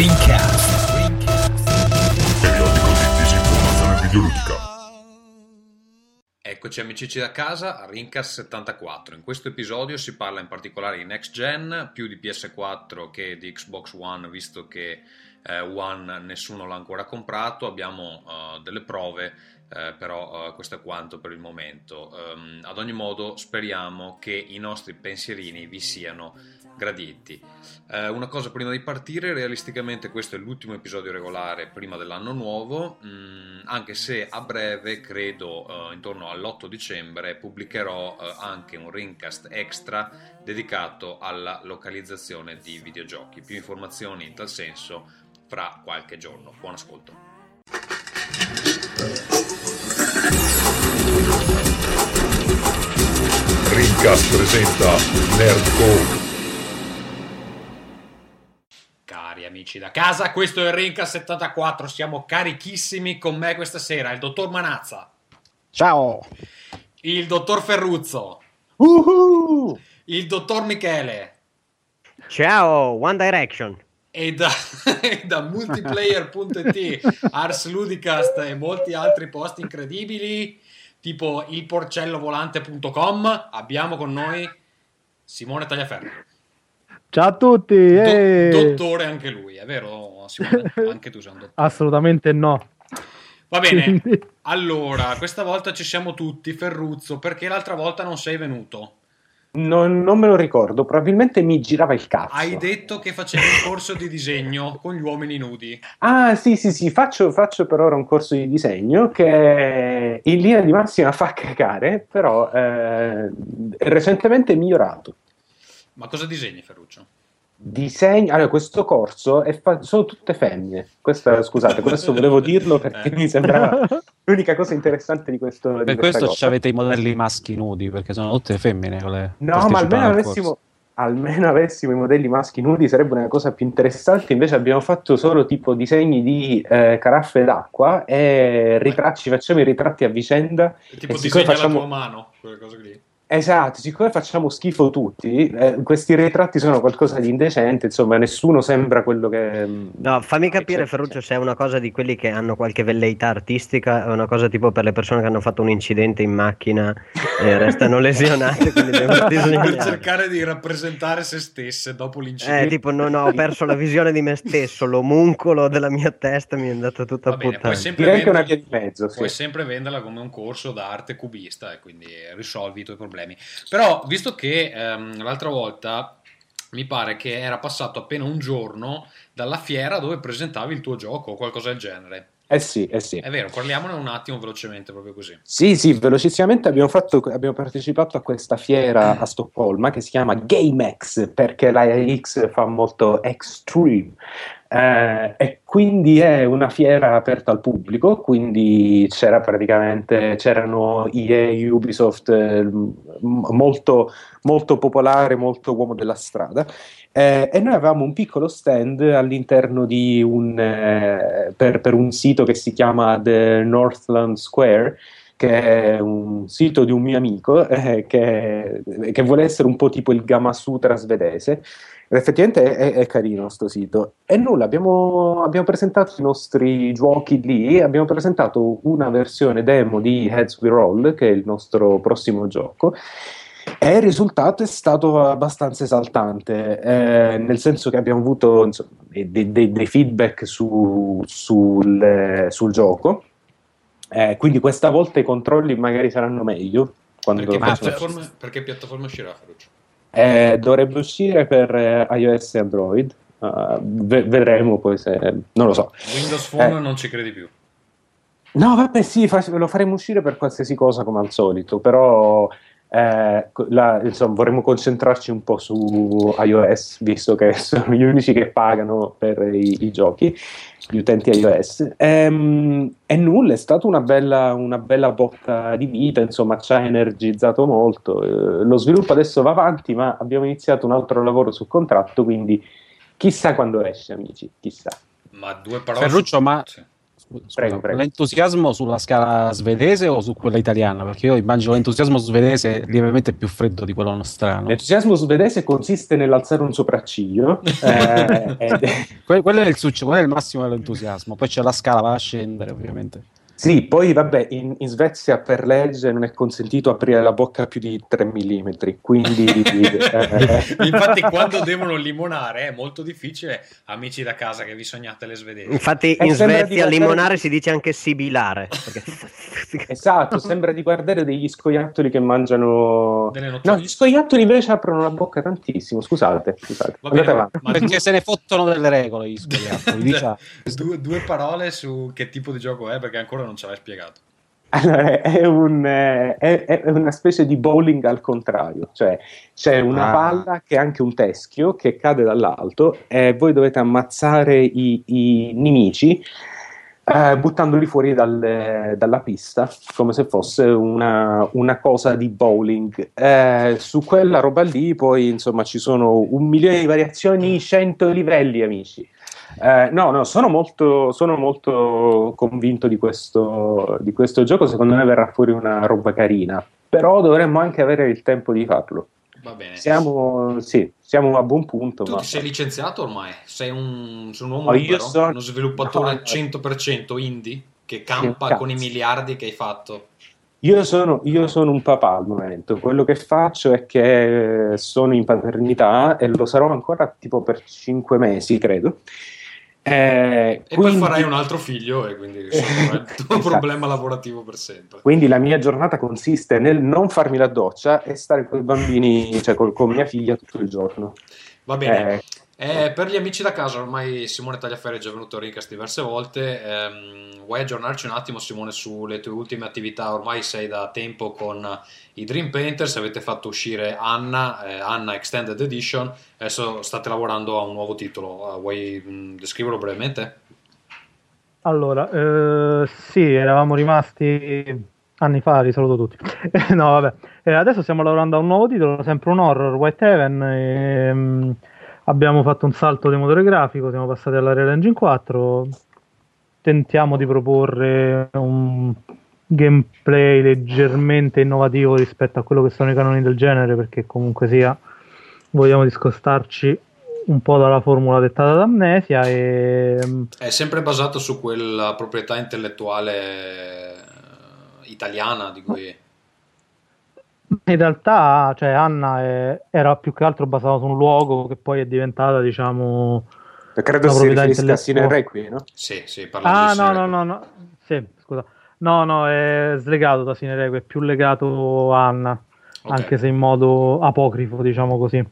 Rincast. Periodico di disinformazione videoludica. Eccoci amici da casa a Rincast 74. In questo episodio si parla in particolare di next gen, più di PS4 che di Xbox One, visto che eh, One nessuno l'ha ancora comprato. Abbiamo uh, delle prove eh, però uh, questo è quanto per il momento. Um, ad ogni modo speriamo che i nostri pensierini vi siano graditi. Uh, una cosa prima di partire, realisticamente questo è l'ultimo episodio regolare prima dell'anno nuovo, um, anche se a breve, credo uh, intorno all'8 dicembre, pubblicherò anche un ringcast extra dedicato alla localizzazione di videogiochi. Più informazioni in tal senso fra qualche giorno. Buon ascolto. Rincast presenta Nerdcore. Cari amici da casa, questo è il Rincast 74, siamo carichissimi con me questa sera, il dottor Manazza. Ciao. Il dottor Ferruzzo. Uh-huh. Il dottor Michele. Ciao, One Direction e da, da multiplayer.it, Ars Ludicast e molti altri posti incredibili, tipo ilporcellovolante.com, abbiamo con noi Simone Tagliaferro. Ciao a tutti! Do, eh. dottore anche lui, è vero Simone? Anche tu sei un dottore. Assolutamente no. Va bene, allora, questa volta ci siamo tutti, Ferruzzo, perché l'altra volta non sei venuto? Non, non, me lo ricordo, probabilmente mi girava il cazzo. Hai detto che facevi un corso di disegno con gli uomini nudi. Ah, sì, sì, sì, faccio, faccio per ora un corso di disegno che in linea di massima fa cagare, però eh, è recentemente migliorato. Ma cosa disegni, Ferruccio? Disegno, allora questo corso fa... sono tutte femmine. Questa, scusate, questo volevo dirlo perché eh. mi sembrava l'unica cosa interessante di questo. Per di questo cosa. avete i modelli maschi nudi perché sono tutte femmine. No, ma almeno avessimo, almeno avessimo i modelli maschi nudi sarebbe una cosa più interessante. Invece abbiamo fatto solo tipo disegni di eh, caraffe d'acqua e ritratti, facciamo i ritratti a vicenda. Tipo disegni facciamo... la tua mano, quelle cose lì. Esatto, siccome facciamo schifo tutti, eh, questi ritratti sono qualcosa di indecente, insomma, nessuno sembra quello che... Mm, no, fammi capire, Ferruccio, se è una cosa di quelli che hanno qualche velleità artistica, è una cosa tipo per le persone che hanno fatto un incidente in macchina e restano lesionate. Per cercare di rappresentare se stesse dopo l'incidente. Eh, tipo, no, no, ho perso la visione di me stesso, l'omuncolo della mia testa mi è andato tutta a puttana. Direi che è una via di mezzo, sì. Puoi sempre venderla come un corso d'arte cubista e quindi risolvi i tuoi problemi problemi. Però, visto che ehm, l'altra volta mi pare che era passato appena un giorno dalla fiera dove presentavi il tuo gioco o qualcosa del genere. Eh sì, eh sì. È vero, parliamone un attimo velocemente, proprio così. Sì, sì, velocissimamente abbiamo, fatto, abbiamo partecipato a questa fiera a Stoccolma che si chiama GameX perché la X fa molto extreme. Eh, e quindi è una fiera aperta al pubblico, quindi c'era praticamente, c'erano EA, Ubisoft, eh, molto, molto popolare, molto uomo della strada. Eh, e noi avevamo un piccolo stand all'interno di un, eh, per, per un sito che si chiama The Northland Square, che è un sito di un mio amico eh, che, che, vuole essere un po' tipo il Gamma Sutra svedese effettivamente è, è carino questo sito. E nulla, abbiamo, abbiamo, presentato i nostri giochi lì, abbiamo presentato una versione demo di Heads We Roll, che è il nostro prossimo gioco. E il risultato è stato abbastanza esaltante, eh, nel senso che abbiamo avuto insomma, dei, dei, dei, feedback su, sul, sul, gioco. Eh, quindi questa volta i controlli magari saranno meglio. Perché, piattaforma, perché piattaforma uscirà Ferruccio? Eh, dovrebbe uscire per eh, iOS e Android. Uh, v- vedremo poi se. Non lo so. Windows Phone eh. non ci credi più. No, vabbè, sì, fa- lo faremo uscire per qualsiasi cosa come al solito, però eh, la, insomma, vorremmo concentrarci un po' su iOS, visto che sono gli unici che pagano per i, i giochi, gli utenti iOS. Ehm, e nulla, è stata una bella, una bella botta di vita, insomma, ci ha energizzato molto. Eh, lo sviluppo adesso va avanti, ma abbiamo iniziato un altro lavoro sul contratto, quindi chissà quando esce, amici, chissà. Ma due parole. Ferruccio, ma. Sì Scusa, Prego, prego. L'entusiasmo sulla scala svedese o su quella italiana? Perché io immagino l'entusiasmo svedese lievemente più freddo di quello nostrano. L'entusiasmo svedese consiste nell'alzare un sopracciglio. eh, ed Que- quello, è il successo, quello è il massimo dell'entusiasmo. Poi c'è la scala, va a scendere, ovviamente. Sì, poi vabbè, in, in Svezia per legge non è consentito aprire la bocca più di 3 mm, quindi... eh, Infatti, quando devono limonare è molto difficile, amici da casa che vi sognate le svedesi. Infatti Eh, in Svezia guardare- limonare si dice anche sibilare. perché- esatto, sembra di guardare degli scoiattoli che mangiano... No, gli scoiattoli invece aprono la bocca tantissimo, scusate, scusate. Va bene, ma Perché se ne fottono delle regole gli scoiattoli. diciamo. due, due parole su che tipo di gioco è, perché ancora non ce l'hai spiegato. Allora, è, un, eh, è- è una specie di bowling al contrario, cioè c'è una Ah. palla che è anche un teschio che cade dall'alto e voi dovete ammazzare i, i nemici eh, buttandoli fuori dal- dalla pista come se fosse una, una cosa di bowling. Eh, su quella roba lì poi insomma ci sono un milione di variazioni, 100 livelli amici. Eh, no, no, sono molto, sono molto convinto di questo, di questo gioco. Secondo me verrà fuori una roba carina, però dovremmo anche avere il tempo di farlo. Va bene. Siamo, sì, siamo a buon punto. Tu ma- ti sei licenziato ormai? Sei un, sei un uomo No, io libero? sono- uno sviluppatore No, 100% indie che campa cazzo. con i miliardi che hai fatto. Io sono, io sono un papà al momento. Quello che faccio è che sono in paternità e lo sarò ancora tipo per 5 mesi, credo. Eh, E quindi- poi farai un altro figlio e quindi risolverai il tuo Esatto. problema lavorativo per sempre. Quindi la mia giornata consiste nel non farmi la doccia e stare con i bambini, cioè col- con mia figlia tutto il giorno. Va bene. Eh, Eh, per gli amici da casa, ormai Simone Tagliaferri è già venuto a Rincast diverse volte. Ehm, vuoi aggiornarci un attimo, Simone, sulle tue ultime attività? Ormai sei da tempo con i Dream Painters, avete fatto uscire Anna, eh, Anna Extended Edition. Adesso state lavorando a un nuovo titolo. Eh, vuoi mh, descriverlo brevemente? Allora, eh, sì, eravamo rimasti anni fa, risaluto tutti. no, vabbè. Eh, adesso stiamo lavorando a un nuovo titolo, sempre un horror, White Heaven. e, mm, abbiamo fatto un salto di motore grafico, siamo passati alla Real Engine 4. Tentiamo di proporre un gameplay leggermente innovativo rispetto a quello che sono i canoni del genere, perché comunque sia vogliamo discostarci un po' dalla formula dettata da Amnesia e mm, È sempre basato su quella proprietà intellettuale italiana di cui... In realtà, cioè, Anna è- era più che altro basata su un luogo che poi è diventata, diciamo. credo si riferisca a Sine. Requiem, no? Sì, sì, parlando Ah, di no, no, no, no. Sì, scusa. No, no, è slegato da Sinereque, è più legato a Anna, Ok. anche se in modo apocrifo, diciamo così.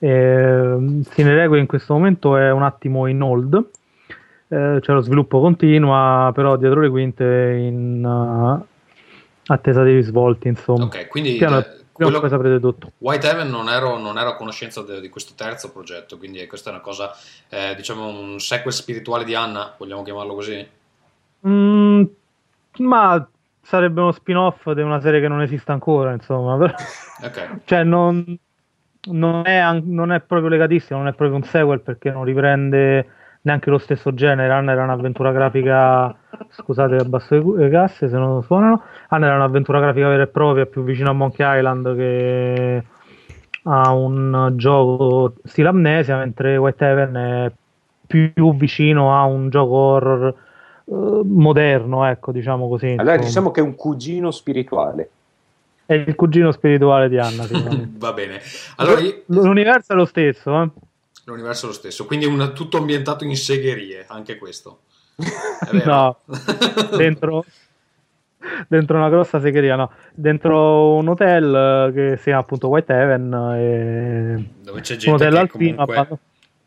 Eh, Sinereque in questo momento è un attimo in hold, eh, cioè lo sviluppo continua, però dietro le quinte in eh, attesa dei risvolti, insomma. Ok, quindi Piano- prima o quello- poi saprete tutto. White Heaven non ero, non ero a conoscenza de- di questo terzo progetto, quindi questa è una cosa, eh, diciamo, un sequel spirituale di Anna, vogliamo chiamarlo così? Mm, ma sarebbe uno spin-off di una serie che non esiste ancora, insomma. però- Ok, cioè, non, non è, non è proprio legatissimo, non è proprio un sequel perché non riprende neanche lo stesso genere. Anna era un'avventura grafica. Scusate, abbasso le casse se non suonano. Anna era un'avventura grafica vera e propria, più vicino a Monkey Island che a un gioco stile amnesia, mentre White Heaven è più vicino a un gioco horror eh, moderno, ecco, diciamo così. Allora insomma. diciamo che è un cugino spirituale. È il cugino spirituale di Anna, va bene. Allora, io- L'universo è lo stesso, eh? L'universo è lo stesso, quindi è un- tutto ambientato in segherie, anche questo. No, dentro, dentro una grossa segheria, no, dentro un hotel eh, che si chiama appunto White Heaven e Dove c'è un gente hotel che alpino. comunque abbandonato.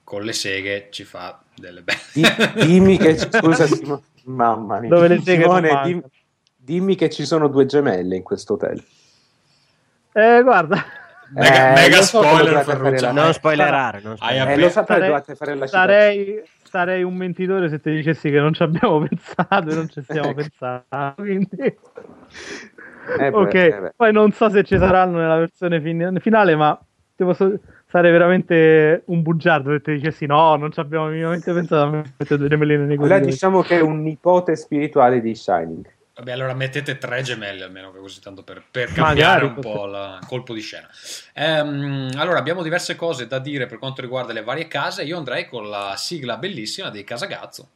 con le seghe ci fa delle belle... Di- dimmi che scusa mamma mia. Dove le seghe Simone, mancano. dim- dimmi che ci sono due gemelle in questo hotel. Eh, guarda, Mega, Eh, mega so spoiler, Ferruccio. Non spoilerare, non spoilerare. Eh, lo sapevo, sarei- dovete fare la sarei, sarei un mentitore se ti dicessi che non ci abbiamo pensato e non ci stiamo pensando. Quindi... Eh, ok, eh, poi non so se ci saranno nella versione fin- finale, ma ti posso- sarei veramente un bugiardo se ti dicessi no, non ci abbiamo minimamente pensato a mettere due gemelline nei Allora diciamo che è un nipote spirituale di Shining. Vabbè, allora mettete tre gemelli almeno, così tanto per, per cambiare un po' il colpo di scena. Ehm, allora, abbiamo diverse cose da dire per quanto riguarda le varie case. Io andrei con la sigla bellissima dei Casagazzo.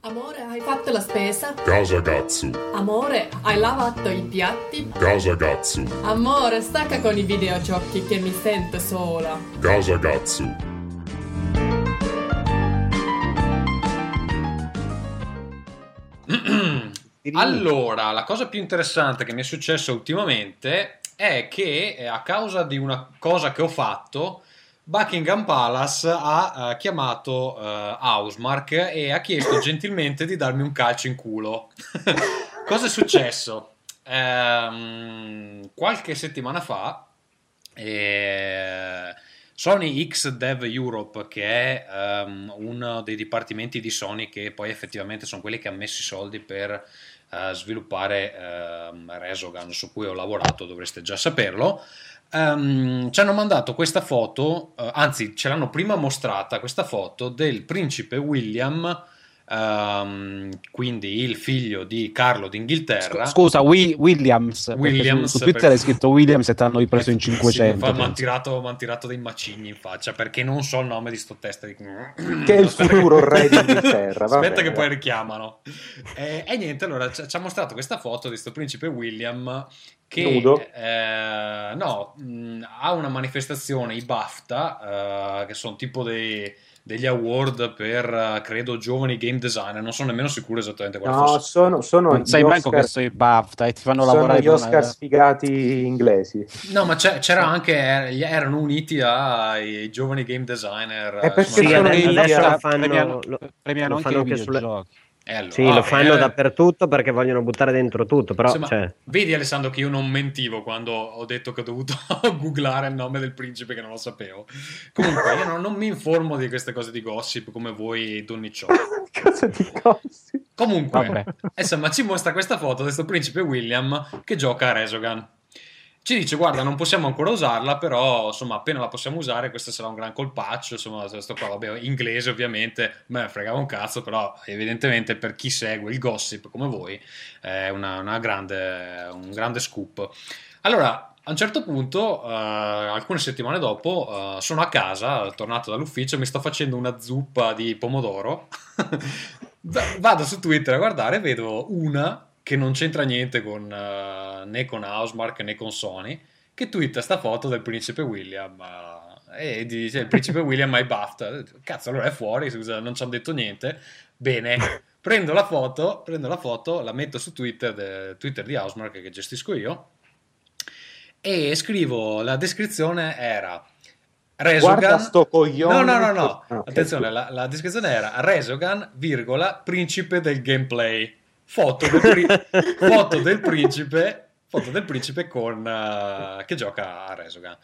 Amore, hai fatto la spesa? Casa Gatsu, Amore, hai lavato i piatti? Casa Gatsu, Amore, stacca con i videogiochi che mi sento sola. Casa Gatsu, Allora, la cosa più interessante che mi è successa ultimamente è che eh, a causa di una cosa che ho fatto, Buckingham Palace ha eh, chiamato eh, Housemark e ha chiesto gentilmente di darmi un calcio in culo. cosa è successo? Ehm, qualche settimana fa, eh, Sony X Dev Europe, che è ehm, uno dei dipartimenti di Sony che poi effettivamente sono quelli che hanno messo i soldi per eh, sviluppare ehm, Resogun, su cui ho lavorato, dovreste già saperlo. ehm, ci hanno mandato questa foto, eh, anzi, ce l'hanno prima mostrata questa foto del principe William, ehm, quindi il figlio di Carlo d'Inghilterra. Scusa, Wi- Williams. Williams, su, su Twitter perché- hai scritto Williams e ti hanno ripreso in Sì, 500. mi hanno tirato, tirato dei macigni in faccia perché non so il nome di sto testa di... Che è il futuro che- re d'Inghilterra. Aspetta bene. che poi richiamano. E, e niente, allora ci, ci ha mostrato questa foto di questo principe William che eh, no, mh, ha una manifestazione, i BAFTA, eh, che sono tipo dei- degli award per, eh, credo, giovani game designer. Non sono nemmeno sicuro esattamente quale No, fosse. sono, sono Non sai gli manco Oscar- che sono i BAFTA e ti fanno sono lavorare gli per Oscar una- sfigati inglesi. No, ma c'è- c'era anche, er- erano uniti ai giovani game designer. Eh, perché insomma, Sì, sono adesso eh, lo fanno, premiano, lo- premiano lo anche fanno i anche sulle- videogiochi. eh, allora, Sì, lo ah, fanno eh, dappertutto perché vogliono buttare dentro tutto, però Insomma, cioè, vedi Alessandro che io non mentivo quando ho detto che ho dovuto googlare il nome del principe che non lo sapevo. Comunque io non, non mi informo di queste cose di gossip come voi donniccioli. Cosa di così? Comunque, Vabbè. insomma, ci mostra questa foto di questo principe William che gioca a Resogun. Ci dice, guarda, non possiamo ancora usarla, però, insomma, appena la possiamo usare, questo sarà un gran colpaccio, insomma, questo qua, vabbè, inglese ovviamente, me fregava un cazzo, però evidentemente per chi segue il gossip come voi è una, una grande, un grande scoop. Allora, a un certo punto, eh, alcune settimane dopo, eh, sono a casa, tornato dall'ufficio, mi sto facendo una zuppa di pomodoro. Vado su Twitter a guardare, vedo una che non c'entra niente con, eh, né con Housemark né con Sony, che twitta sta foto del principe William. eh, e dice il principe William ai BAFTA. Cazzo, allora è fuori, scusa, non ci hanno detto niente. Bene, prendo la foto, prendo la foto, la metto su Twitter, de- Twitter di Housemark che gestisco io e scrivo la descrizione era Resogun Guarda sto coglione. No, no, no, no. Ah. Attenzione, la, la descrizione era Resogun, virgola, principe del gameplay. Foto del, pri- foto del principe, foto del principe con, eh, che gioca a Resogun.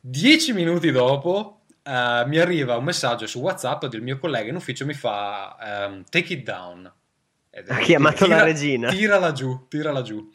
Dieci minuti dopo eh, mi arriva un messaggio su WhatsApp del mio collega in ufficio, mi fa ehm, take it down. Ed- Ha chiamato la regina. Tirala giù, tirala giù.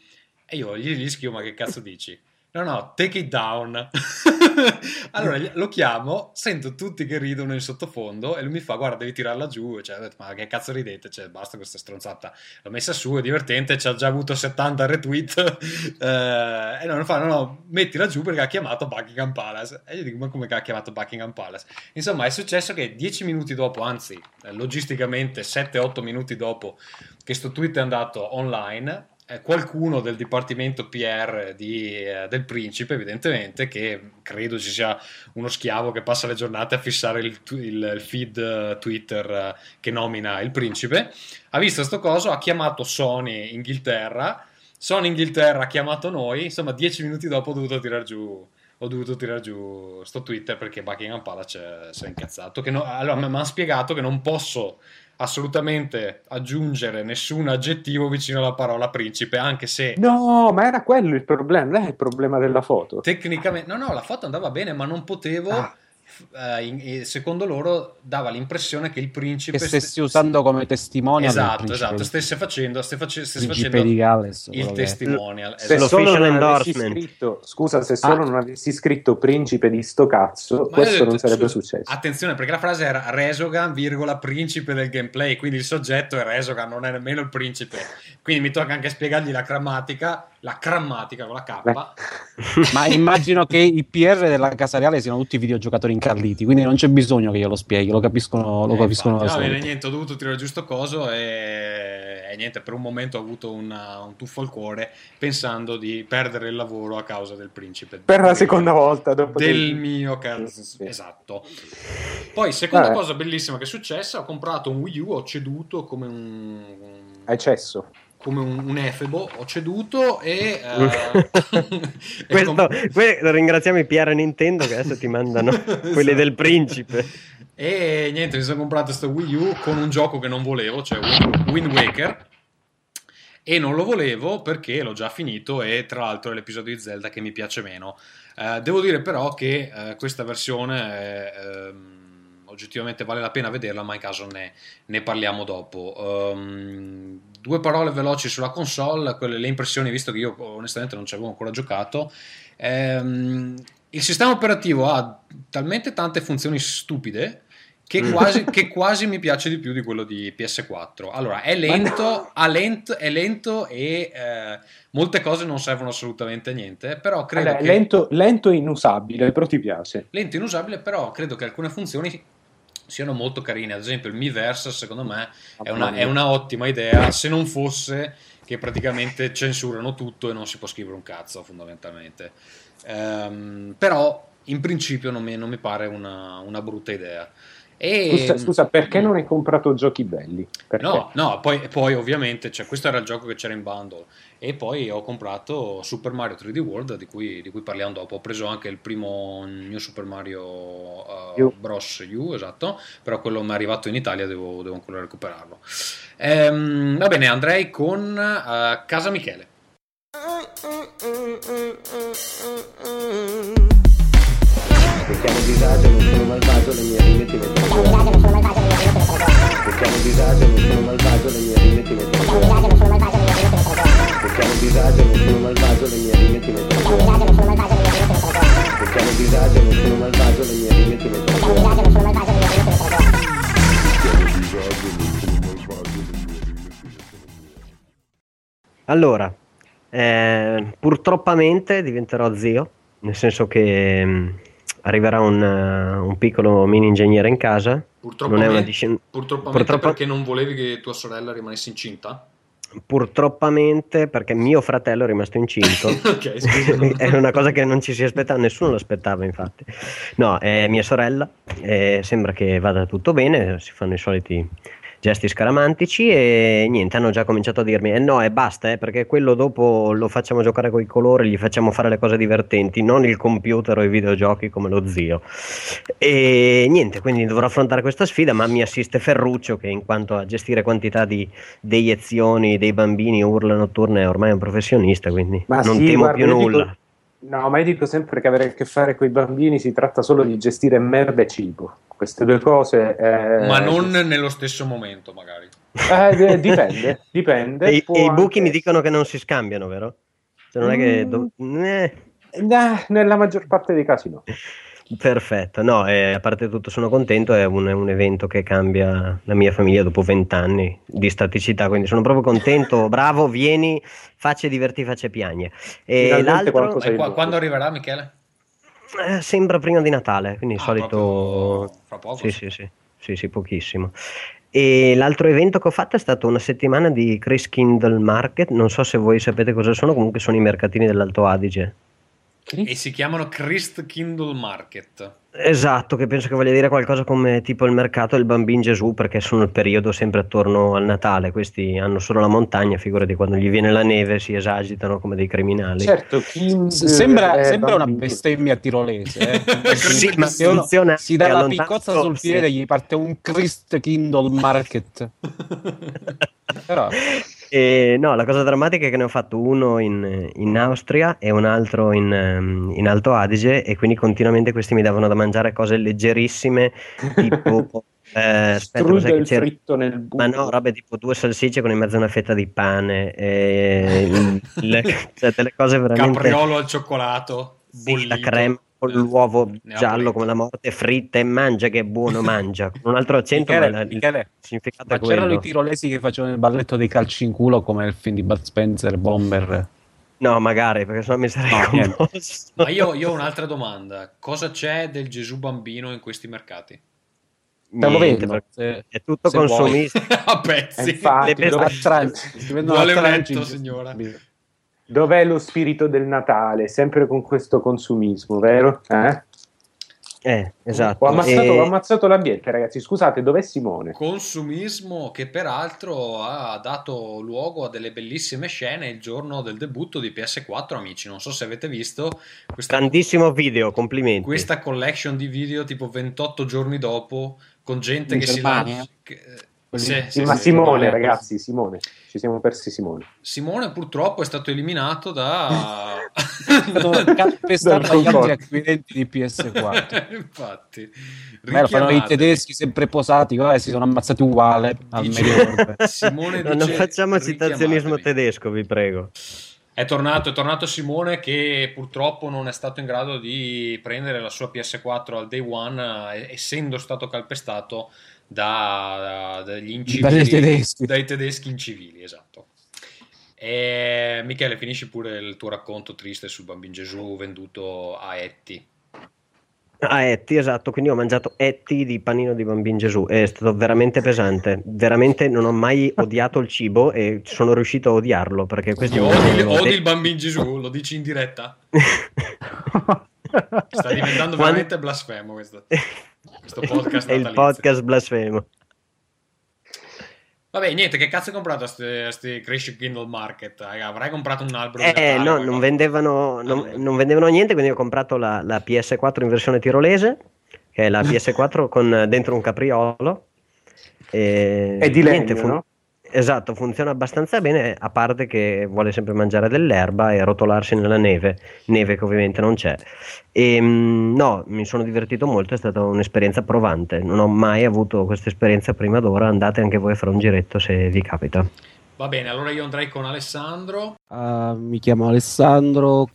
E io gli, gli scrivo, ma che cazzo dici? No, no, take it down. allora lo chiamo, sento tutti che ridono in sottofondo e lui mi fa, guarda, devi tirarla giù. Cioè, ho detto, ma che cazzo ridete? Cioè, basta questa stronzata. L'ho messa su, è divertente, ci ha già avuto 70 retweet. Eh, e non fa, no, no, mettila giù perché ha chiamato Buckingham Palace. E io dico, ma come ha chiamato Buckingham Palace? Insomma, è successo che 10 minuti dopo, anzi, logisticamente 7-8 minuti dopo che sto tweet è andato online, qualcuno del dipartimento PR di, eh, del principe, evidentemente, che credo ci sia uno schiavo che passa le giornate a fissare il, il- il feed eh, Twitter eh, che nomina il principe, ha visto sto coso, ha chiamato Sony Inghilterra, Sony Inghilterra ha chiamato noi, insomma dieci minuti dopo ho dovuto tirar giù ho dovuto tirare giù sto Twitter perché Buckingham Palace si è incazzato. No- allora mi hanno spiegato che non posso assolutamente aggiungere nessun aggettivo vicino alla parola principe, anche se No, ma era quello il problema, non è il problema della foto. tecnicamente, no, no, la foto andava bene, ma non potevo. Ah. Eh, in- e secondo loro dava l'impressione che il principe Che stessi ste- usando come testimonial esatto, esatto, stesse facendo, ste face- stesse facendo Galles, il testimonial. Se esatto. solo non avessi endorsement. scritto, scusa, se solo Ah. non avessi scritto principe di sto cazzo, Ma questo detto, non sarebbe su- successo. Attenzione, perché la frase era Resogan, virgola, principe del gameplay, quindi il soggetto è Resogan, non è nemmeno il principe. Quindi mi tocca anche spiegargli la grammatica, la grammatica con la K. Beh. Ma immagino che i PR della Casa Reale siano tutti videogiocatori incalliti, quindi non c'è bisogno che io lo spieghi, lo capiscono, lo Eh, capiscono infatti, da va bene, niente, ho dovuto tirare il giusto coso e, e niente, per un momento ho avuto una- un tuffo al cuore pensando di perdere il lavoro a causa del principe. Per la seconda volta dopo del che- mio cazzo. Sì. Esatto. Poi, seconda Vabbè. cosa bellissima che è successa, ho comprato un Wii U, ho ceduto come un... Hai cesso. Come un, un efebo, ho ceduto e... e Questo, com- que- ringraziamo i PR Nintendo che adesso ti mandano quelli Esatto. del principe. E niente, mi sono comprato questo Wii U con un gioco che non volevo, cioè Wind Wind Waker. E non lo volevo perché l'ho già finito e tra l'altro è l'episodio di Zelda che mi piace meno. Eh, devo dire però che eh, questa versione è, ehm, oggettivamente vale la pena vederla, ma in caso ne, ne parliamo dopo. Ehm, due parole veloci sulla console, quelle, le impressioni, visto che io onestamente non ci avevo ancora giocato. Ehm, il sistema operativo ha talmente tante funzioni stupide che quasi, che quasi mi piace di più di quello di PS4. Allora, è lento, ha lento- è lento e eh, molte cose non servono assolutamente a niente, però credo Allora, che... lento, lento e inusabile, però ti piace. lento e inusabile, però credo che alcune funzioni siano molto carine. Ad esempio, il Miiverse, secondo me, è una, è una ottima idea. Se non fosse che praticamente censurano tutto e non si può scrivere un cazzo, fondamentalmente. Ehm, però, in principio, non mi, non mi pare una, una brutta idea. E... Scusa, scusa, perché non hai comprato giochi belli? Perché? No, no, poi, poi ovviamente, cioè, questo era il gioco che c'era in bundle. E poi ho comprato Super Mario 3D World, di cui, di cui parliamo dopo. Ho preso anche il primo New Super Mario uh, U. Bros. U, esatto, però quello mi è arrivato in Italia, devo, devo ancora recuperarlo. Ehm, va bene, andrei con uh, Casa Michele. Cerchiamo disagio, non sono malvagio, le mie rime ti mettono a cuore. Cerchiamo disagio, non sono malvagio, le mie rime ti mettono a cuore. Cerchiamo disagio, non sono malvagio, le mie rime ti mettono a cuore. Cerchiamo disagio, non sono malvagio, le mie rime ti mettono a cuore. Allora, eh, purtroppamente diventerò zio, nel senso che mh, arriverà un, eh, un piccolo mini ingegnere in casa. Purtroppo, Non è una discen- purtroppo purtroppo- perché non volevi che tua sorella rimanesse incinta? Purtroppamente perché mio fratello è rimasto incinto. ok, scusa. è una cosa che non ci si aspettava, nessuno l'aspettava infatti. No, è mia sorella, eh, sembra che vada tutto bene, si fanno i soliti gesti scaramantici e niente, hanno già cominciato a dirmi eh no e basta, eh, perché quello dopo lo facciamo giocare con i colori, gli facciamo fare le cose divertenti, non il computer o i videogiochi come lo zio. E niente, quindi dovrò affrontare questa sfida, ma mi assiste Ferruccio che in quanto a gestire quantità di deiezioni dei bambini urla notturne è ormai un professionista, quindi Ma non sì, temo guarda, più io dico- nulla. No, ma io dico sempre che avere a che fare con i bambini si tratta solo di gestire merda e cibo. Queste due cose. eh, Ma non nello stesso momento, magari. eh, d- dipende, dipende. E, e i buchi anche- mi dicono che non si scambiano, vero? Cioè, non è che. Mm. do- eh, Nah, nella maggior parte dei casi no. Perfetto, no, eh, a parte tutto sono contento, è un, è un evento che cambia la mia famiglia dopo vent'anni di staticità, quindi sono proprio contento, bravo, vieni, faccia diverti, faccia piagne. E l'altro E qua- quando arriverà, Michele? eh, sembra prima di Natale, quindi il Ah, solito... proprio fra poco. Sì, sì, sì, sì, sì, pochissimo. E l'altro evento che ho fatto è stato una settimana di Chris Kindle Market, non so se voi sapete cosa sono, comunque sono i mercatini dell'Alto Adige. E si chiamano Christ Kindle Market. Esatto, che penso che voglia dire qualcosa come tipo il mercato del bambino Gesù, perché sono il periodo sempre attorno al Natale, questi hanno solo la montagna, figurati quando gli viene la neve si esagitano come dei criminali. Certo, Sembra, sembra una bestemmia tirolese. Eh. Sì, ma Se uno si dà la piccozza sul piede, gli parte un Christ Kindle Market. Però E, no, la cosa drammatica è che ne ho fatto uno in, in Austria e un altro in, in Alto Adige e quindi continuamente questi mi davano da mangiare cose leggerissime tipo... eh, aspetta, cos'è che fritto nel burro. Ma no, robe tipo due salsicce con in mezzo una fetta di pane, e le- cioè delle cose veramente... Capriolo al cioccolato. Sì, la crema con l'uovo giallo come la morte fritta e mangia che è buono, mangia. Con un altro accento, Michele, ma la- Michele, significato ma c'erano i tirolesi che facevano il balletto dei calci in culo come il film di Bud Spencer, Bomber. No, magari, perché sennò mi sarei No, niente. commosso. Ma io, io ho un'altra domanda. Cosa c'è del Gesù bambino in questi mercati? Niente, perché se- è tutto consumisto. A pezzi. infatti, Le Vuole un letto, signora. Dov'è lo spirito del Natale? Sempre con questo consumismo, vero? Eh? Eh, esatto. Ho, ammazzato, E- ho ammazzato l'ambiente, ragazzi. Scusate, dov'è Simone? Consumismo che peraltro ha dato luogo a delle bellissime scene il giorno del debutto di PS4, amici. Non so se avete visto questa, Grandissimo video, complimenti. questa collection di video tipo 28 giorni dopo con gente In che si Germania? lancia. Sì, Sì, sì, ma sì. Simone, ragazzi, Simone. Ci siamo persi Simone. Simone purtroppo è stato eliminato da... stato calpestato dagli altri acquirenti di PS4. Infatti, Beh, lo fanno i tedeschi sempre posati, guarda, si sono ammazzati uguale al Dice-. Simone non dice, facciamo citazionismo tedesco, vi prego. È tornato, è tornato Simone che purtroppo non è stato in grado di prendere la sua PS4 al day one, eh, essendo stato calpestato da, dagli incivili, Dai tedeschi. dai tedeschi incivili, esatto. E, Michele, finisci pure il tuo racconto triste sul bambino Gesù venduto a Etti. Ah, Etti, esatto, quindi ho mangiato Etti di panino di bambin Gesù, è stato veramente pesante, veramente non ho mai odiato il cibo e sono riuscito a odiarlo perché questo Odi, odi il bambino Gesù? Lo dici in diretta? Sta diventando Quando- veramente blasfemo questo, questo podcast è il podcast blasfemo. Vabbè, niente, che cazzo hai comprato a questi Crash Kindle Market? Avrai comprato un albero Eh, no, non vendevano, non, non vendevano niente, quindi ho comprato la, la PS4 in versione tirolese, che è la PS4 con dentro un capriolo. E È di legno, niente, fun- no? Esatto, funziona abbastanza bene, a parte che vuole sempre mangiare dell'erba e rotolarsi nella neve, neve che ovviamente non c'è. E, mm, no, mi sono divertito molto, è stata un'esperienza provante, non ho mai avuto questa esperienza prima d'ora, andate anche voi a fare un giretto se vi capita. Va bene, allora io andrei con Alessandro. Ah, mi chiamo Alessandro.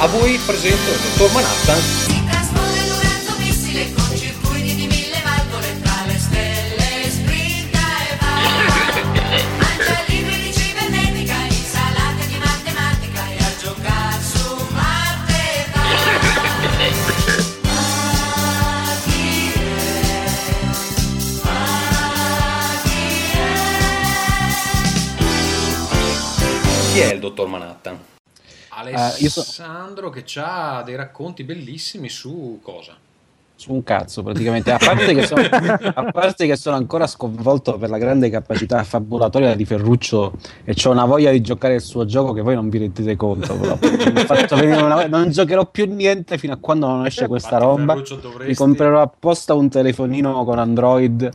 A voi presento il dottor Manhattan. Si trasforma in un razzo missile con Chi è il dottor Manhattan? Eh, io so- Alessandro che ha dei racconti bellissimi su cosa? Su un cazzo, praticamente. A parte, che sono, a parte che sono ancora sconvolto per la grande capacità affabulatoria di Ferruccio e ho una voglia di giocare il suo gioco che voi non vi rendete conto. una- non giocherò più niente fino a quando non esce questa Infatti, roba. Dovresti- Mi comprerò apposta un telefonino con Android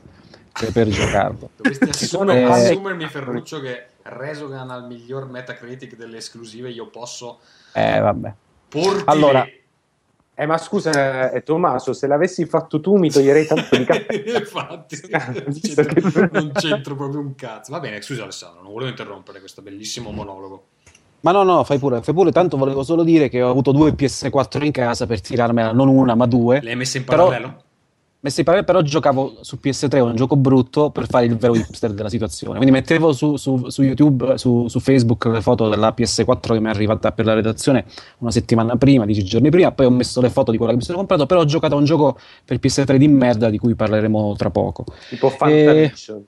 per- per giocarlo. Dovresti sono assumere- palle- assumermi Ferruccio che Resogan al miglior Metacritic delle esclusive, io posso Eh, vabbè. porti Allora. Eh, ma scusa, eh, Tommaso, se l'avessi fatto tu mi toglierei tanto di cappello. Infatti, non c'entro proprio un cazzo. Va bene, scusa Alessandro, non volevo interrompere questo bellissimo monologo. Ma no, no, fai pure, fai pure. Tanto volevo solo dire che ho avuto due PS4 in casa per tirarmela, non una, ma due. Le hai messe in Però- parallelo? Messi in parallelo, però giocavo su PS3 un gioco brutto per fare il vero hipster della situazione. Quindi mettevo su, su- su YouTube, su, su Facebook le foto della PS4 che mi è arrivata per la redazione una settimana prima, dieci giorni prima, poi ho messo le foto di quella che mi sono comprato, però ho giocato a un gioco per PS3 di merda di cui parleremo tra poco. tipo Fantavision.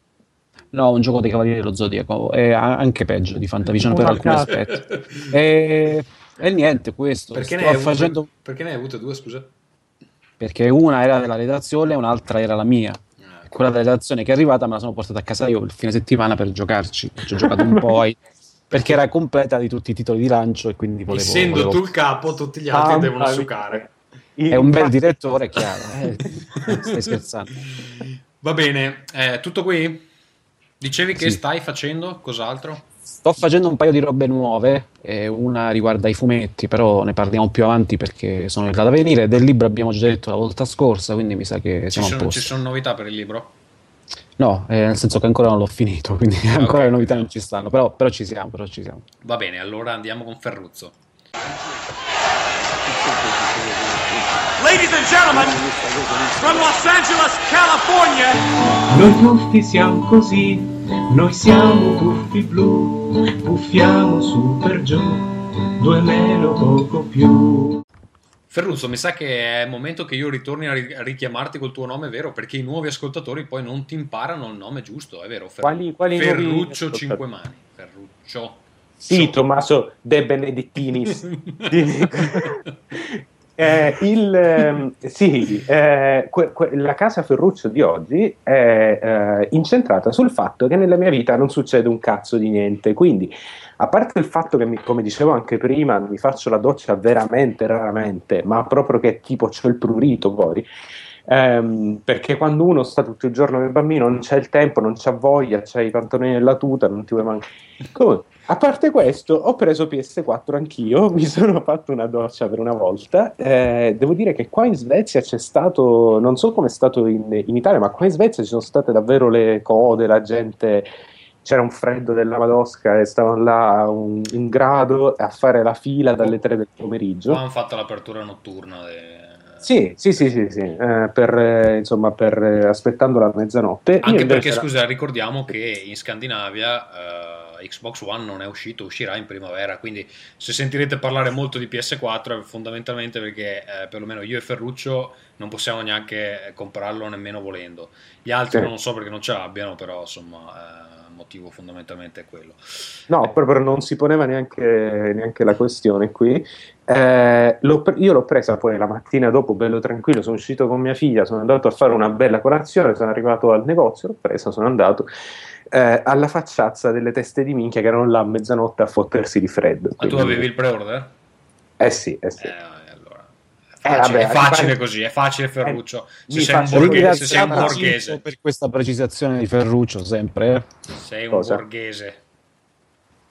No, un gioco dei Cavalieri dello Zodiaco, è anche peggio di Fantavision per Un alcuni aspetti. E, e niente, questo. Perché ne, hai facendo... perché ne hai avute due, scusa? Perché una era della redazione e un'altra era la mia. Ah, quella della redazione che è arrivata me la sono portata a casa io il fine settimana per giocarci. Ci ho giocato un po' ai- perché era completa di tutti i titoli di lancio e quindi volevo... Essendo volevo- tu il capo, tutti gli altri Ah, devono succare. È un bel direttore, chiaro. eh, stai scherzando. Va bene, eh, tutto qui? Dicevi che Sì. stai facendo cos'altro? Sto facendo un paio di robe nuove, e una riguarda i fumetti, però ne parliamo più avanti perché sono là da venire. Del libro abbiamo già detto la volta scorsa, quindi mi sa che Ci siamo a sono, posto. ci sono novità per il libro? No, eh, nel senso che ancora non l'ho finito, quindi Ah, ancora le novità non ci stanno, però, però ci siamo, però ci siamo. Va bene, allora andiamo con Ferruzzo. Ladies and gentlemen, from Los Angeles, California, Noi tuffi siamo così, noi siamo tuffi blu, puffiamo su per giù, due meno poco più. Ferruzzo, mi sa che è il momento che io ritorni a, ri- a richiamarti col tuo nome vero, perché i nuovi ascoltatori poi non ti imparano il nome giusto, è vero? Fer- Quali- quali Ferruccio ascoltatori? Cinquemani. Ferruccio. Sì, Tommaso De Benedettinis. Eh, il, ehm, sì, eh, que- que- la casa Ferruccio di oggi è eh, incentrata sul fatto che nella mia vita non succede un cazzo di niente. Quindi, a parte il fatto che, mi- come dicevo anche prima, mi faccio la doccia veramente raramente, ma proprio che tipo c'ho il prurito fuori. Ehm, perché quando uno sta tutto il giorno con il bambino non c'è il tempo, non c'ha voglia, c'hai i pantaloni nella tuta, non ti vuoi mancare. A parte questo, ho preso PS4 anch'io, mi sono fatto una doccia per una volta. Eh, devo dire che qua in Svezia c'è stato, non so come è stato in, in Italia, ma qua in Svezia ci sono state davvero le code, la gente. C'era un freddo della Madosca e stavano là un, un grado a fare la fila dalle 3 del pomeriggio. Qua hanno fatto l'apertura notturna. de- Sì, sì, sì, sì, sì, eh, per, eh, insomma, per, eh, aspettando la mezzanotte. Anche perché, scusa, ricordiamo che in Scandinavia eh, Xbox One non è uscito, uscirà in primavera, quindi se sentirete parlare molto di PS4 è fondamentalmente perché eh, perlomeno io e Ferruccio non possiamo neanche comprarlo nemmeno volendo. Gli altri Sì. non so perché non ce l'abbiano, però insomma eh, il motivo fondamentalmente è quello. No, proprio non si poneva neanche, neanche la questione qui. Eh, l'ho pre- io l'ho presa poi la mattina dopo, bello tranquillo, sono uscito con mia figlia, sono andato a fare una bella colazione, sono arrivato al negozio, l'ho presa, sono andato eh, alla facciazza delle teste di minchia che erano là a mezzanotte a fottersi di freddo. Ma tu avevi il pre-order? Eh sì, eh sì. Eh, allora. È Eh, facile, vabbè, è facile fare- così, è facile Ferruccio. Se mi sei un borghese, se sei un borghese, per questa precisazione di Ferruccio sempre. eh. sei un Cosa? borghese.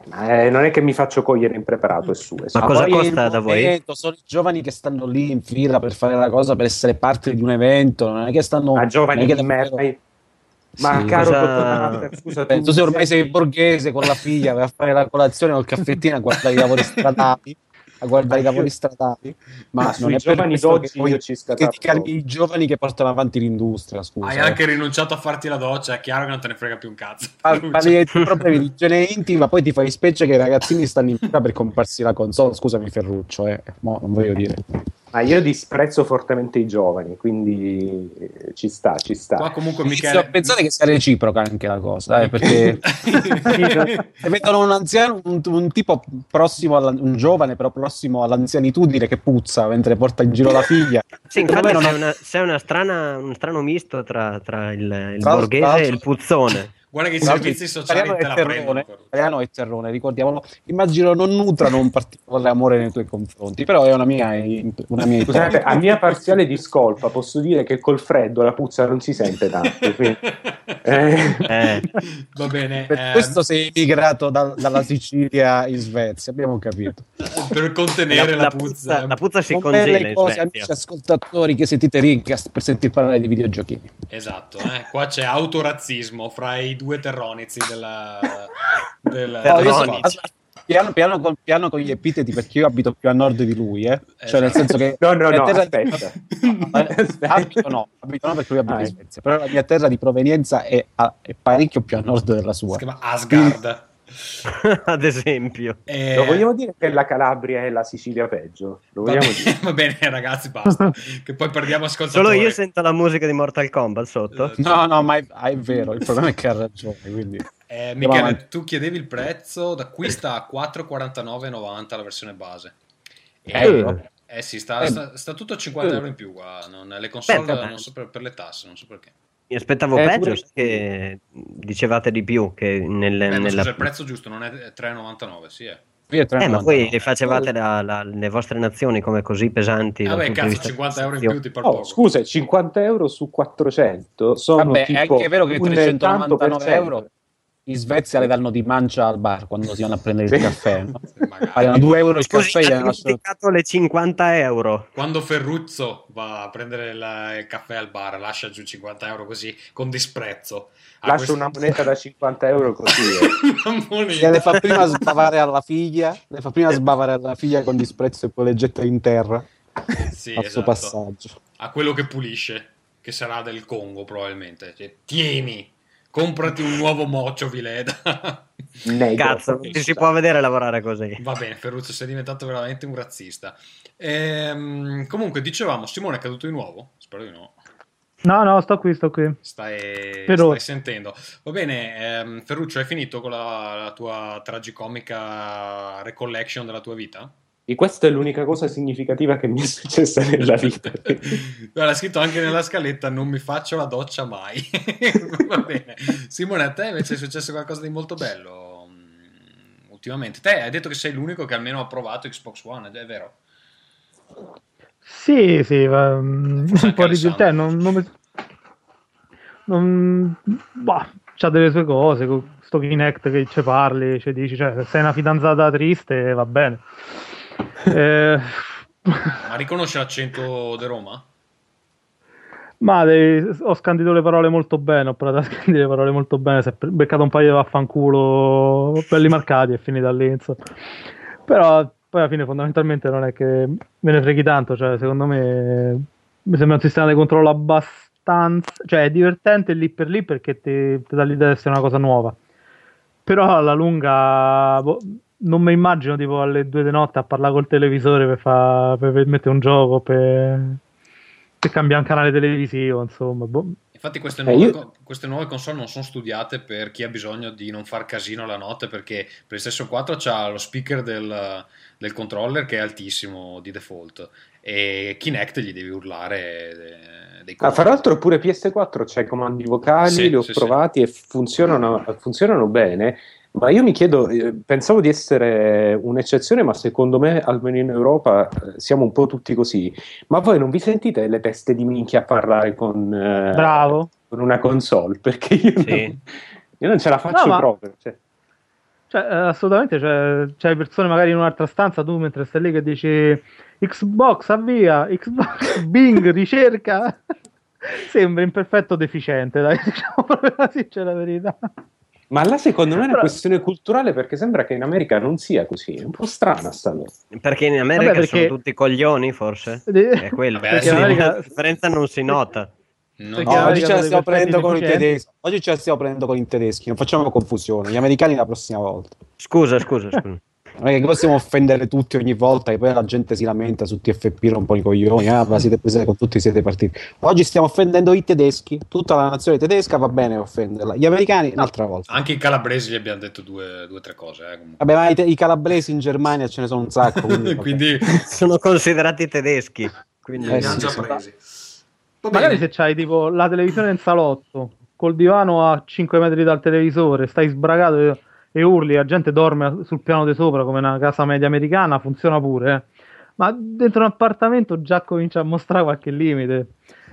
Ma, eh, non è che mi faccio cogliere impreparato, è su. è su. Ma cosa poi costa il da voi? Sono i giovani che stanno lì in fila per fare la cosa, per essere parte di un evento, non è che stanno... Ma giovani che di merda. Ma Sì, caro cosa- dottor scusa, Eh, tu se ormai sei borghese con la figlia, vai a fare la colazione col caffettino a guardare i lavori stradali, a guardare i lavori stradali, ma, Ma non sui è per giovani questo d'oggi che poi io ci scatappo. critichi i giovani che portano avanti l'industria, scusa. Hai eh. anche rinunciato a farti la doccia, è chiaro che non te ne frega più un cazzo. Pa- Parli dei tuoi problemi di igiene intima, poi ti fai specie che i ragazzini stanno in fila per comprarsi la console. Scusami, Ferruccio, eh. Mo, non voglio dire. Ma io disprezzo fortemente i giovani, quindi eh, ci sta, ci sta. Qua comunque Michele... a pensare che sia reciproca anche la cosa, eh, perché se vedono un anziano, un, un tipo prossimo, alla, un giovane però prossimo all'anzianitudine che puzza mentre porta in giro la figlia. Sì, infatti non- una, sei una strana, un strano misto tra, tra il, il Tra- borghese e il puzzone. Guarda che i servizi sociali italiano te e la terrone, italiano e terrone, ricordiamolo. Immagino non nutrano un particolare amore nei tuoi confronti, però è una mia, una mia Scusate, a mia parziale discolpa posso dire che col freddo la puzza non si sente tanto. quindi- eh, Eh, Va bene, Per ehm, questo sei emigrato da- dalla Sicilia in Svezia, abbiamo capito. per contenere la, la, puzza. puzza, la puzza si congela in cose, Svezia. amici ascoltatori che sentite Rincast per sentir parlare di videogiochi. Esatto, eh. qua c'è autorazzismo fra i due terronizi della... del- Però No, io sono- Terronici. piano, piano, con, piano con gli epiteti perché io abito più a nord di lui, eh. cioè nel senso che No, no, no, terra- aspetta. Eh, Aspetta. abito no, abito no perché lui abita Ah, in. Svezia, però la mia terra di provenienza è, a- è parecchio più a nord della si sua. chiama Asgard. Ad esempio. Eh, Lo vogliamo dire che la Calabria è la Sicilia peggio? Lo va, vogliamo bene, dire? va bene, ragazzi, basta. che poi perdiamo ascoltatori. Solo io sento la musica di Mortal Kombat sotto. Eh, No, no, ma è, ah, è vero, il problema è che ha ragione, quindi... Eh, Michele, tu chiedevi il prezzo, da qui sta a 4,49,90 la versione base. E- Eh. eh sì, sta, Eh. sta- sta tutto a 50 Eh. euro in più qua. non- le console Beh, non so per, per le tasse, non so perché. Mi aspettavo Eh, peggio, pure- che dicevate di più che nelle, Eh, nella... scusa, il prezzo giusto non è 3,99, sì, eh. Eh, ma voi le facevate la- la- le vostre nazioni come così pesanti? Vabbè, cazzo, vista 50 euro in più ti par Oh, poco. scusa, 50 euro su 400 sono Vabbè, è tipo anche vero che un 399 tanto per cento. euro in Svezia le danno di mancia al bar quando si vanno a prendere Sì. il caffè. No? Pagano 2 euro il Scusi, caffè ha gliene lasciano- dimenticato le 50 euro. Quando Ferruzzo va a prendere la- il caffè al bar, lascia giù 50 euro così con disprezzo. Lascio questo- una moneta da 50 euro così. eh. Gliele fa prima sbavare alla figlia, le fa prima sbavare alla figlia con disprezzo e poi le getta in terra Sì, al suo esatto. passaggio. A quello che pulisce, che sarà del Congo probabilmente. Cioè, tieni, comprati un nuovo moccio, Vileda. Negro. Cazzo, non ti si può vedere lavorare così. Va bene, Ferruzzo, sei diventato veramente un razzista. Ehm, comunque, dicevamo, Simone è caduto di nuovo? Spero di no. No, no, sto qui, sto qui. Stai, stai sentendo. Va bene, ehm, Ferruccio, hai finito con la, la tua tragicomica recollection della tua vita? E questa è l'unica cosa significativa che mi è successa nella vita. Guarda, ha scritto anche nella scaletta: Non mi faccio la doccia mai. Va bene, Simone, a te invece è successo qualcosa di molto bello mm, ultimamente. Te hai detto che sei l'unico che almeno ha provato Xbox One, è vero? Sì, sì, va- mm, un po' di te, non, non mi- non- bah, c'ha delle sue cose, con sto Kinect che ci parli, ci dici, cioè, se sei una fidanzata triste va bene. Eh, Ma riconosce l'accento di Roma? ma devi- ho scandito le parole molto bene, ho provato a scandire le parole molto bene, si è beccato un paio di vaffanculo belli marcati e finita lì, insomma. Però poi alla fine fondamentalmente non è che me ne freghi tanto, cioè secondo me mi sembra un sistema di controllo abbastanza, cioè è divertente lì per lì perché ti, ti dà l'idea di essere una cosa nuova. Però alla lunga boh, non mi immagino tipo alle due di notte a parlare col televisore per, fa- per, per mettere un gioco, per, per cambiare un canale televisivo, insomma. boh. Infatti, queste Eh, nuove, io- queste nuove console non sono studiate per chi ha bisogno di non far casino la notte. Perché PlayStation 4 ha lo speaker del, del controller che è altissimo di default, e Kinect gli devi urlare eh, dei Ah, fra l'altro pure PS4 c'è i comandi vocali, Sì, li ho sì, provati e funzionano, funzionano bene, ma io mi chiedo, eh, pensavo di essere un'eccezione, ma secondo me almeno in Europa eh, siamo un po' tutti così. Ma voi non vi sentite le teste di minchia a parlare con, eh, Bravo. con una console? Perché io, non, io non ce la faccio No, ma- proprio. cioè. Cioè, eh, assolutamente, cioè, c'hai persone magari in un'altra stanza, tu mentre stai lì che dici Xbox avvia, Xbox Bing ricerca. Sembra imperfetto deficiente, dai, diciamo proprio la sincera verità. Ma là secondo me è una Però- questione culturale perché sembra che in America non sia così, è un po' strana sta cosa. Perché in America Vabbè, perché- sono tutti coglioni, forse? È quello. Vabbè, Perché adesso- la America- differenza non si nota. No. La oggi ce la America stiamo deve prendendo con i effetti tedeschi. Oggi ce la stiamo prendendo con i tedeschi, non facciamo confusione. Gli americani la prossima volta. Scusa, scusa, scusa. Non è che possiamo offendere tutti ogni volta e poi la gente si lamenta su TFP rompono i coglioni, ah, ma siete prese con tutti siete partiti. Oggi stiamo offendendo i tedeschi, tutta la nazione tedesca va bene offenderla, gli americani un'altra volta. Anche i calabresi gli abbiamo detto due o tre cose. eh. Vabbè, ma i, te- i calabresi in Germania ce ne sono un sacco. Quindi. Quindi Sono considerati tedeschi. Quindi Eh, li hanno sì, già presi. Magari se c'hai tipo la televisione in salotto, col divano a 5 metri dal televisore, stai sbragato e, urli, la gente dorme sul piano di sopra come una casa media americana, funziona pure. eh. Ma dentro un appartamento già comincia a mostrare qualche limite.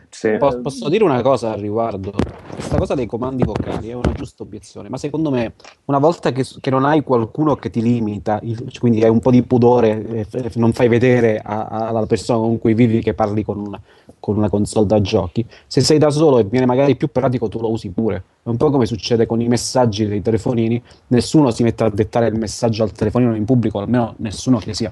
Sì. Po- Posso dire una cosa al riguardo? Questa cosa dei comandi vocali è una giusta obiezione, ma secondo me una volta che, che non hai qualcuno che ti limita, il- quindi hai un po' di pudore, e f- non fai vedere a- a- alla persona con cui vivi che parli con una, con una console da giochi, se sei da solo e viene magari più pratico tu lo usi pure. È un po' come succede con i messaggi dei telefonini, nessuno si mette a dettare il messaggio al telefonino in pubblico, almeno nessuno che sia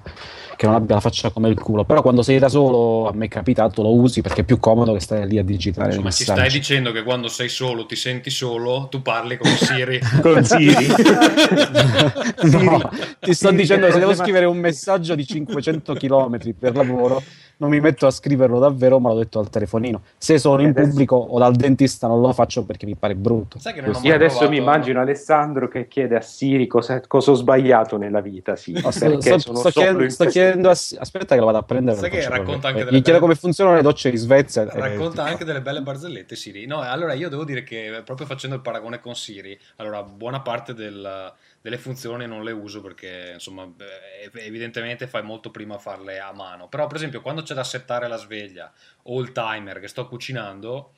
che non abbia la faccia come il culo. Però quando sei da solo, a me è capitato, lo usi perché è più comodo che stare lì a digitare il Insomma, ci messaggio. stai dicendo che quando sei solo, ti senti solo, tu parli con Siri. Con Siri. No, ti sto Siri, dicendo che se devo scrivere un messaggio di 500 km per lavoro, non mi metto a scriverlo davvero, ma l'ho detto al telefonino. Se sono in Adesso- pubblico o dal dentista non lo faccio perché mi pare brutto. Sai che non Io adesso provato- mi immagino Alessandro che chiede a Siri cosa, cosa ho sbagliato nella vita. Sì, No, sto, sto- sono sto chiedendo, in sto chiedendo a- aspetta che lo vado a prendere. Sai che racconta anche Eh, delle Gli chiedo belle- come funzionano le docce in Svezia. eh, Racconta tipo- anche delle belle barzellette, Siri. No, allora io devo dire che proprio facendo il paragone con Siri, allora buona parte del- delle funzioni non le uso perché insomma evidentemente fai molto prima a farle a mano. Però per esempio quando c'è da settare la sveglia o il timer che sto cucinando,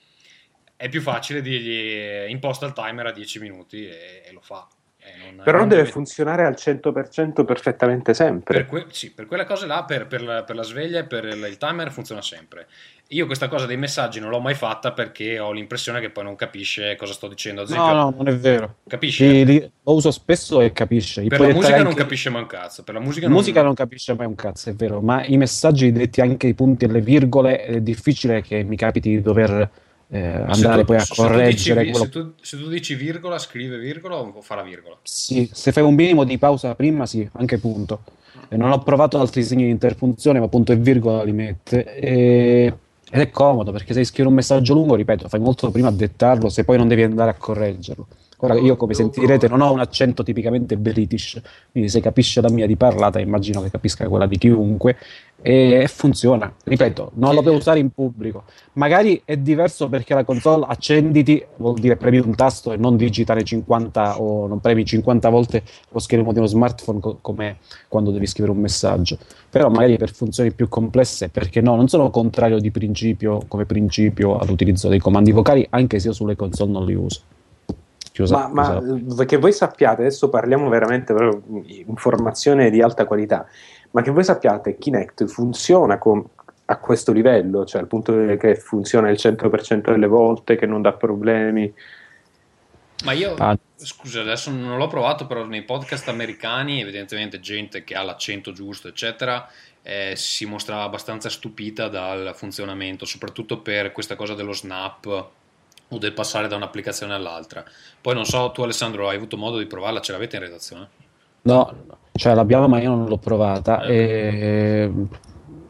è più facile dirgli eh, imposta il timer a 10 minuti e, e lo fa. E non- Però non deve funzionare al 100% perfettamente sempre. per, que- sì, per quelle cose là, per, per la, per la sveglia e per il, timer funziona sempre. Io questa cosa dei messaggi non l'ho mai fatta perché ho l'impressione che poi non capisce cosa sto dicendo. Ad No, esempio, no, non è vero. Capisci? Sì, li- lo uso spesso e capisce. I Per la musica dettare non anche- capisce mai un cazzo. Per la musica, La musica non capisce mai un cazzo, è vero, ma i messaggi detti anche i punti e le virgole è difficile che mi capiti di dover eh, andare tu- poi a se tu dici correggere se, tu, se tu dici virgola, scrive virgola o fa la virgola? Sì, se fai un minimo di pausa prima, sì, anche punto. E non ho provato altri segni di interpunzione, ma punto e virgola li mette. E- Ed è comodo perché se scrivi un messaggio lungo, ripeto, fai molto prima a dettarlo, se poi non devi andare a correggerlo. Ora, io come sentirete non ho un accento tipicamente british, quindi se capisce la mia di parlata, immagino che capisca quella di chiunque, e funziona. Ripeto, non lo devo usare in pubblico. Magari è diverso perché la console accenditi vuol dire premi un tasto e non digitare 50 o non premi 50 volte lo schermo di uno smartphone co- come quando devi scrivere un messaggio. Però magari per funzioni più complesse, perché no, non sono contrario di principio come principio all'utilizzo dei comandi vocali, anche se io sulle console non li uso. Chiusa, Ma, ma, chiusa. eh, che voi sappiate, adesso parliamo veramente di informazione di alta qualità, ma che voi sappiate, Kinect funziona con- a questo livello, cioè al punto che funziona il 100% delle volte, che non dà problemi. Ma io, Ah. scusa, adesso non l'ho provato, però nei podcast americani, evidentemente gente che ha l'accento giusto, eccetera, eh, si mostrava abbastanza stupita dal funzionamento, soprattutto per questa cosa dello snap o del passare da un'applicazione all'altra. Poi non so, tu Alessandro hai avuto modo di provarla, ce l'avete in redazione? No, cioè l'abbiamo, ma io non l'ho provata. E...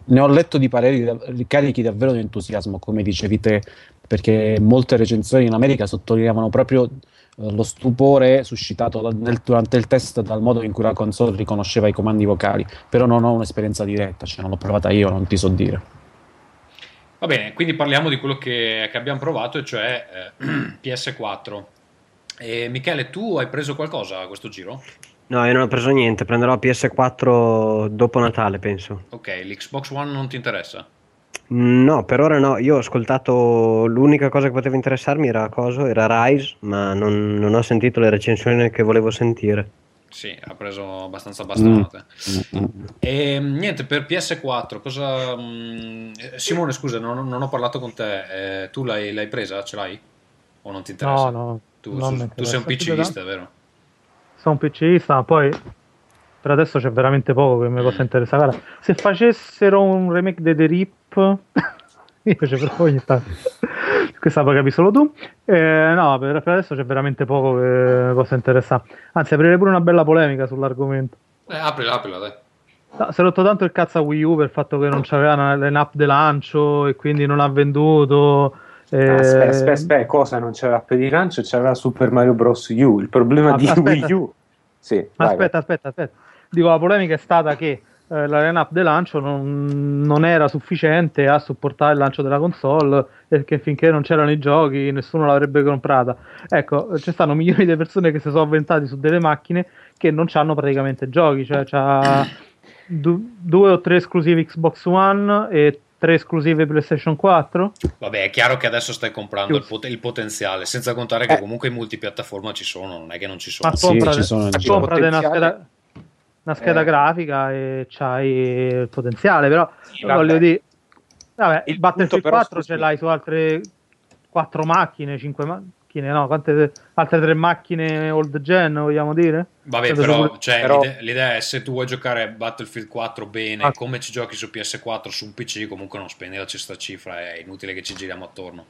Ne ho letto di pareri carichi davvero di entusiasmo, come dicevi te, perché molte recensioni in America sottolineavano proprio eh, lo stupore suscitato nel- durante il test dal modo in cui la console riconosceva i comandi vocali. Però non ho un'esperienza diretta, cioè non l'ho provata io, non ti so dire. Va bene, quindi parliamo di quello che, che abbiamo provato, cioè eh, PS4. E Michele, tu hai preso qualcosa a questo giro? No, io non ho preso niente, prenderò PS4 dopo Natale, penso. Ok, l'Xbox One non ti interessa? No, per ora no. Io ho ascoltato l'unica cosa che poteva interessarmi era cosa? Era Rise, ma non, non ho sentito le recensioni che volevo sentire. Sì, ha preso abbastanza bastonate. Mm, mm. E mm, niente, per PS4, cosa... mm, eh, Simone, scusa, non, non ho parlato con te. eh, tu l'hai, l'hai presa? Ce l'hai? O non ti interessa? No, no. Tu, su- mi tu sei un. PCista, vero? Sono un PCista, ma poi per adesso c'è veramente poco che mi possa interessare. Guarda, se facessero un remake di The Rip, io ci provo ogni tanto. Questa poi capi solo tu. Eh, no, per, per adesso c'è veramente poco che possa interessare. Anzi, aprirei pure una bella polemica sull'argomento. Eh, aprila, aprila, dai. No, si è rotto tanto il cazzo a Wii U per il fatto che non c'aveva le app di lancio e quindi non ha venduto. eh, Aspetta, aspetta, aspetta, cosa non c'era app di lancio? C'era Super Mario Bros. U. Il problema Ah, di aspetta. Wii U. Sì, vai, Aspetta, aspetta, aspetta. Dico, la polemica è stata che eh, la line-up di lancio non, non era sufficiente a supportare il lancio della console e che finché non c'erano i giochi nessuno l'avrebbe comprata. Ecco, ci stanno milioni di persone che si sono avventati su delle macchine che non hanno praticamente giochi, cioè c'ha du- due o tre esclusivi Xbox One e tre esclusive PlayStation 4. Vabbè, è chiaro che adesso stai comprando il, pot- il potenziale, senza contare che Eh. comunque i multipiattaforma ci sono, non è che non ci sono. Ma sì, comprate, ci sono comprate una una scheda Eh. grafica e c'hai il potenziale, però Sì, vabbè. voglio dire, vabbè, Il Battlefield punto però, 4 ce l'hai su altre 4 macchine, 5 macchine, no, quante altre 3 macchine old gen, vogliamo dire? Vabbè, Credo però, pure- cioè, però- l'idea, l'idea è se tu vuoi giocare a Battlefield 4 bene, Ah. come ci giochi su PS4, su un PC, comunque non spendi la stessa cifra, è inutile che ci giriamo attorno.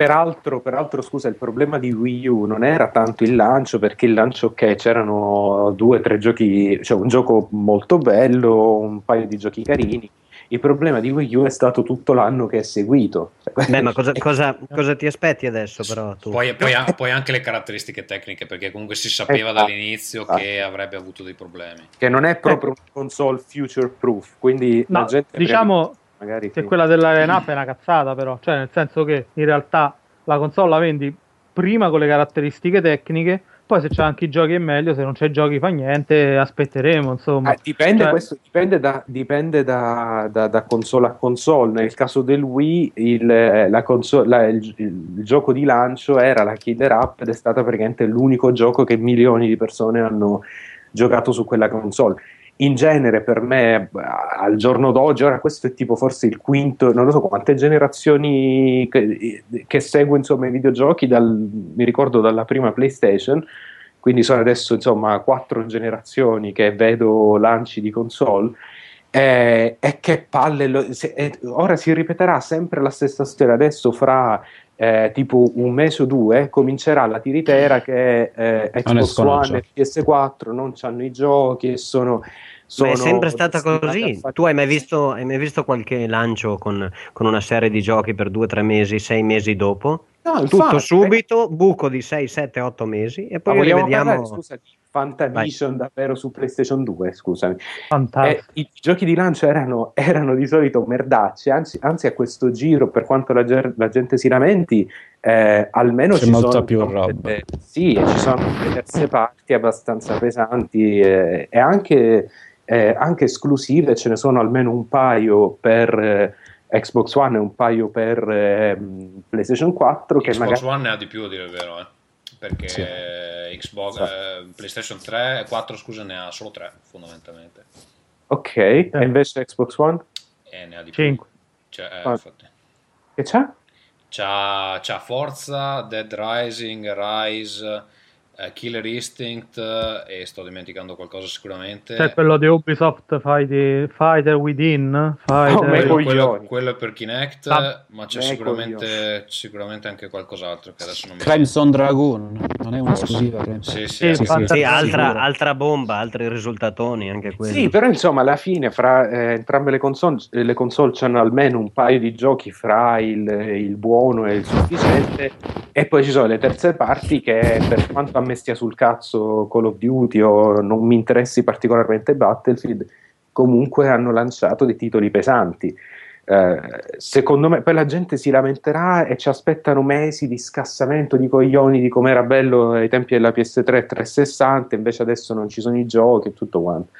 Peraltro, peraltro, scusa, il problema di Wii U non era tanto il lancio, perché il lancio, ok, c'erano due o tre giochi, cioè un gioco molto bello, un paio di giochi carini. Il problema di Wii U è stato tutto l'anno che è seguito. Beh, ma cosa, cosa- cosa ti aspetti adesso però tu? Poi, poi, poi anche le caratteristiche tecniche, perché comunque si sapeva Esatto. dall'inizio che avrebbe avuto dei problemi. Che non è proprio una console future proof, quindi la No, gente diciamo magari sì. quella della line-up è una cazzata, però, cioè nel senso che in realtà la console la vendi prima con le caratteristiche tecniche, poi se c'è anche i giochi è meglio, se non c'è i giochi fa niente, aspetteremo, insomma. Eh, dipende, Cioè, questo dipende, da, dipende da, da- da console a console. Nel caso del Wii, il, eh, la console- la- il, il- il gioco di lancio era la Killer App ed è stata praticamente l'unico gioco che milioni di persone hanno giocato su quella console. In genere, per me, eh, al giorno d'oggi, ora questo è tipo forse il quinto, non lo so quante generazioni che, che seguo insomma i videogiochi, dal- mi ricordo dalla prima PlayStation quindi sono adesso insomma quattro generazioni che vedo lanci di console eh, e che palle lo- se- eh, ora si ripeterà sempre la stessa storia. Adesso fra eh, tipo un mese o due comincerà la tiritera che eh, Xbox One e PS4 non hanno i giochi e sono, Ma è sono sempre stata così. Tu hai mai visto, hai mai visto qualche lancio con, con una serie di giochi per due, tre mesi, sei mesi dopo? No, Tutto infatti, eh. subito, buco di 6, 7, 8 mesi e poi parlare, scusa, Fantavision davvero su PlayStation 2, scusami. Eh, I giochi di lancio erano, erano di solito merdacci, anzi, anzi a questo giro, per quanto la, ger- la gente si lamenti, eh, almeno C'è ci molta sono, più delle- roba. sì, ci sono delle terze parti abbastanza pesanti eh, e anche, eh, anche esclusive, ce ne sono almeno un paio per eh, Xbox One e un paio per ehm, PlayStation 4 che Xbox magari... One ne ha di più a dire il vero, eh. perché Sì. Xbox, Esatto. eh, PlayStation 3 e 4 scusa ne ha solo 3 fondamentalmente Ok, e invece Xbox One? e ne ha di più. Cinque. Cioè, eh, Ah. Che c'è? C'ha, c'ha Forza, Dead Rising, Rise, eh, Killer Instinct eh, e sto dimenticando qualcosa sicuramente. C'è quello di Ubisoft Fighter, Fighter Within, Fighter... Oh, quello, quello- quello è per Kinect, Ah, ma c'è me sicuramente, sicuramente anche qualcos'altro che adesso non mi Crimson Dragoon, non è un'esclusiva. Sì, sì, Sì, sì, quello. sì. Sì, altra, altra bomba, altri risultatoni, anche quelli. Sì, però insomma alla fine fra eh, entrambe le console, eh, le console hanno almeno un paio di giochi fra il, il buono e il sufficiente e poi ci sono le terze parti che per quanto a me stia sul cazzo Call of Duty o non mi interessi particolarmente Battlefield, comunque hanno lanciato dei titoli pesanti. Eh, secondo me poi la gente si lamenterà e ci aspettano mesi di scassamento di coglioni di come era bello ai tempi della PS3 360 invece adesso non ci sono i giochi e tutto quanto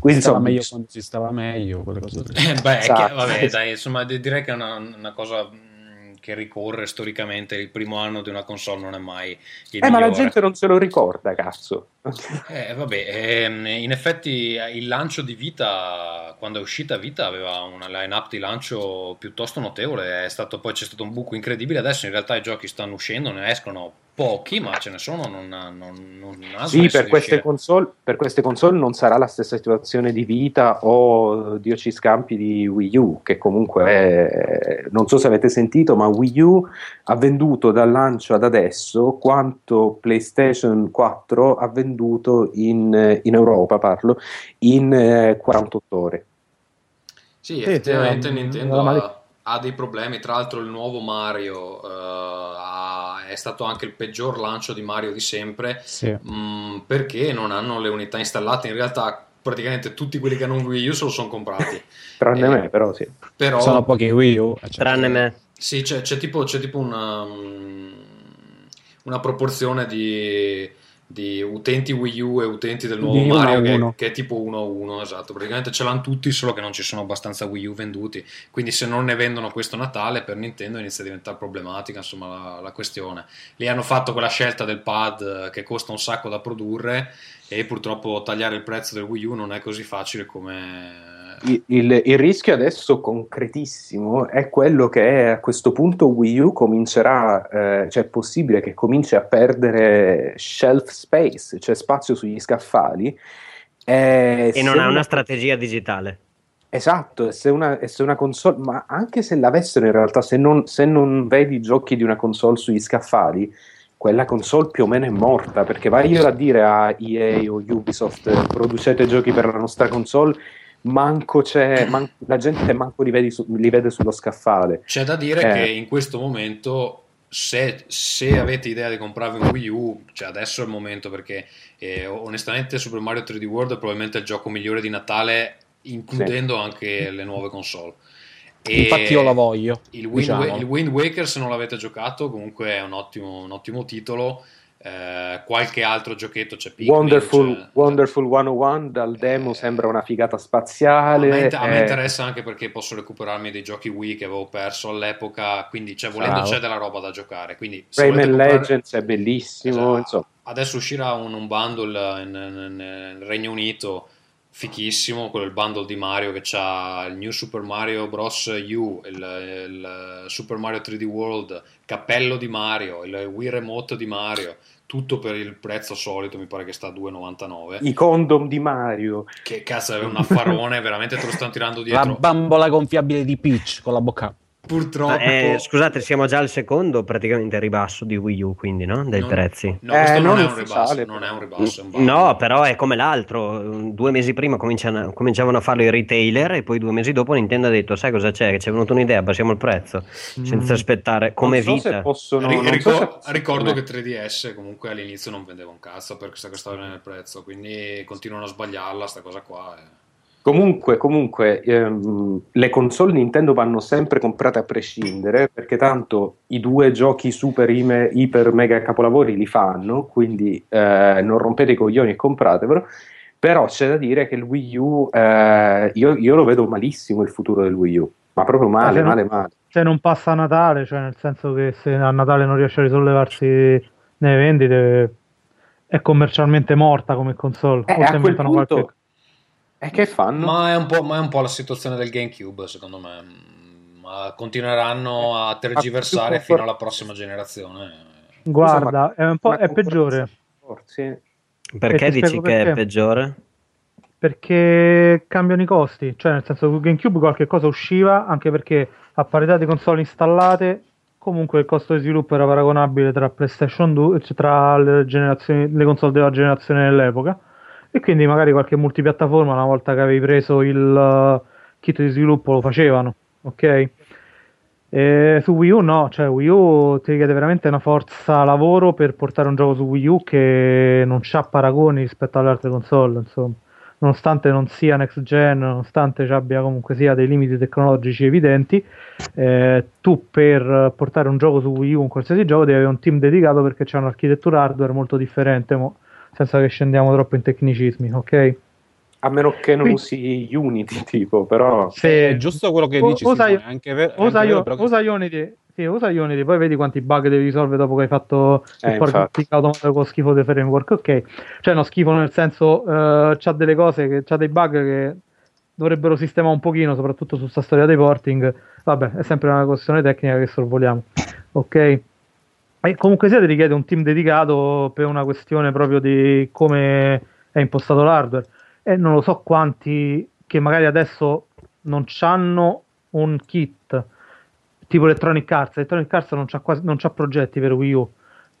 quindi stava insomma meglio quando si stava meglio, quelle cose. Eh, beh, Esatto. che- vabbè, dai, insomma, di- direi che è una, una cosa che ricorre storicamente. Il primo anno di una console non è mai il eh, ma la migliore. gente non se lo ricorda cazzo Eh, vabbè, ehm, in effetti eh, il lancio di Vita, quando è uscita Vita, aveva una line-up di lancio piuttosto notevole. È stato, poi c'è stato un buco incredibile. Adesso in realtà i giochi stanno uscendo, ne escono pochi, ma ce ne sono. Non, non, non ha sì per queste, console, per queste console non sarà la stessa situazione di Vita o Dio ci scampi di Wii U che comunque è, non so se avete sentito ma Wii U ha venduto dal lancio ad adesso quanto PlayStation 4 ha venduto in, in Europa parlo in eh, 48 ore Sì, Sì, effettivamente sì, Nintendo ha, ha dei problemi. Tra l'altro, il nuovo Mario eh, ha- è stato anche il peggior lancio di Mario di sempre. Sì. mm, perché non hanno le unità installate. In realtà, praticamente tutti quelli che hanno un Wii U se lo sono comprati. tranne Eh, me però sì Però, Sono pochi Wii U. eh, cioè, Tranne me. sì, c'è, c'è tipo, c'è tipo una, mm, una proporzione di, di utenti Wii U e utenti del nuovo Di Mario che, che è tipo 1 a 1, esatto. Praticamente ce l'hanno tutti, solo che non ci sono abbastanza Wii U venduti. Quindi se non ne vendono questo Natale per Nintendo inizia a diventare problematica insomma la, la questione. Lì hanno fatto quella scelta del pad eh, che costa un sacco da produrre e purtroppo tagliare il prezzo del Wii U non è così facile come... Il, il- il rischio adesso concretissimo è quello che a questo punto Wii U comincerà, eh, cioè è possibile che cominci a perdere shelf space, cioè spazio sugli scaffali. E, E non ha una strategia digitale. Esatto, e se una, se una console, ma anche se l'avessero in realtà, se non, se non vedi i giochi di una console sugli scaffali, quella console più o meno è morta, perché vai io a dire a EA o Ubisoft eh, producete giochi per la nostra console, manco c'è, man- la gente manco li, vedi su- li vede sullo scaffale. C'è da dire Eh. che in questo momento, se, se avete idea di comprarvi un Wii U, cioè adesso è il momento perché eh, onestamente Super Mario 3D World è probabilmente il gioco migliore di Natale, includendo anche le nuove console. E Infatti io la voglio. Il Wind, Wa- diciamo. il Wind Waker, se non l'avete giocato, comunque è un ottimo, un ottimo titolo. Eh, qualche altro giochetto c'è Pikmin, Wonderful, c'è- Wonderful 101 dal demo Eh, sembra una figata A spaziale. me, a me eh, interessa anche perché posso recuperarmi dei giochi Wii che avevo perso all'epoca, quindi cioè, volendo Bravo. c'è della roba da giocare. Quindi, Rayman comprare- Legends è bellissimo. Esatto. Adesso uscirà un, un bundle nel Regno Unito fichissimo, quello il bundle di Mario che ha il New Super Mario Bros. U, il, il Super Mario 3D World, cappello di Mario, il Wii Remote di Mario, tutto per il prezzo solito, mi pare che sta a 2,99. I condom di Mario. Che cazzo è un affarone, veramente te lo stanno tirando La dietro. bambola gonfiabile di Peach con la bocca. Purtroppo... Eh, scusate, siamo già al secondo praticamente ribasso di Wii U, quindi, no? Dei Non- prezzi. No, questo Eh, non, non è ribasso, non è un ribasso, è un bundle. No, però è come l'altro. Due mesi prima cominciavano a farlo i retailer e poi due mesi dopo Nintendo ha detto: Sai cosa c'è? Che ci è venuta un'idea, abbassiamo il prezzo. Senza aspettare, come non so vita. possono. So ricor- se- ricordo che 3DS comunque all'inizio non vendeva un cazzo per questa questione nel prezzo, quindi continuano a sbagliarla sta cosa qua. eh. Comunque, comunque ehm, le console Nintendo vanno sempre comprate a prescindere perché tanto i due giochi super ime- iper mega capolavori li fanno, quindi eh, non rompete i coglioni e compratevelo. Però c'è da dire che il Wii U, eh, io, io lo vedo malissimo il futuro del Wii U, ma proprio male, se non- male, male. Se non passa a Natale, cioè nel senso che se a Natale non riesce a risollevarsi nelle vendite, è commercialmente morta come console. Eh, a quel inventano punto, qualche- e che fanno? Ma è, un po', ma è un po' la situazione del GameCube, secondo me. Mm, Ma continueranno a tergiversare fino alla prossima generazione. Guarda, è un po' è peggiore. sì. Perché dici che è peggiore? Perché cambiano i costi, cioè nel senso che su GameCube qualche cosa usciva, anche perché a parità di console installate, comunque il costo di sviluppo era paragonabile tra PlayStation 2, cioè tra le, generazioni, le console della generazione dell'epoca, e quindi magari qualche multipiattaforma una volta che avevi preso il uh, kit di sviluppo lo facevano, ok? E su Wii U no, cioè Wii U ti richiede veramente una forza lavoro per portare un gioco su Wii U che non ha paragoni rispetto alle altre console, insomma nonostante non sia next gen, nonostante ci abbia comunque sia dei limiti tecnologici evidenti, eh, tu per portare un gioco su Wii U, un qualsiasi gioco, devi avere un team dedicato perché c'è un'architettura hardware molto differente, mo, senza che scendiamo troppo in tecnicismi, ok? A meno che non Qui- usi Unity, tipo, però... Se È giusto quello che o- dici, usa, Simone, anche ver- usa, anche vero, io- che- usa Unity, sì, usa Unity, poi vedi quanti bug devi risolvere dopo che hai fatto Eh, il port infatti. automatico con schifo di framework, ok? Cioè, no, schifo nel senso, eh, c'ha delle cose, che, c'ha dei bug che dovrebbero sistemare un pochino, soprattutto su sta storia dei porting. Vabbè, è sempre una questione tecnica che sorvoliamo, ok? E comunque sia ti richiede un team dedicato per una questione proprio di come è impostato l'hardware. E non lo so quanti che magari adesso non hanno un kit tipo Electronic Arts. Electronic Arts non c'ha, quasi, non c'ha progetti per Wii U.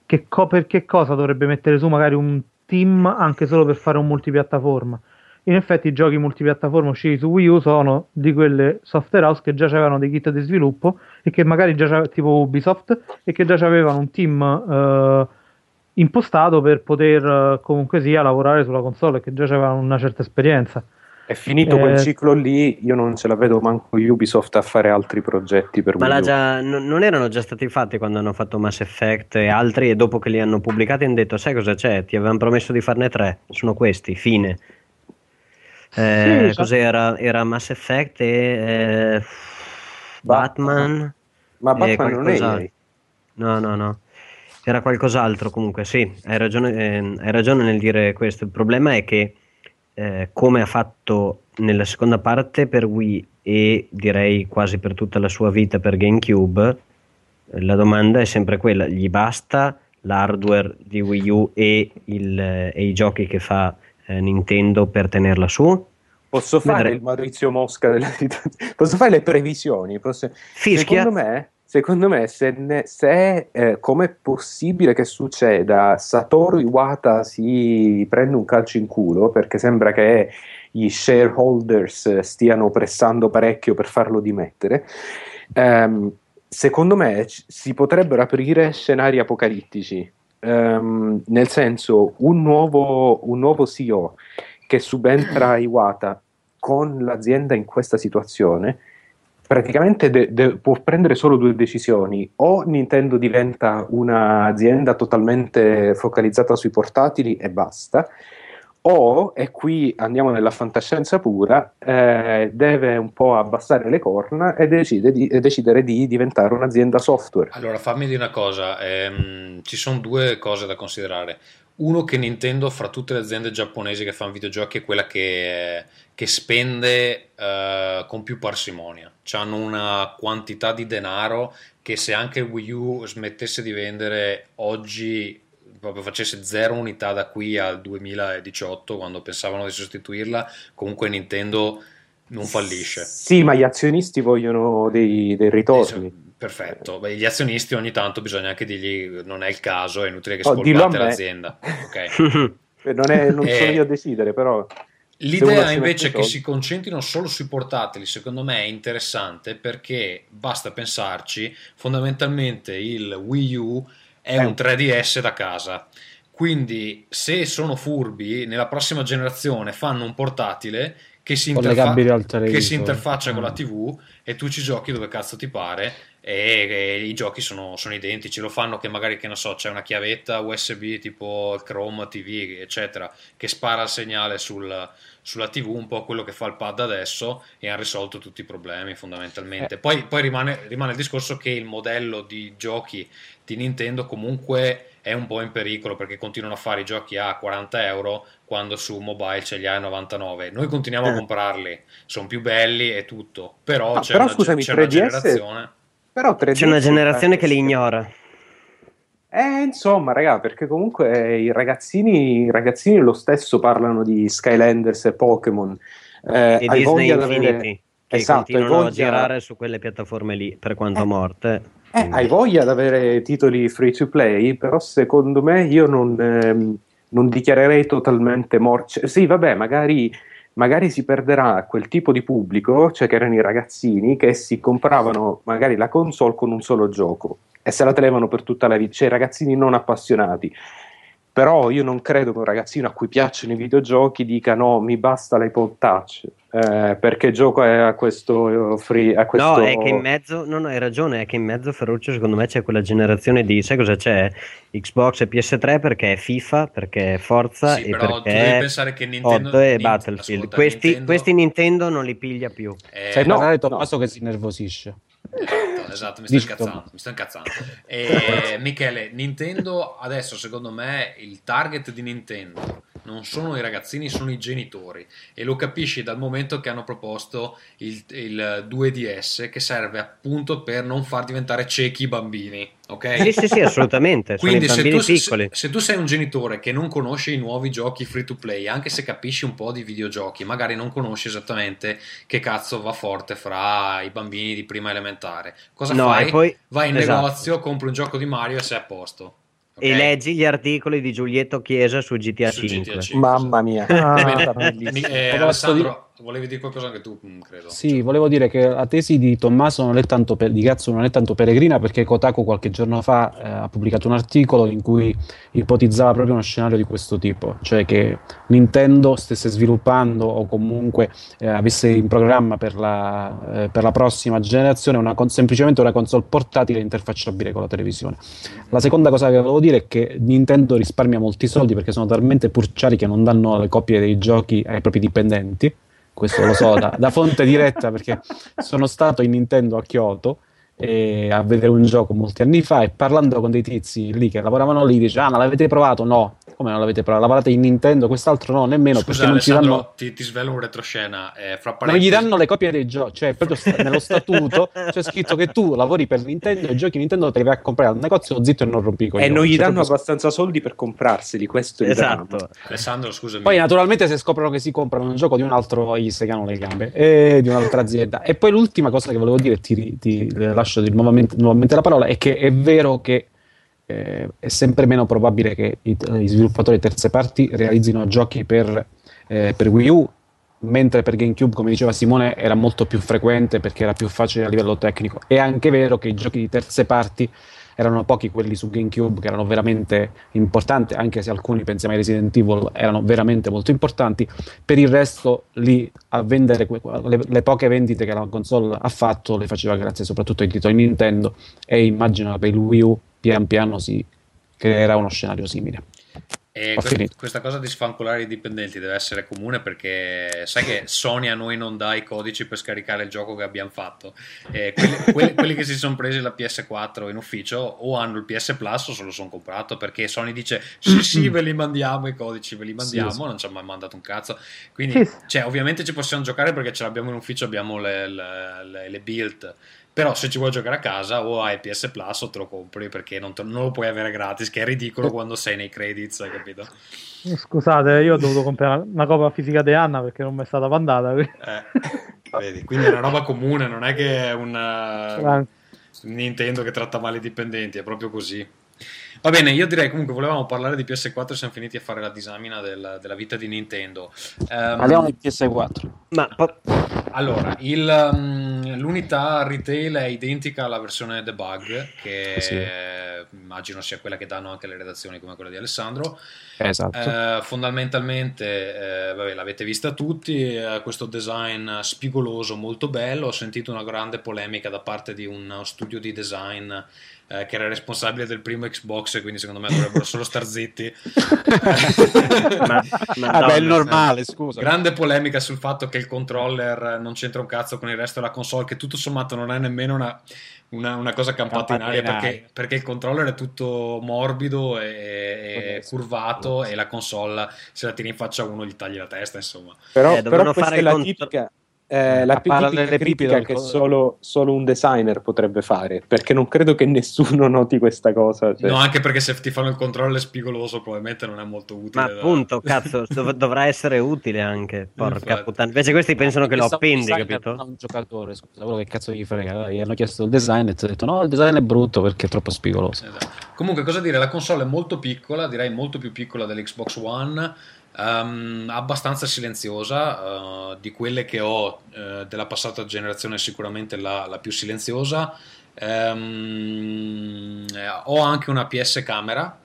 Che co- per che cosa dovrebbe mettere su magari un team anche solo per fare un multipiattaforma? In effetti i giochi multipiattaforma usciti su Wii U sono di quelle software house che già avevano dei kit di sviluppo e che magari già tipo Ubisoft e che già avevano un team eh, impostato per poter eh, comunque sia lavorare sulla console e che già avevano una certa esperienza. È finito Eh, quel ciclo lì, io non ce la vedo manco Ubisoft a fare altri progetti per Ma già- non non erano già stati fatti quando hanno fatto Mass Effect e altri e dopo che li hanno pubblicati hanno detto sai cosa c'è? Ti avevamo promesso di farne tre, sono questi, fine. Eh, Sì, cos'era? Era Mass Effect e eh, Batman. Ma e Batman non è. EA. No, no, no. Era qualcos'altro comunque, sì, hai ragione, eh, hai ragione nel dire questo. Il problema è che, eh, come ha fatto nella seconda parte per Wii e direi quasi per tutta la sua vita per GameCube, eh, la domanda è sempre quella: gli basta l'hardware di Wii U e, il, eh, e i giochi che fa eh, Nintendo per tenerla su? Posso fare Vedremo. il Maurizio Mosca della? Posso fare le previsioni? Posso-? Secondo me, secondo me se, ne- se eh, com'è possibile che succeda Satoru Iwata si prende un calcio in culo perché sembra che gli shareholders eh, stiano pressando parecchio per farlo dimettere. Ehm, secondo me c- si potrebbero aprire scenari apocalittici. Ehm, nel senso, un nuovo, un nuovo CEO che subentra Iwata con l'azienda in questa situazione praticamente de- de- può prendere solo due decisioni: o Nintendo diventa un'azienda totalmente focalizzata sui portatili e basta, o, e qui andiamo nella fantascienza pura, eh, deve un po' abbassare le corna e, di- decidere di diventare un'azienda software. Allora, fammi dire una cosa, ehm, ci sono due cose da considerare. Uno che Nintendo, fra tutte le aziende giapponesi che fanno videogiochi, è quella che, che spende eh, con più parsimonia. Hanno una quantità di denaro che se anche Wii U smettesse di vendere oggi, proprio facesse zero unità da qui al 2018, quando pensavano di sostituirla, comunque Nintendo non fallisce. Sì, ma gli azionisti vogliono dei, dei ritorni. Perfetto, Beh, gli azionisti ogni tanto bisogna anche dirgli non è il caso, è inutile che Oh, spolpate l'azienda. Ok. Eh, Non, è- non Eh, sono io a decidere, però. L'idea invece che si concentrino solo sui portatili, secondo me è interessante perché basta pensarci, fondamentalmente il Wii U è Eh. un 3DS da casa. Quindi se sono furbi, nella prossima generazione fanno un portatile che si, al che si interfaccia con la Ah. TV e tu ci giochi dove cazzo ti pare e, e i giochi sono, sono identici. Lo fanno che magari, che ne so, c'è una chiavetta USB tipo Chrome TV, eccetera, che spara il segnale sul- sulla TV, un po' quello che fa il pad adesso e ha risolto tutti i problemi fondamentalmente. Eh. Poi, poi rimane, rimane il discorso che il modello di giochi di Nintendo comunque è un po' in pericolo perché continuano a fare i giochi a 40 euro quando su mobile ce li hai a 99. Noi continuiamo a Eh. comprarli, sono più belli e tutto, però Ah, c'è, però una, scusami, c'è una 3DS generazione. Però 3DS C'è una generazione che li ignora. Eh, insomma, raga, perché comunque eh, i ragazzini, i ragazzini lo stesso parlano di Skylanders e Pokémon. Eh, E hai Disney voglia di Infinity, avere... che Esatto, continuano a voglia... girare su quelle piattaforme lì, per quanto morte. Eh, Quindi- hai voglia di avere titoli free to play, però secondo me io non, ehm, non dichiarerei totalmente morto. Sì, vabbè, magari, magari si perderà quel tipo di pubblico, cioè che erano i ragazzini che si compravano magari la console con un solo gioco e se la tenevano per tutta la vita, cioè i ragazzini non appassionati. Però io non credo che un ragazzino a cui piacciono i videogiochi dica no, mi basta l'iPod Touch eh, perché gioco a questo free. A questo... No, è che in mezzo, no, no, hai ragione, è che in mezzo Ferruccio secondo me c'è quella generazione di, sai cosa c'è? Xbox e PS3 perché è FIFA, perché è Forza Sì, e però tu perché devi è pensare che Nintendo- 8 e Battlefield. ascolta, questi, Nintendo- questi Nintendo non li piglia più. Eh, Sai no, parlare no. Tommaso che si innervosisce. Esatto, esatto, mi sto incazzando, mi sto incazzando. E, Michele, Nintendo adesso secondo me il target di Nintendo non sono i ragazzini, sono i genitori e lo capisci dal momento che hanno proposto il, il 2DS che serve appunto per non far diventare ciechi i bambini, ok? Sì, sì, sì, assolutamente. Quindi se tu, se- se tu sei un genitore che non conosce i nuovi giochi free to play, anche se capisci un po' di videogiochi, magari non conosci esattamente che cazzo va forte fra i bambini di prima elementare. Cosa No, fai? poi- Vai in esatto. negozio, compri un gioco di Mario e sei a posto. E ok? leggi gli articoli di Giulietto Chiesa su GTA Su 5. GTA 5. Mamma mia. Ah, bellissimo. Mi- eh, Posso Alessandro, volevi dire qualcosa anche tu, mm, credo. Sì, volevo dire che la tesi di Tommaso non è tanto per, di cazzo non è tanto peregrina perché Kotaku qualche giorno fa eh, ha pubblicato un articolo in cui ipotizzava proprio uno scenario di questo tipo, cioè che Nintendo stesse sviluppando o comunque eh, avesse in programma per la, eh, per la prossima generazione una con- semplicemente una console portatile interfacciabile con la televisione. La seconda cosa che volevo dire è che Nintendo risparmia molti soldi perché sono talmente purciari che non danno le copie dei giochi ai propri dipendenti. Questo lo so da, da fonte diretta perché sono stato in Nintendo a Kyoto e a vedere un gioco molti anni fa e parlando con dei tizi lì che lavoravano lì dice ah ma l'avete provato? No, come non l'avete provato? Lavorate in Nintendo? Quest'altro no, nemmeno Scusa perché non ci danno ti, ti svelo un retroscena. eh, fra non parentesi, gli danno le copie dei giochi, cioè proprio sta- nello statuto c'è scritto che tu lavori per Nintendo e i giochi Nintendo te li vai a comprare al negozio zitto e non rompi i E non gli Cioè, danno proprio- abbastanza soldi per comprarseli, questo è il Esatto. Alessandro, scusami. Poi naturalmente se scoprono che si comprano un gioco di un altro gli segano le gambe e di un'altra azienda. E poi l'ultima cosa che volevo dire, ti, ti lascio nuovamente, nuovamente la parola, è che è vero che eh, è sempre meno probabile che i, i sviluppatori terze parti realizzino giochi per, eh, per Wii U, mentre per GameCube, come diceva Simone, era molto più frequente perché era più facile a livello tecnico. È anche vero che i giochi di terze parti erano pochi quelli su GameCube che erano veramente importanti, anche se alcuni, pensiamo ai Resident Evil, erano veramente molto importanti. Per il resto, lì a vendere que- le, le poche vendite che la console ha fatto le faceva grazie soprattutto ai titoli Nintendo e immagino per il Wii U pian piano si creerà uno scenario simile. E Ho que- finito. questa cosa di sfanculare i dipendenti deve essere comune perché sai che Sony a noi non dà i codici per scaricare il gioco che abbiamo fatto. E quelli, quelli- quelli che si sono presi la PS4 in ufficio o hanno il PS Plus o se lo sono comprato perché Sony dice sì sì ve li mandiamo i codici, ve li mandiamo, Sì, sì. non ci ha mai mandato un cazzo. Quindi sì. cioè, ovviamente ci possiamo giocare perché ce l'abbiamo in ufficio, abbiamo le, le- le- le build. Però se ci vuoi giocare a casa o hai PS Plus o te lo compri perché non, te- non lo puoi avere gratis, che è ridicolo quando sei nei credits, hai capito? Scusate, io ho dovuto comprare una copia fisica di Anna perché non mi è stata mandata. quindi- Eh, vedi, quindi è una roba comune, non è che è un Ah. Nintendo che tratta male i dipendenti, è proprio così. Va bene, io direi comunque volevamo parlare di PS4 e siamo finiti a fare la disamina del- della vita di Nintendo. Ehm, Parliamo di PS4. Ma Allora, il, um, l'unità retail è identica alla versione debug, che Sì. eh, immagino sia quella che danno anche le redazioni come quella di Alessandro. Esatto. Eh, fondamentalmente, eh, vabbè, l'avete vista tutti, eh, questo design spigoloso, molto bello. Ho sentito una grande polemica da parte di uno studio di design eh, che era responsabile del primo Xbox, quindi secondo me dovrebbero solo star zitti. ma- Vabbè, è Madonna, normale, scusa. Grande polemica sul fatto che il controller non c'entra un cazzo con il resto della console, che tutto sommato non è nemmeno una, una- una cosa campata in Campata aria, in aria. perché, perché il controller è tutto morbido e, e curvato sì. e la console se la tiri in faccia a uno gli tagli la testa, insomma. Però, Eh, però fare è la contro- tipica, eh, la A parlare tipica delle pipi critica del che solo, solo un designer potrebbe fare, perché non credo che nessuno noti questa cosa. cioè. No, anche perché se ti fanno il controller spigoloso probabilmente non è molto utile. Ma da- appunto, cazzo, dov- dovrà essere utile anche. Porca puttana. Invece questi pensano che lo appendi, capito? un giocatore, scusa, quello che cazzo gli frega. Allora, Gli hanno chiesto il design e ti ha detto no, il design è brutto perché è troppo spigoloso. Esatto. Comunque, cosa dire? La console è molto piccola, direi molto più piccola dell'Xbox One, ehm, abbastanza silenziosa, eh, di quelle che ho eh, della passata generazione, sicuramente la, la più silenziosa. Eh, ho anche una PS camera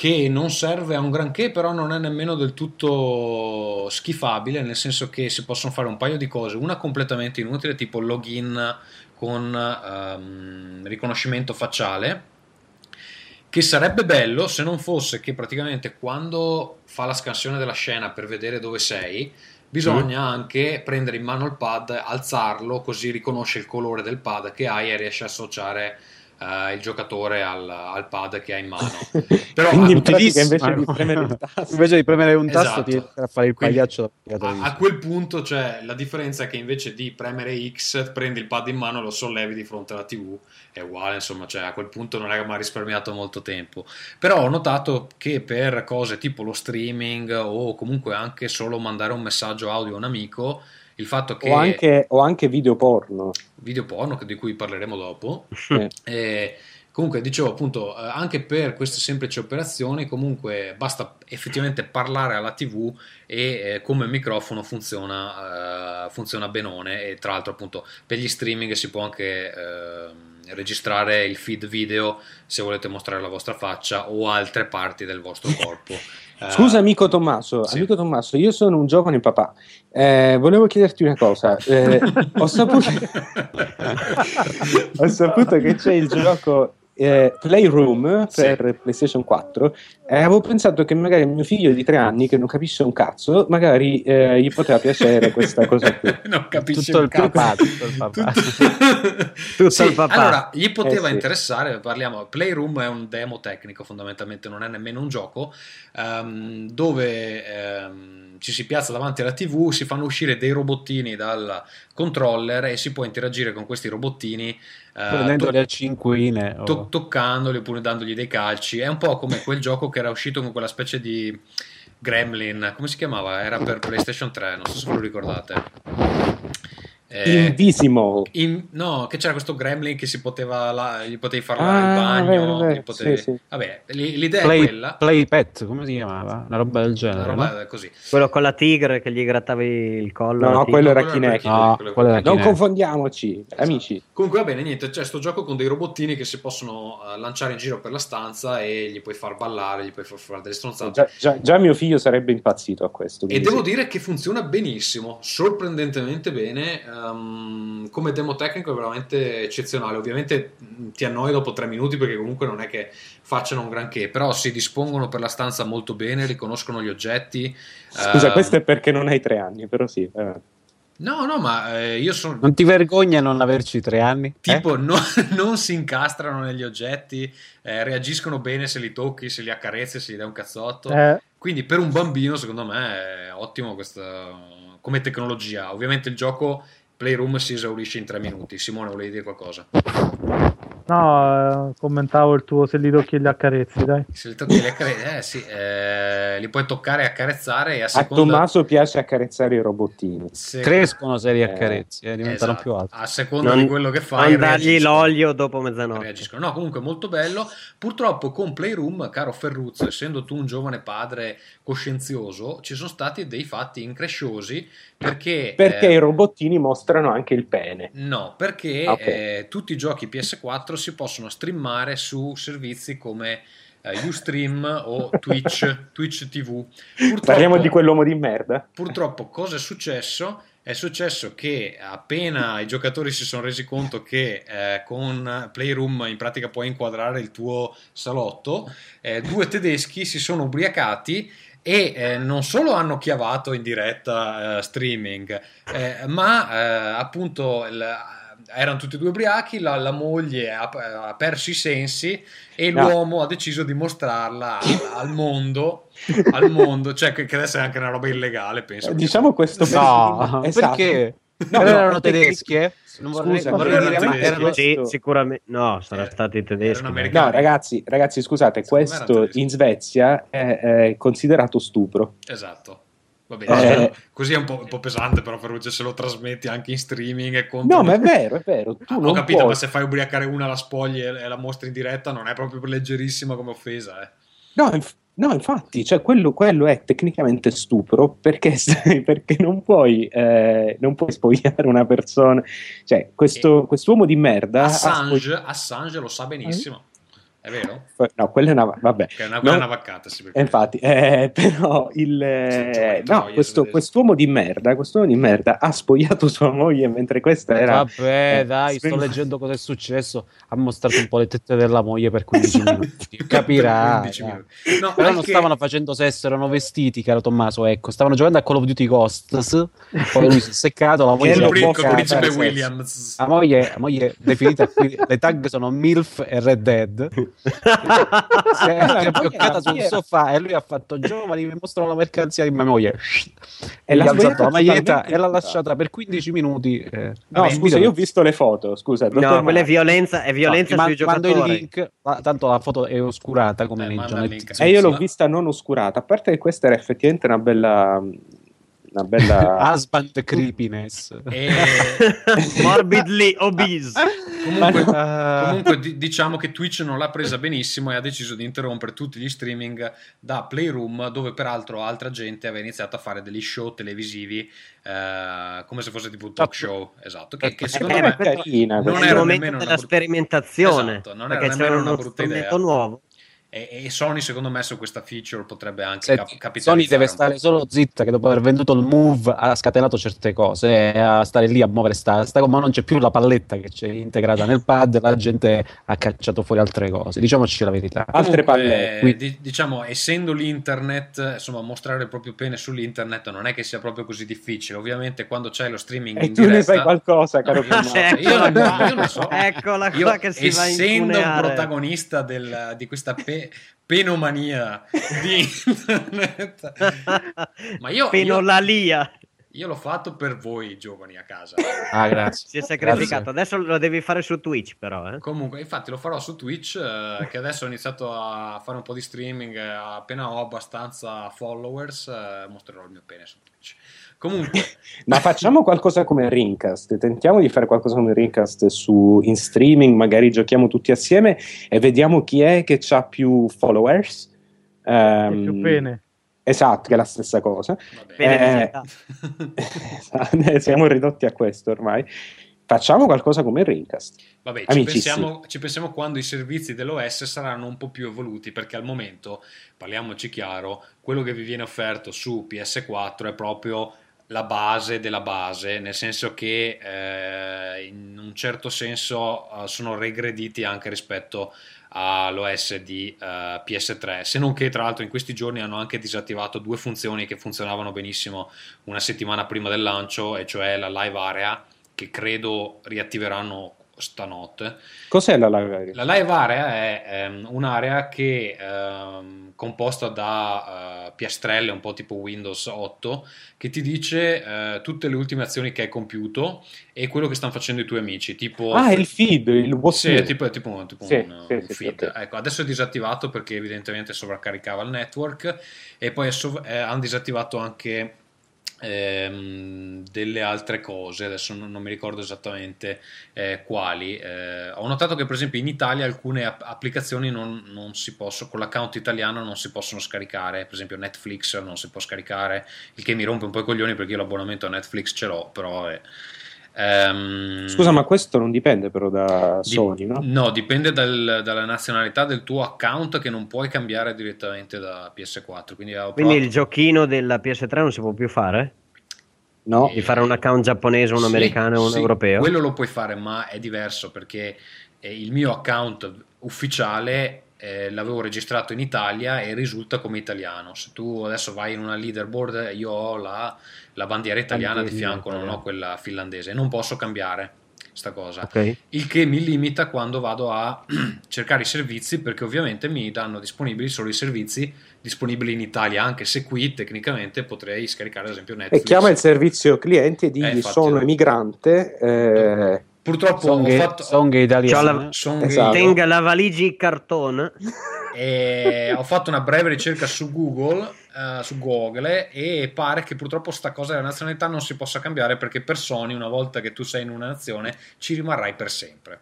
che non serve a un granché, però non è nemmeno del tutto schifabile, nel senso che si possono fare un paio di cose, una completamente inutile, tipo login con ehm, riconoscimento facciale, che sarebbe bello se non fosse che praticamente quando fa la scansione della scena per vedere dove sei, bisogna anche prendere in mano il pad, alzarlo, così riconosce il colore del pad che hai e riesce a associare eh, il giocatore al, al pad che ha in mano. Però Quindi in pratica utilissimo. invece di premere il tasto Invece di premere un tasto Esatto. ti viene a fare il Quindi, pagliaccio a, a quel punto cioè, la differenza è che invece di premere X prendi il pad in mano e lo sollevi di fronte alla TV è uguale insomma cioè, a quel punto non è che mi ha risparmiato molto tempo però ho notato che per cose tipo lo streaming o comunque anche solo mandare un messaggio audio a un amico il fatto che o, anche, o anche video porno. video porno di cui parleremo dopo Eh. e comunque dicevo appunto eh, anche per queste semplici operazioni comunque basta effettivamente parlare alla tv e eh, come microfono funziona, eh, funziona benone e tra l'altro appunto per gli streaming si può anche ehm, registrare il feed video se volete mostrare la vostra faccia o altre parti del vostro corpo Scusa amico Tommaso, sì. amico Tommaso, io sono un giovane papà. Eh, volevo chiederti una cosa. Eh, ho, saputo... ho saputo che c'è il gioco eh, Playroom per PlayStation 4 e avevo pensato che magari mio figlio di tre anni che non capisce un cazzo, magari eh, gli poteva piacere questa cosa qui. non capisci Tutto un il cazzo. papà, tutto il papà. Tutto Sì, il papà. Allora, gli poteva Eh sì. interessare, parliamo, Playroom è un demo tecnico fondamentalmente, non è nemmeno un gioco, ehm, dove ehm, ci si piazza davanti alla TV, si fanno uscire dei robottini dal controller e si può interagire con questi robottini eh, Prendendoli to- a cinquine. o- to- toccandoli oppure dandogli dei calci. È un po' come quel gioco che era uscito con quella specie di Gremlin, come si chiamava? Era per PlayStation 3, non so se ve lo ricordate. Eh, Invisimal. in- no, che c'era questo gremlin che si poteva la- gli potevi fare Ah, il bagno, vero, gli potevi- sì, sì. Vabbè, l'idea è Play, quella, Play Pet, come si chiamava? Una roba del genere. roba no? così. Quello con la tigre che gli grattavi il collo. No, tigre. quello era Kinect. No, Non Kinect. confondiamoci, amici. Comunque va bene, niente, c'è sto gioco con dei robottini che si possono eh, lanciare in giro per la stanza e gli puoi far ballare, gli puoi far fare delle stronzate. Già, già- già mio figlio sarebbe impazzito a questo. E devo sì. dire che funziona benissimo, sorprendentemente bene. Ehm, come demo tecnico è veramente eccezionale. Ovviamente mh, ti annoi dopo tre minuti perché comunque non è che facciano un granché, però si dispongono per la stanza molto bene, riconoscono gli oggetti. Scusa, ehm, questo è perché non hai tre anni, però sì. eh. No, no, ma eh, io sono. Non ti vergogna non averci tre anni? Eh? Tipo, no- non si incastrano negli oggetti, eh, reagiscono bene se li tocchi, se li accarezzi, se gli dai un cazzotto. Eh, Quindi per un bambino, secondo me, è ottimo questa come tecnologia. Ovviamente il gioco Playroom si esaurisce in tre minuti. Simone, volevi dire qualcosa? No, eh, commentavo il tuo se li tocchi e li accarezzi, dai. Se li tocchi li accare- eh, sì, eh, li puoi toccare e accarezzare e a A seconda... Tommaso piace accarezzare i robottini. se- Crescono se li Eh, accarezzi, eh, diventano esatto, più alti. A seconda Non- di quello che fai, Non dargli l'olio dopo mezzanotte. reagiscono. No, comunque molto bello. Purtroppo con Playroom, caro Ferruzzo, essendo tu un giovane padre coscienzioso, ci sono stati dei fatti incresciosi perché... Perché eh, i robottini mostrano anche il pene. No, perché Ok. eh, tutti i giochi PS4 si possono streamare su servizi come eh, Ustream o Twitch, Twitch TV. Purtroppo, Parliamo di quell'uomo di merda. Purtroppo cosa è successo? È successo che appena i giocatori si sono resi conto che eh, con Playroom in pratica puoi inquadrare il tuo salotto, eh, due tedeschi si sono ubriacati e eh, non solo hanno chiavato in diretta eh, streaming, eh, ma eh, appunto il- erano tutti e due ubriachi, la, la moglie ha, ha perso i sensi e No. l'uomo ha deciso di mostrarla al, al mondo, al mondo, cioè che, che adesso è anche una roba illegale, penso. Eh, Diciamo questo No, Esatto. perché? No, no, erano tedeschi, eh? Non vorrei, Scusa, vorrei erano dire, ma erano- Sì, sicuramente. No, saranno Eh, stati tedeschi. No, ragazzi, ragazzi, scusate, questo in Svezia è, è considerato stupro. Esatto. Va bene, Eh. così è un po', un po' pesante, però Ferruccio se lo trasmetti anche in streaming e conto. No, ma è vero, è vero. Tu Ah, Ho non capito, puoi- ma se fai ubriacare una la spogli e, la mostri in diretta non è proprio leggerissima come offesa, eh. No, inf- no, infatti, cioè, quello, quello è tecnicamente stupro perché, perché non, puoi, eh, non puoi spogliare una persona. Cioè, questo, quest'uomo di merda. Assange, spogli- Assange lo sa benissimo. È vero? No, quella è una. Vabbè. Che è una, Non- è una vaccata, sì, perché- Eh, Infatti, eh, però il, eh, no, questo, quest'uomo di merda, quest'uomo di merda ha spogliato sua moglie mentre questa era. Vabbè, eh, dai, sto leggendo cosa è successo. Ha mostrato un po' le tette della moglie per 15 minuti. Capirai. 15 dai. minuti. No, Però non anche- stavano facendo sesso, erano vestiti, caro Tommaso. Ecco, stavano giocando a Call of Duty Ghosts. Poi lui si è seccato. La moglie, il lo pri- può col fare, principe nel senso. Williams. la moglie, la moglie definita qui, le tag sono MILF e Red Dead. Si è, bloccata sul sofà e lui ha fatto giovani mi mostrano la mercanzia di mia moglie E l'ha alzato la maglietta e l'ha lasciata per 15 minuti eh. No, Vabbè, scusa, io ho visto le foto. Scusa, No, quella è violenza, è violenza No, sui ma- mando giocatori. il link ma tanto la foto è oscurata come Eh, nei. E io l'ho vista non oscurata. A parte che questa era effettivamente una bella. Una bella. husband creepiness E... Morbidly obese. Comunque, comunque di- diciamo che Twitch non l'ha presa benissimo e ha deciso di interrompere tutti gli streaming da Playroom, dove peraltro altra gente aveva iniziato a fare degli show televisivi eh, come se fosse tipo un talk show. Esatto, che, che secondo Eh, me carina, non era momento nemmeno una della brutta- sperimentazione. Esatto, non era nemmeno una brutta idea. nuovo. E, e Sony, secondo me, su questa feature potrebbe anche cap- capitalizzare. Sony deve stare solo zitta che dopo aver venduto il Move ha scatenato certe cose e a stare lì a muovere sta, sta ma non c'è più la palletta che c'è integrata nel pad la gente ha cacciato fuori altre cose diciamoci la verità Altre Comunque, pallette. eh, di- diciamo, essendo l'internet, insomma, mostrare il proprio pene sull'internet non è che sia proprio così difficile. Ovviamente, quando c'è lo streaming E in tu ne diretta, sai qualcosa, caro No, Tommaso. io, non- io non so. Eccola Io, qua che si va essendo un incuneare. protagonista del- di questa pe- penomania di internet, ma io, io, Penolalia. io l'ho fatto per voi giovani a casa. ah grazie Si è sacrificato. Adesso lo devi fare su Twitch, però. Eh. Comunque, infatti, lo farò su Twitch. eh, che adesso ho iniziato a fare un po' di streaming. eh, appena ho abbastanza followers, eh, mostrerò il mio pene su Twitch. Comunque, Ma facciamo qualcosa come Rincast, tentiamo di fare qualcosa come Rincast su, in streaming, magari giochiamo tutti assieme e vediamo chi è che ha più followers. Ehm, più pene. Esatto, che è la stessa cosa. Pene Eh, esatto, siamo ridotti a questo ormai. Facciamo qualcosa come Rincast. Vabbè, ci Amici, pensiamo, ci pensiamo quando i servizi dell'OS saranno un po' più evoluti, perché al momento, parliamoci chiaro, quello che vi viene offerto su PS4 è proprio la base della base, nel senso che eh, in un certo senso eh, sono regrediti anche rispetto all'OS di eh, PS3, se non che tra l'altro in questi giorni hanno anche disattivato due funzioni che funzionavano benissimo una settimana prima del lancio, e cioè la live area che credo riattiveranno stanotte. Cos'è la live area? La live area è ehm, un'area che ehm, composta da eh, piastrelle un po' tipo Windows 8 che ti dice eh, tutte le ultime azioni che hai compiuto e quello che stanno facendo i tuoi amici tipo Ah, il feed, il WhatsApp. sì, è tipo, tipo un, tipo Sì, un, sì, un sì, feed. ok. Ecco, adesso è disattivato perché evidentemente sovraccaricava il network e poi sov- eh, hanno disattivato anche ehm, delle altre cose, adesso non, non mi ricordo esattamente eh, quali. Eh, ho notato che per esempio in Italia alcune app- applicazioni non, non si possono, con l'account italiano non si possono scaricare, per esempio Netflix non si può scaricare, il che mi rompe un po' i coglioni perché io l'abbonamento a Netflix ce l'ho, però... è- ehm, Scusa, ma questo non dipende però da Sony, no? No, dipende dal- dalla nazionalità del tuo account che non puoi cambiare direttamente da PS4. Quindi, Quindi il giochino della PS3 non si può più fare? No. Di fare un account giapponese, un Sì, americano e un sì, europeo? Quello lo puoi fare, ma è diverso perché eh, il mio account ufficiale eh, l'avevo registrato in Italia e risulta come italiano. Se tu adesso vai in una leaderboard, io ho la, la bandiera italiana di fianco, non ho quella finlandese non posso cambiare sta cosa. Ok. Il che mi limita quando vado a cercare i servizi perché ovviamente mi danno disponibili solo i servizi disponibili in Italia, anche se qui tecnicamente potrei scaricare ad esempio Netflix. E chiama il servizio clienti e digli Eh, infatti. sono emigrante. eh, Purtroppo Song, ho fatto song italiano. C'ho la- Song Esatto. Tenga la valigia cartone. e ho fatto una breve ricerca su Google, eh, su Google e pare che purtroppo sta cosa della nazionalità non si possa cambiare perché per Sony una volta che tu sei in una nazione ci rimarrai per sempre.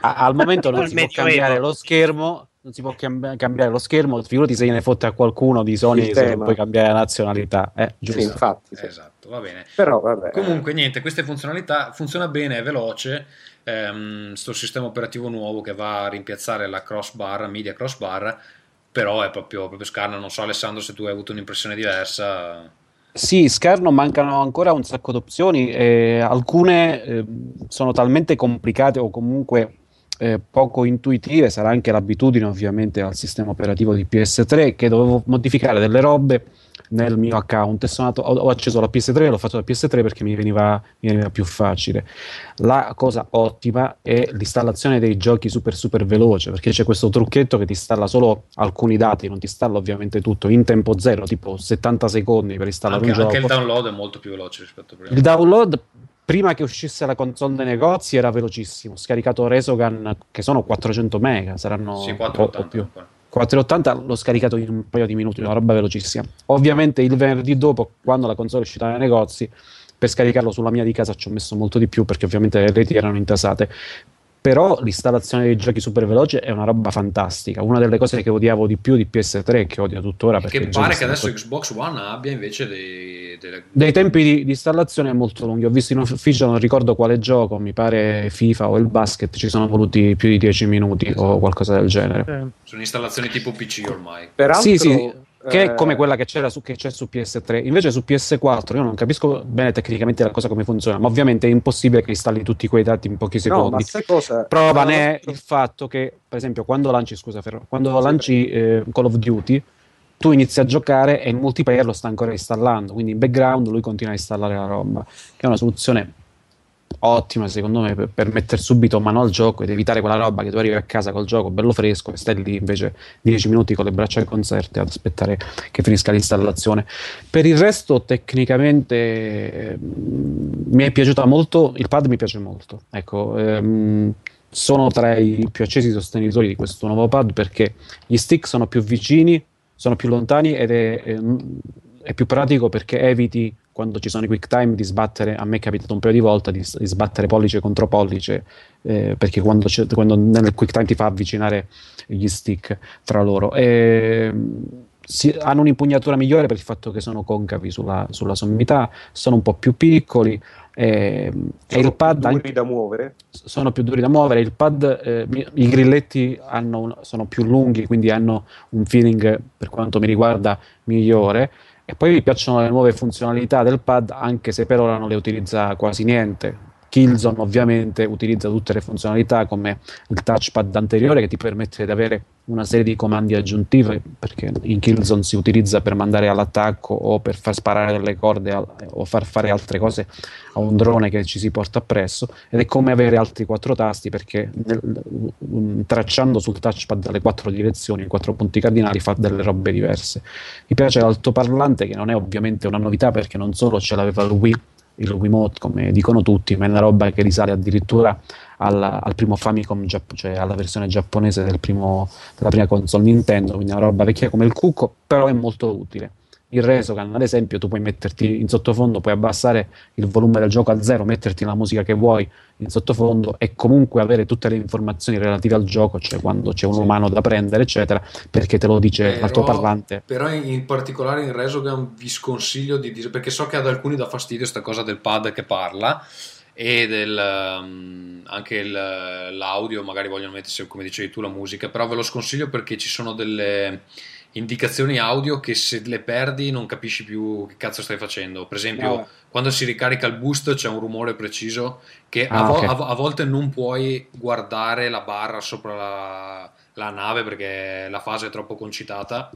A- al momento non si può cambiare lo schermo. Non si può cambi- cambiare lo schermo. Figurati se gliene fotte a qualcuno di Sony se non puoi cambiare la nazionalità. Eh, sì, giusto. infatti. sì. Esatto, va bene. Però vabbè. Comunque, niente, queste funzionalità funziona bene, è veloce. Ehm, sto sistema operativo nuovo che va a rimpiazzare la crossbar, media crossbar, però è proprio, proprio scarna. Non so, Alessandro, se tu hai avuto un'impressione diversa. Sì, Scarno mancano ancora un sacco di opzioni, e alcune eh, sono talmente complicate o comunque eh, poco intuitive, sarà anche l'abitudine ovviamente al sistema operativo di PS3 che dovevo modificare delle robe nel mio account sono andato- ho, ho acceso la PS3 e l'ho fatto da PS3 perché mi veniva, mi veniva più facile. La cosa ottima è l'installazione dei giochi super super veloce perché c'è questo trucchetto che ti installa solo alcuni dati, non ti installa ovviamente tutto in tempo zero, tipo 70 secondi per installare Anche, un gioco. anche il download è molto più veloce rispetto a prima. Il download prima che uscisse la console dei negozi era velocissimo. Ho scaricato Resogun che sono 400 mega, saranno Sì, o- 480 o più. ancora. 480 l'ho scaricato in un paio di minuti, una roba velocissima. Ovviamente il venerdì dopo, quando la console è uscita nei negozi, per scaricarlo sulla mia di casa ci ho messo molto di più perché ovviamente le reti erano intasate. Però l'installazione dei giochi super veloce è una roba fantastica. Una delle cose che odiavo di più di PS3 che odio tuttora. perché Che pare che adesso Xbox One abbia invece dei, delle... dei tempi di, di installazione molto lunghi. Ho visto in ufficio, non ricordo quale gioco, mi pare FIFA o il basket, ci sono voluti più di 10 minuti o qualcosa del genere. Eh, sono installazioni tipo PC ormai. Peraltro, Sì, sì, che è eh, come quella che, c'era su, che c'è su PS3. Invece su PS4 io non capisco bene tecnicamente la cosa come funziona, ma ovviamente è impossibile che installi tutti quei dati in pochi No, secondi. sai cosa? Prova ne è il fatto che, per esempio, quando lanci, scusa Ferro, quando lanci eh, Call of Duty, tu inizi a giocare e il multiplayer lo sta ancora installando, quindi in background lui continua a installare la roba, che è una soluzione ottima secondo me per, per mettere subito mano al gioco ed evitare quella roba che tu arrivi a casa col gioco bello fresco e stai lì invece 10 minuti con le braccia conserte ad aspettare che finisca l'installazione. Per il resto tecnicamente eh, mi è piaciuta molto, il pad mi piace molto, ecco, ehm, sono tra i più accesi sostenitori di questo nuovo pad perché gli stick sono più vicini, sono più lontani ed è, ehm, è più pratico perché eviti quando ci sono i quick time di sbattere, a me è capitato un paio di volte di, di sbattere pollice contro pollice, eh, perché quando, quando nel quick time ti fa avvicinare gli stick tra loro. E, si- hanno un'impugnatura migliore per il fatto che sono concavi sulla, sulla sommità, sono un po' più piccoli. E, e il pad duri anche- da muovere. sono più duri da muovere. Il pad, eh, i grilletti hanno sono più lunghi, quindi hanno un feeling, per quanto mi riguarda, migliore. E poi mi piacciono le nuove funzionalità del pad, anche se per ora non le utilizza quasi niente. Killzone ovviamente utilizza tutte le funzionalità come il touchpad anteriore che ti permette di avere una serie di comandi aggiuntivi perché in Killzone si utilizza per mandare all'attacco o per far sparare delle corde al- o far fare altre cose a un drone che ci si porta appresso ed è come avere altri quattro tasti perché nel- tracciando sul touchpad le quattro direzioni, i quattro punti cardinali fa delle robe diverse. Mi piace l'altoparlante che non è ovviamente una novità perché non solo ce l'aveva Wii il Wiimote come dicono tutti, ma è una roba che risale addirittura alla- al primo Famicom, cioè alla versione giapponese del primo- della prima console Nintendo, quindi è una roba vecchia come il cucco, però è molto utile. Il Resogun, ad esempio, tu puoi metterti in sottofondo, puoi abbassare il volume del gioco a zero, metterti la musica che vuoi in sottofondo e comunque avere tutte le informazioni relative al gioco, cioè quando c'è un umano da prendere, eccetera, perché te lo dice Però- l'altoparlante. Però in, in particolare in Resogun vi sconsiglio di dire, perché so che ad alcuni dà fastidio questa cosa del pad che parla e del, um, anche il- l'audio, magari vogliono mettersi, come dicevi tu, la musica, però ve lo sconsiglio perché ci sono delle indicazioni audio che se le perdi non capisci più che cazzo stai facendo. Per esempio, No. quando si ricarica il boost c'è un rumore preciso che a, Ah, vo- ok. a a volte non puoi guardare la barra sopra la, la nave perché la fase è troppo concitata.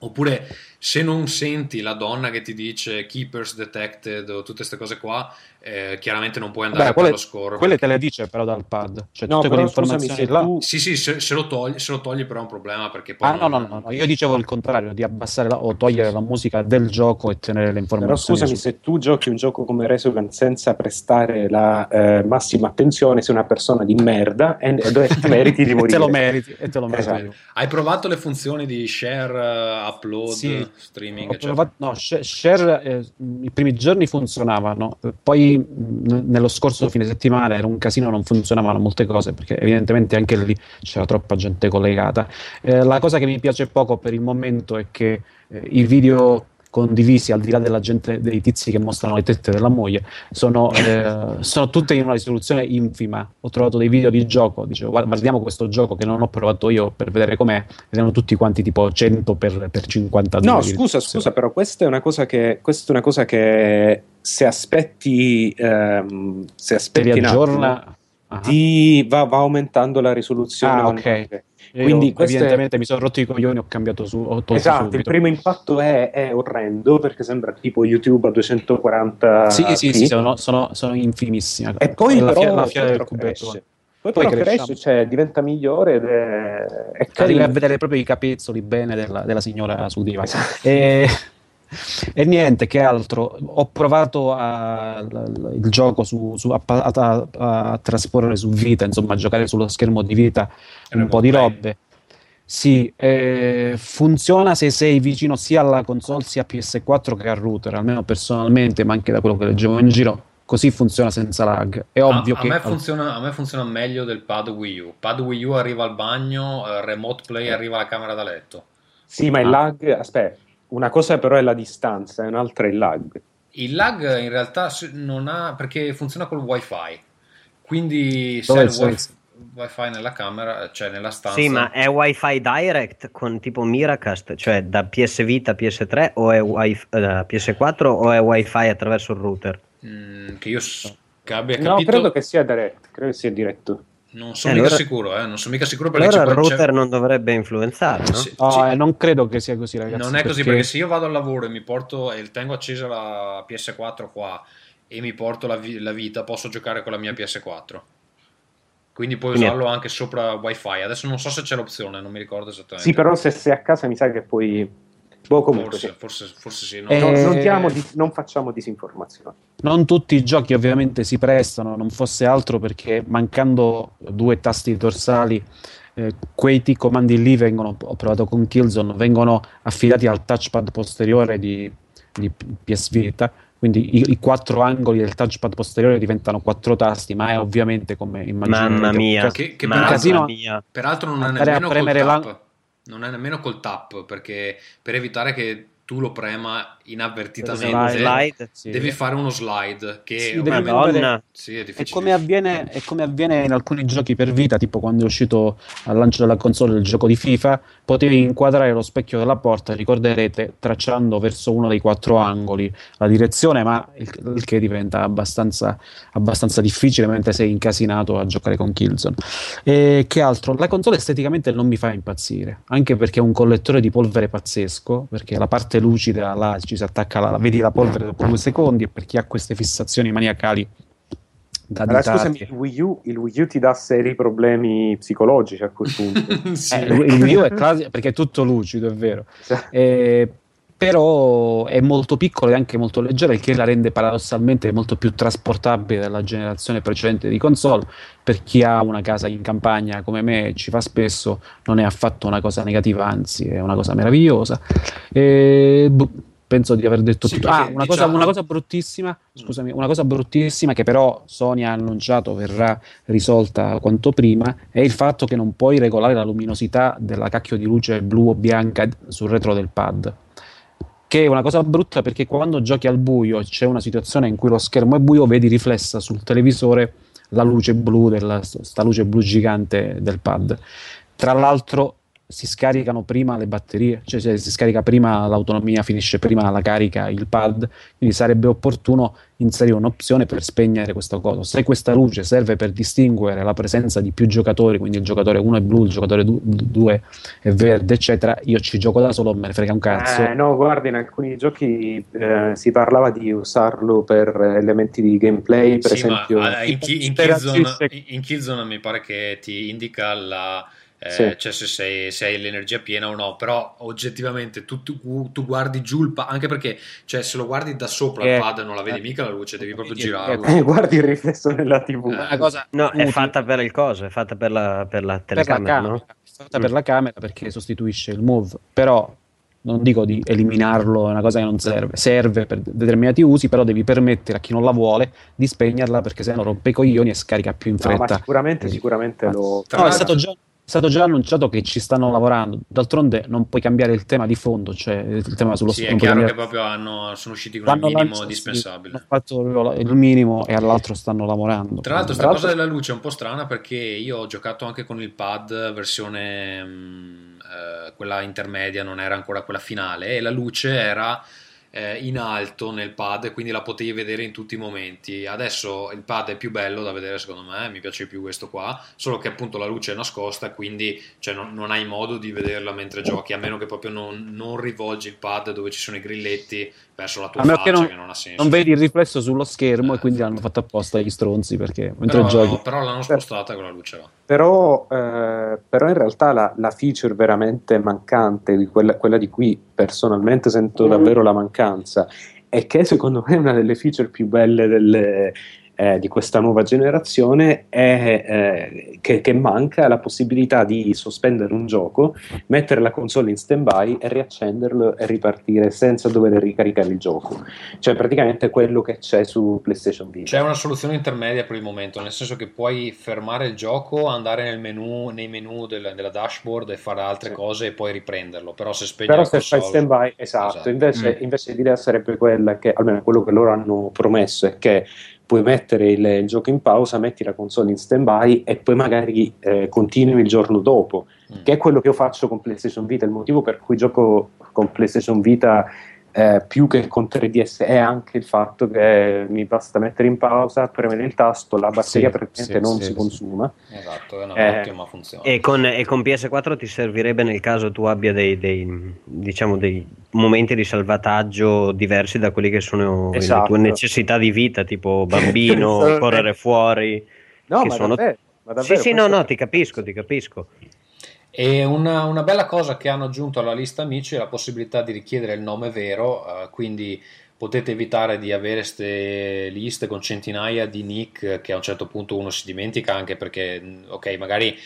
Oppure se non senti la donna che ti dice keepers detected o tutte queste cose qua, eh, chiaramente non puoi andare Beh, per quelle, lo score. quelle te le dice però dal pad, cioè No, tutte quelle però scusami, informazioni se là. tu... Sì, sì, se, se lo togli, se lo togli però è un problema perché poi Ah, no, no, no, no, io dicevo il contrario, di abbassare la- o togliere la musica del gioco e tenere le Però informazioni. scusami, su- se tu giochi un gioco come Resogun senza prestare la eh, massima attenzione, sei una persona di merda e, e ti meriti di e morire. te lo meriti, e te lo meriti. Esatto. Hai provato le funzioni di share, eh, upload, Sì. Streaming, Ho provato- no, Sh- Share eh, i primi giorni funzionavano, poi mh, nello scorso fine settimana era un casino, non funzionavano molte cose perché evidentemente anche lì c'era troppa gente collegata. Eh, la cosa che mi piace poco per il momento è che eh, i video condivisi al di là della gente, dei tizi che mostrano le tette della moglie sono, eh, sono tutte in una risoluzione infima. Ho trovato dei video di gioco, dicevo "Guarda, guardiamo questo gioco che non ho provato io per vedere com'è, erano tutti quanti tipo 100 per, per 52 No, scusa, scusa, però questa è una cosa che, questa è una cosa che se aspetti, ehm, se aspetti aggiorna. attimo, Ah. ti va, va aumentando la risoluzione. Ah, ok. volta. Io, Quindi questo è- evidentemente mi sono rotto i coglioni, ho cambiato su, ho Esatto, il subito. primo impatto è, è orrendo perché sembra tipo YouTube a 240 Sì, sì, sì, sono, sono, sono infimissimi. E poi la, però, fia- la poi fiera del cubetto. cresce. Poi, Poi cresce, cioè, diventa migliore ed è, è carino. a vedere proprio i capezzoli bene della, della signora sul divano. Esatto. E, e niente, che altro? Ho provato a- l- il gioco su, su- a, a- a- a trasporre su Vita, insomma, a giocare sullo schermo di Vita un po' di robe. Sì, eh, funziona se sei vicino sia alla console sia a PS4 che al router, almeno personalmente, ma anche da quello che leggevo in giro, così funziona senza lag. È ovvio a, a che me funziona, a me funziona meglio del pad Wii U. Pad Wii U arriva al bagno, eh, remote play arriva alla camera da letto. Sì, ma il Ah. lag, aspetta, una cosa però è la distanza, e un'altra è il lag. Il lag in realtà non ha perché funziona col wifi. Quindi se il wifi, wifi nella camera, cioè nella stanza. Sì, ma è Wi-Fi Direct con tipo Miracast, cioè da PS Vita a PS3 o è Wi- eh, da PS4 o è Wi-Fi attraverso il router? Mm, che io s- che abbia No, capito. credo che sia direct, credo che sia diretto. Non sono Eh, mica allora- sicuro, eh, non sono mica sicuro perché Allora il router non dovrebbe influenzare, no? Sì, No, sì. eh, non credo che sia così, ragazzi. Non è così perché se io vado al lavoro e mi porto e tengo accesa la PS4 qua e mi porto la, vi- la vita, posso giocare con la mia PS4. Quindi puoi Quindi- usarlo anche sopra wifi. Adesso non so se c'è l'opzione, non mi ricordo esattamente. Sì, però se sei a casa mi sa che poi... Boh, comunque sì. forse, forse, forse sì. no. Eh, Non, non diamo di- non facciamo disinformazione. Non tutti i giochi ovviamente si prestano, non fosse altro perché mancando due tasti dorsali, eh, quei T comandi lì vengono, ho provato con Killzone, vengono affidati al touchpad posteriore di, di PS Vita, quindi i, i quattro angoli del touchpad posteriore diventano quattro tasti, ma è ovviamente come immaginate Mamma un mia, cas- Che, che un Mamma peraltro, casino mia. peraltro non è andare a nemmeno col premere tap. Non è nemmeno col tap, perché per evitare che tu lo prema inavvertitamente, Slide. Sì. devi fare uno slide che Sì, ovviamente sì, è È come, avviene, è come avviene in alcuni giochi per vita, tipo quando è uscito al lancio della console il gioco di FIFA, potevi inquadrare lo specchio della porta, ricorderete, tracciando verso uno dei quattro angoli la direzione, ma il, il che diventa abbastanza, abbastanza difficile mentre sei incasinato a giocare con Killzone. E che altro? La console esteticamente non mi fa impazzire, anche perché è un collettore di polvere pazzesco, perché la parte lucida là ci si attacca, la, vedi la polvere dopo due secondi e per chi ha queste fissazioni maniacali da Allora, scusami, il Wii, U, il Wii U ti dà seri problemi psicologici a quel punto. Sì. Eh, il Wii U è classico perché è tutto lucido, è vero. Eh, però è molto piccolo e anche molto leggero, il che la rende paradossalmente molto più trasportabile della generazione precedente di console. Per chi ha una casa in campagna come me, ci fa spesso, non è affatto una cosa negativa, anzi, è una cosa meravigliosa. E, boh, penso di aver detto Sì, tutto. Ah, una cosa, diciamo- una cosa bruttissima, scusami, una cosa bruttissima che però Sony ha annunciato verrà risolta quanto prima è il fatto che non puoi regolare la luminosità della cacchio di luce blu o bianca sul retro del pad. Che è una cosa brutta perché quando giochi al buio e c'è una situazione in cui lo schermo è buio, vedi riflessa sul televisore la luce blu, della, sta luce blu gigante del pad. Tra l'altro si scaricano prima le batterie, cioè se si scarica prima l'autonomia, finisce prima la carica il pad, quindi sarebbe opportuno inserire un'opzione per spegnere questa cosa. Se questa luce serve per distinguere la presenza di più giocatori, quindi il giocatore 1 è blu, il giocatore 2 è verde, eccetera, io ci gioco da solo, me ne frega un cazzo. Eh, no, guarda, in alcuni giochi eh, si parlava di usarlo per elementi di gameplay, per Sì, ma esempio. ah, in, Ki- in Killzone, in Killzone mi pare che ti indica la, eh, Sì. cioè se, sei, se hai l'energia piena o no, però oggettivamente tu, tu- tu guardi giù il pad, anche perché cioè, se lo guardi da sopra Eh, il pad non la vedi eh, mica la luce, devi proprio eh, girarlo. Eh, guardi il riflesso nella TV. Eh. Una cosa No, è utile. fatta per il coso, è fatta per la, per la per la telecamera, camera, no? è fatta per la camera perché sostituisce il move, però non dico di eliminarlo, è una cosa che non serve, serve per determinati usi, però devi permettere a chi non la vuole di spegnerla perché sennò rompe i coglioni e scarica più in No, ma fretta. sicuramente, sicuramente lo. Tra No, è stato già è stato già annunciato che ci stanno lavorando. D'altronde non puoi cambiare il tema di fondo, cioè il tema sullo Sì, è chiaro che cambiare- proprio hanno, sono usciti con L'hanno il minimo lanciato, sì, indispensabile. hanno fatto il minimo e all'altro stanno lavorando. Tra l'altro, questa cosa della luce è un po' strana perché io ho giocato anche con il pad versione mm, eh, quella intermedia, non era ancora quella finale, e la luce era eh, in alto nel pad, quindi la potevi vedere in tutti i momenti. Adesso il pad è più bello da vedere, secondo me, mi piace più questo qua, solo che appunto la luce è nascosta, quindi cioè, non, non hai modo di vederla mentre giochi, a meno che proprio non, non rivolgi il pad dove ci sono i grilletti verso la tua A faccia, che non, che non ha senso. non vedi il riflesso sullo schermo Eh, e quindi l'hanno fatto apposta gli stronzi perché mentre Però, giochi. però l'hanno spostata con la luce là. Però, eh, però in realtà la, la feature veramente mancante, di quella, quella di cui personalmente sento davvero la mancanza, è che secondo me una delle feature più belle delle, eh, di questa nuova generazione è eh, che, che manca la possibilità di sospendere un gioco, mettere la console in stand-by e riaccenderlo e ripartire senza dover ricaricare il gioco. Cioè praticamente quello che c'è su PlayStation Vita. C'è una soluzione intermedia per il momento, nel senso che puoi fermare il gioco, andare nel menu, nei menu del- della dashboard e fare altre Sì. cose e poi riprenderlo. Però se spegni Però la se fai console- stand by, esatto, Esatto. Invece, Mm. invece l'idea sarebbe quella che, almeno quello che loro hanno promesso, è che puoi mettere il, il gioco in pausa, metti la console in stand by e poi magari eh, continui il giorno dopo, Mm. che è quello che io faccio con PlayStation Vita. Il motivo per cui gioco con PlayStation Vita eh, più che con 3DS è anche il fatto che mi basta mettere in pausa, premere il tasto, la batteria Sì, praticamente sì, non sì, si sì. consuma. Esatto, è una Eh, ottima funzione. E con, e con PS4 ti servirebbe nel caso tu abbia dei, dei, diciamo, dei momenti di salvataggio diversi da quelli che sono le Esatto. tue necessità di vita, tipo bambino, Sono- correre fuori. No, che ma sono- davvero, ma Sì, davvero, sì, no, questo- no, ti capisco, ti capisco. E una, una bella cosa che hanno aggiunto alla lista amici è la possibilità di richiedere il nome vero, eh, quindi potete evitare di avere queste liste con centinaia di nick che a un certo punto uno si dimentica anche perché, mh, ok, magari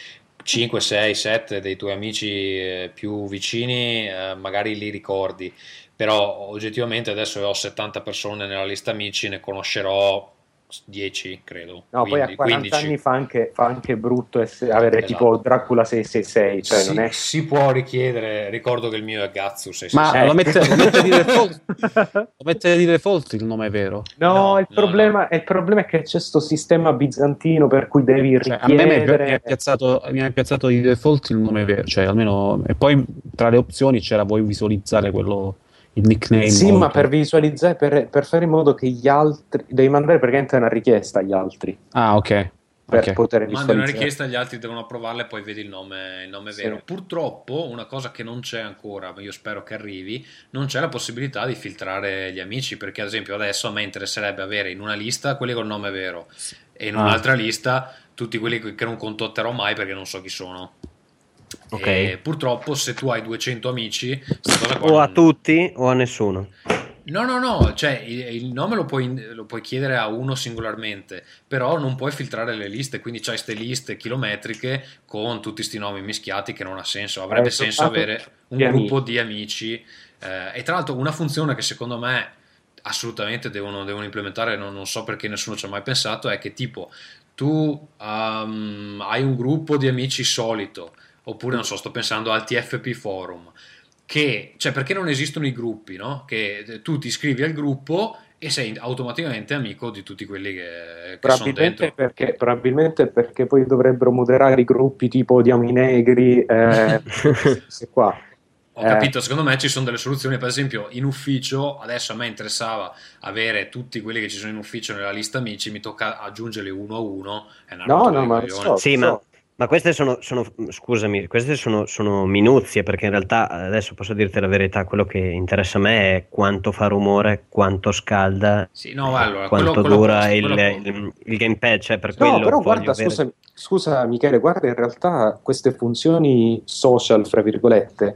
5, 6, 7 dei tuoi amici eh, più vicini, eh, magari li ricordi, però oggettivamente adesso ho 70 persone nella lista amici, ne conoscerò 10, credo. No, poi a 15, 40 15. anni fa anche, fa anche brutto esse- avere Esatto. tipo Dracula 666, cioè si, non è... si può richiedere, ricordo che il mio è Gazzu 666. Ma Eh. lo mette, lo mette di default, lo mette di default il nome vero. No, No, il, no, problema, il problema è che c'è questo sistema bizantino per cui devi Cioè, a me mi richiedere... è piazzato, mi è piazzato di default il nome vero, cioè almeno e poi tra le opzioni c'era vuoi visualizzare quello il nickname. Sì, o ma per visualizzare, per, per fare in modo che gli altri... Devi mandare praticamente una richiesta agli altri Ah, ok. per ok. poter Mandi visualizzare. una richiesta, gli altri devono approvarla e poi vedi il nome, il nome Sì. vero. Purtroppo, una cosa che non c'è ancora, ma io spero che arrivi, non c'è la possibilità di filtrare gli amici, perché ad esempio adesso a me interesserebbe avere in una lista quelli col nome vero e in Ah. un'altra lista tutti quelli che non contatterò mai perché non so chi sono. Ok. E purtroppo se tu hai 200 amici, O a non- tutti o a nessuno. No, no, no, cioè il, il nome lo puoi, lo puoi chiedere a uno singolarmente, però non puoi filtrare le liste, quindi c'hai queste liste chilometriche con tutti questi nomi mischiati che non ha senso, avrebbe Eh, senso avere un gruppo amici. di amici eh, e tra l'altro una funzione che secondo me assolutamente devono, devono implementare, non, non so perché nessuno ci ha mai pensato, è che tipo tu um, hai un gruppo di amici solito, oppure non so, sto pensando al TFP forum, che, cioè perché non esistono i gruppi, no? Che tu ti iscrivi al gruppo e sei automaticamente amico di tutti quelli che, che sono dentro. perché, probabilmente perché poi dovrebbero moderare i gruppi tipo odiamo i negri, eh, qua. Ho Eh. capito, secondo me ci sono delle soluzioni, per esempio in ufficio, adesso a me interessava avere tutti quelli che ci sono in ufficio nella lista amici, mi tocca aggiungerli uno a uno, è una No, no, di ma so. Sì, ma, ma queste sono, sono- scusami, queste sono, sono minuzie perché in realtà adesso posso dirti la verità, quello che interessa a me è quanto fa rumore, quanto scalda, Sì, no, allora, quanto quello- quello dura posso, il, quello il- il gamepad, cioè per No, quello però guarda, avere- scusa, scusa Michele, guarda in realtà queste funzioni social, fra virgolette,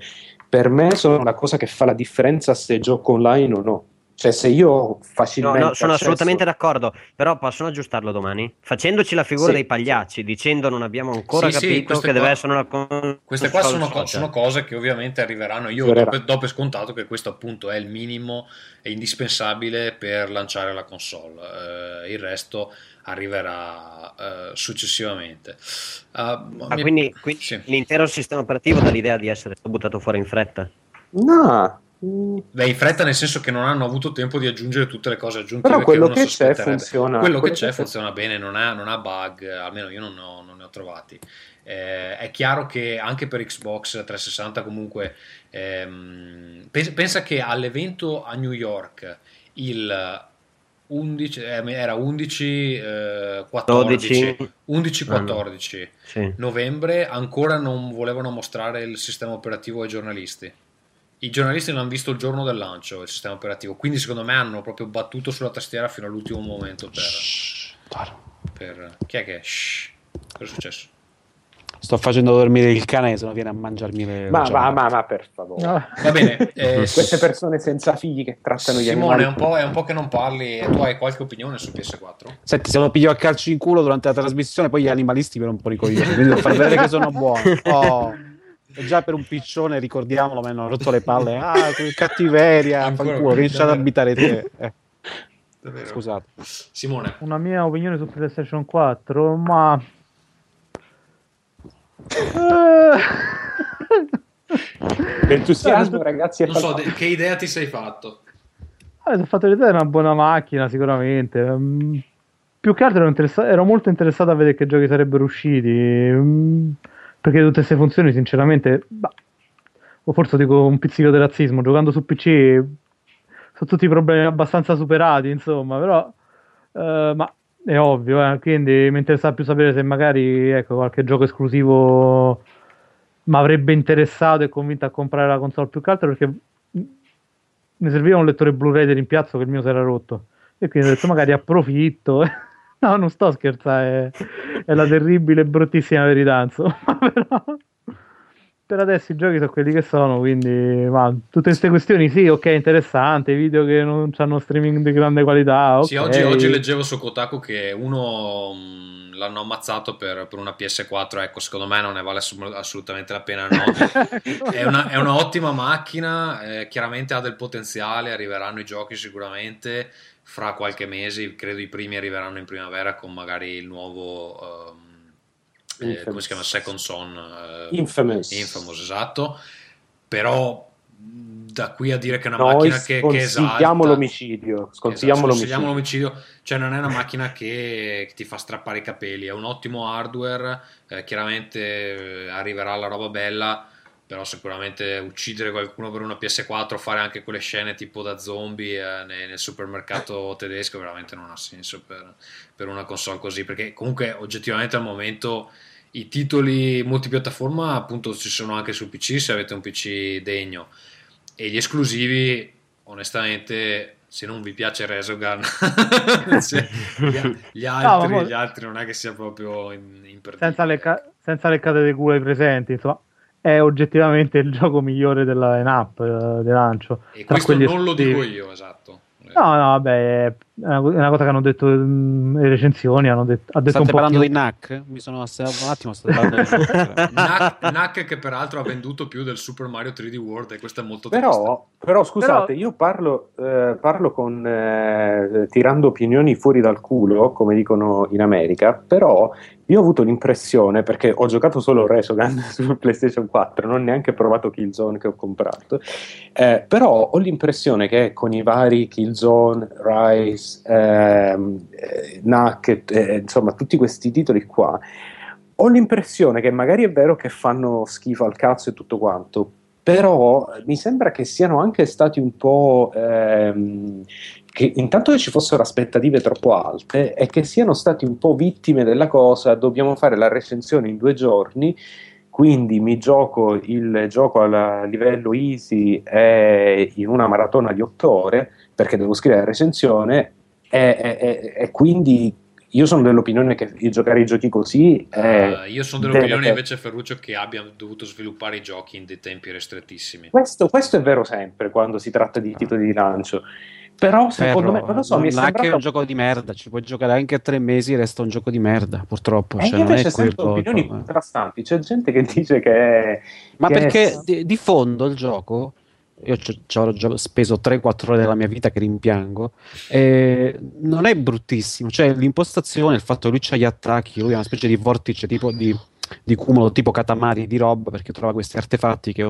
per me sono la cosa che fa la differenza se gioco online o no. Cioè se io ho No, facilmente no, sono accesso- assolutamente d'accordo, però possono aggiustarlo domani? Facendoci la figura Sì. dei pagliacci, dicendo non abbiamo ancora Sì, sì, capito queste che deve qua- essere una con- Queste qua sono, co- sono cose che ovviamente arriveranno. Io do per, do per scontato che questo appunto è il minimo e indispensabile per lanciare la console. Eh, il resto arriverà eh, successivamente. Ah, Ah, mi- quindi, quindi sì. l'intero sistema operativo dà l'idea di essere buttato fuori in fretta. No, Beh, in fretta nel senso che non hanno avuto tempo di aggiungere tutte le cose aggiuntive Però quello che c'è funziona. Quello che quello c'è che- funziona bene, non ha, non ha bug, almeno io non ne ho, non ne ho trovati. Eh, è chiaro che anche per Xbox 360 comunque ehm, pens- pensa che all'evento a New York il 11 eh, era 11 eh, 14 12. 11 Ah, no. 14 Sì. novembre ancora non volevano mostrare il sistema operativo ai giornalisti. I giornalisti non hanno visto il giorno del lancio il sistema operativo, quindi secondo me hanno proprio battuto sulla tastiera fino all'ultimo momento per... per- Chi è che... Shh. Cosa è successo? Sto facendo dormire il cane, se no viene a mangiarmi le ma, ma, ma, ma per favore. No. Va bene, eh, Queste persone senza figli che trattano gli Simone, animali. è un, po', è un po' che non parli e tu hai qualche opinione su PS4? Senti, se lo piglio a calci in culo durante la trasmissione, poi gli animalisti mi rompono i coglioni, quindi devo far vedere che sono buono. Oh, e già per un piccione, ricordiamolo, mi hanno rotto le palle. Ah, che cattiveria, fanculo, cominciate ad abitare te. Eh, Davvero? scusate. Simone, Una mia opinione su PlayStation 4, ma... L'entusiasmo, ragazzi, non so de- che idea ti sei fatto. Ah, ho fatto l'idea di una buona macchina, sicuramente. Mm, più che altro ero, interessa- ero molto interessato a vedere che giochi sarebbero usciti. mm, perché tutte queste funzioni, sinceramente, bah, o forse dico un pizzico di razzismo, giocando su PC sono tutti problemi abbastanza superati, insomma, però eh, ma è ovvio, eh, quindi mi interessa più sapere se magari ecco, qualche gioco esclusivo mi avrebbe interessato e convinto a comprare la console più che altro perché mi serviva un lettore Blu-ray di rimpiazzo che il mio si era rotto. E quindi ho detto magari approfitto no non sto scherzando è, è la terribile e bruttissima verità insomma però per adesso i giochi sono quelli che sono quindi ma, tutte queste questioni sì ok interessante video che non hanno streaming di grande qualità ok. Sì, oggi, oggi leggevo su Kotaku che uno mh, l'hanno ammazzato per, per una PS4, ecco, secondo me non ne vale assolutamente la pena, no. è, una, è una ottima macchina, eh, chiaramente ha del potenziale, arriveranno i giochi sicuramente fra qualche mese, credo i primi arriveranno in primavera con magari il nuovo... ehm, eh, come si chiama? Second Son eh, Infamous. Infamous, esatto però da qui a dire che è una Noi macchina che, che esalta l'omicidio. Sconsigliamo Esatto, l'omicidio. l'omicidio. Cioè, non è una macchina che, che ti fa strappare i capelli. È un ottimo hardware. eh, chiaramente eh, arriverà la roba bella. Però, sicuramente uccidere qualcuno per una PS4, fare anche quelle scene tipo da zombie eh, nel, nel supermercato tedesco, veramente non ha senso per, per una console così. Perché, comunque, oggettivamente al momento. I titoli multipiattaforma appunto ci sono anche su PC se avete un PC degno e gli esclusivi onestamente se non vi piace Resogun se- gli, altri, mo- gli altri non è che sia proprio in, imperdibile. senza, le ca- senza leccate di culo ai presenti, insomma, è oggettivamente il gioco migliore della line-up eh, di lancio. e questo non lo dico io esatto No, no, vabbè, una, è una cosa che hanno detto mm, le recensioni, hanno detto, ha detto State parlando più- di NAC? Mi sono asserato un attimo, state parlando di NAC. Knack, Knack che peraltro ha venduto più del Super Mario 3D World e questo è molto triste Però, però scusate, Però- io parlo, eh, parlo con, eh, tirando opinioni fuori dal culo, come dicono in America, però io ho avuto l'impressione, perché ho giocato solo Resogun su PlayStation 4, non ho neanche provato Killzone che ho comprato, eh, però ho l'impressione che con i vari Killzone, Rise, ehm, eh, Knack, eh, insomma tutti questi titoli qua, ho l'impressione che magari è vero che fanno schifo al cazzo e tutto quanto, però mi sembra che siano anche stati un po'. ehm, che intanto che ci fossero aspettative troppo alte e che siano stati un po' vittime della cosa. Dobbiamo fare la recensione in due giorni. Quindi mi gioco il gioco a livello easy e in una maratona di otto ore perché devo scrivere la recensione e, e- e- e quindi io sono dell'opinione che giocare i giochi così è Eh, io sono deve- dell'opinione invece Ferruccio che abbia dovuto sviluppare i giochi in dei tempi ristrettissimi Questo, questo è vero sempre quando si tratta di titoli di lancio. Però secondo me, non lo so, mi è NAC è sembrato... un gioco di merda, ci puoi giocare anche a tre mesi, resta un gioco di merda, purtroppo. E Cioè, io non è invece sento opinioni contrastanti. C'è gente che dice che... è- Ma che è- perché di, di fondo il gioco, io ci avrò già speso 3-4 ore della mia vita che rimpiango, eh, non è bruttissimo. Cioè, l'impostazione, il fatto che lui c'ha gli attacchi, lui è una specie di vortice tipo di, di cumulo tipo Katamari di roba perché trova questi artefatti che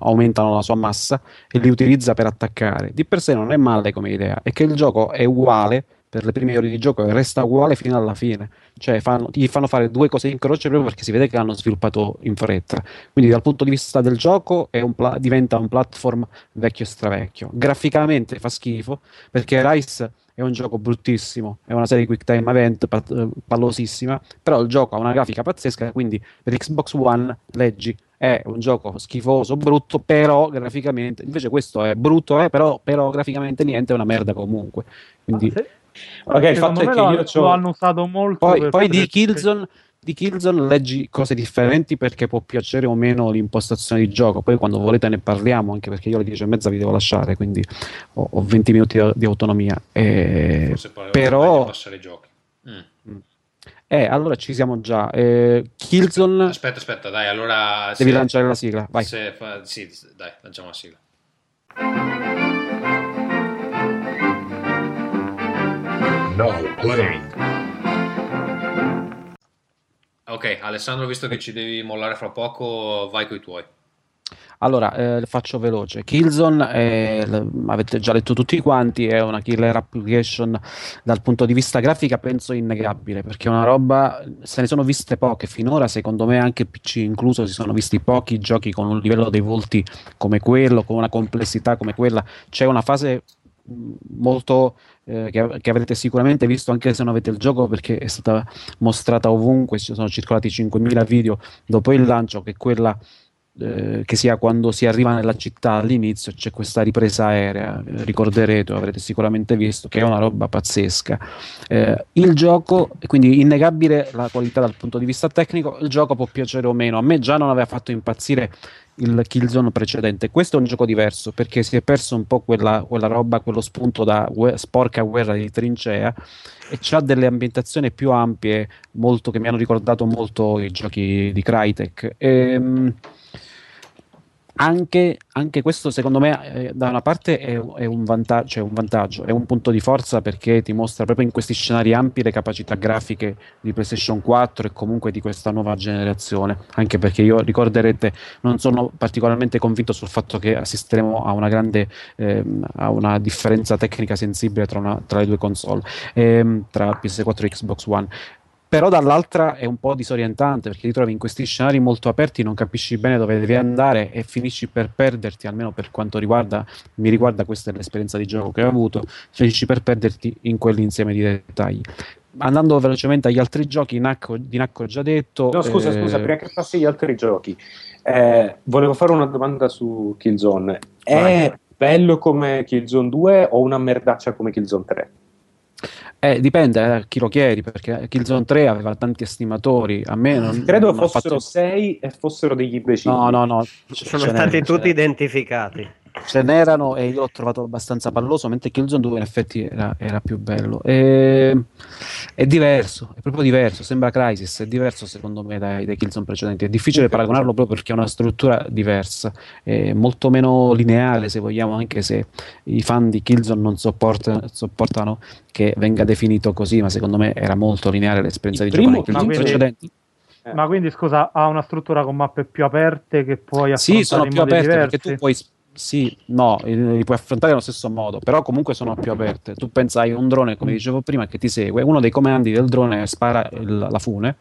aumentano la sua massa e li utilizza per attaccare. Di per sé non è male come idea, è che il gioco è uguale per le prime ore di gioco e resta uguale fino alla fine. Cioè, fanno, gli fanno fare due cose in croce proprio perché si vede che l'hanno sviluppato in fretta. Quindi, dal punto di vista del gioco, è un pla- diventa un platform vecchio e stravecchio. Graficamente fa schifo perché Rise è un gioco bruttissimo, è una serie di quick time event pa- eh, pallosissima. Però il gioco ha una grafica pazzesca. Quindi, per Xbox One, leggi. È un gioco schifoso, brutto, però graficamente invece questo è brutto, eh, però, però graficamente niente, è una merda comunque. Quindi, Se- Ok, il fatto è che lo, io lo hanno usato molto Poi, poi di Killzone, di Killzone leggi cose differenti perché può piacere o meno l'impostazione di gioco. Poi quando volete ne parliamo, anche perché io alle 10 e mezza vi devo lasciare, quindi ho, ho 20 minuti di, autonomia. E- però, passare i giochi Mm. eh, allora ci siamo già. Eh, Killzone, aspetta aspetta dai allora devi se- lanciare la sigla. Vai. se fa- sì dai lanciamo la sigla Playing. ok Alessandro visto che ci devi mollare fra poco vai coi tuoi Allora, eh, faccio veloce. Killzone, è- l- avete già letto tutti quanti, è una killer application dal punto di vista grafica, penso innegabile, perché è una roba, se ne sono viste poche finora, secondo me anche PC incluso, si sono visti pochi giochi con un livello dei volti come quello, con una complessità come quella. C'è una fase molto eh, che, che avrete sicuramente visto anche se non avete il gioco perché è stata mostrata ovunque, ci sono circolati 5.000 video dopo il lancio, che quella eh, che sia quando si arriva nella città all'inizio c'è questa ripresa aerea, eh, ricorderete, avrete sicuramente visto, che è una roba pazzesca. Eh, il gioco, quindi innegabile la qualità dal punto di vista tecnico, il gioco può piacere o meno, a me già non aveva fatto impazzire il Killzone precedente. Questo è un gioco diverso perché si è perso un po' quella, quella roba, quello spunto da gue- sporca guerra di trincea e c'ha delle ambientazioni più ampie, molto, che mi hanno ricordato molto i giochi di Crytek. Ehm, anche, anche questo secondo me eh, da una parte è, è un vantaggio, cioè un vantaggio, è un punto di forza perché ti mostra proprio in questi scenari ampi le capacità grafiche di PlayStation 4 e comunque di questa nuova generazione, anche perché io ricorderete non sono particolarmente convinto sul fatto che assisteremo a una grande ehm, a una differenza tecnica sensibile tra, una- tra le due console, ehm, tra PS4 e Xbox One però dall'altra è un po' disorientante perché ti trovi in questi scenari molto aperti, non capisci bene dove devi andare e finisci per perderti, almeno per quanto riguarda, mi riguarda questa è l'esperienza di gioco che ho avuto, finisci per perderti in quell'insieme di dettagli. Andando velocemente agli altri giochi, Nacco, di Nacco ho già detto... No, scusa, eh, scusa, prima che passi agli altri giochi, eh, volevo fare una domanda su Killzone. È Vai. bello come Killzone 2 o una merdaccia come Killzone 3? Eh, dipende da chi lo chiedi, perché Killzone 3 aveva tanti estimatori, a me non... Credo non fossero fatto- 6 e fossero degli imbecilli. No, no, no. Sono stati tutti identificati. Ce n'erano e io l'ho trovato abbastanza palloso, mentre Killzone 2 in effetti era, era più bello. E- è diverso, è proprio diverso, sembra Crisis, è diverso secondo me dai, dai Killzone precedenti. È difficile paragonarlo proprio perché ha una struttura diversa, è molto meno lineare se vogliamo, anche se i fan di Killzone non sopporta- sopportano che venga definito così, ma secondo me era molto lineare l'esperienza Il di primo nei Killzone Killzone- precedenti. Ma quindi scusa, ha una struttura con mappe più aperte che puoi affrontare Sì, sono più aperte diversi? perché tu puoi. Sì, no, li puoi affrontare allo stesso modo, però comunque sono più aperte. Tu pensai un drone, come dicevo prima, che ti segue. Uno dei comandi del drone spara il- la fune.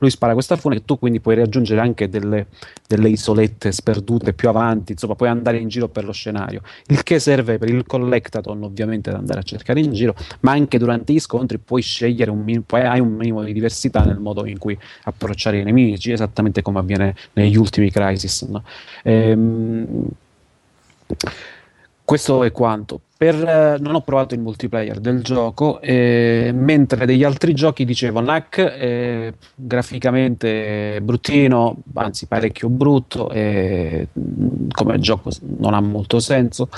Lui spara questa fune e tu quindi puoi raggiungere anche delle, delle isolette sperdute più avanti. Insomma, puoi andare in giro per lo scenario. Il che serve per il collectathon, ovviamente, ad andare a cercare in giro, ma anche durante gli scontri puoi scegliere un, puoi- hai un minimo di diversità nel modo in cui approcciare i nemici, esattamente come avviene negli ultimi Crisis. no? Ehm, questo è quanto. Per, eh, non ho provato il multiplayer del gioco, eh, mentre degli altri giochi dicevo NAC eh, graficamente bruttino, anzi parecchio brutto, eh, come gioco non ha molto senso.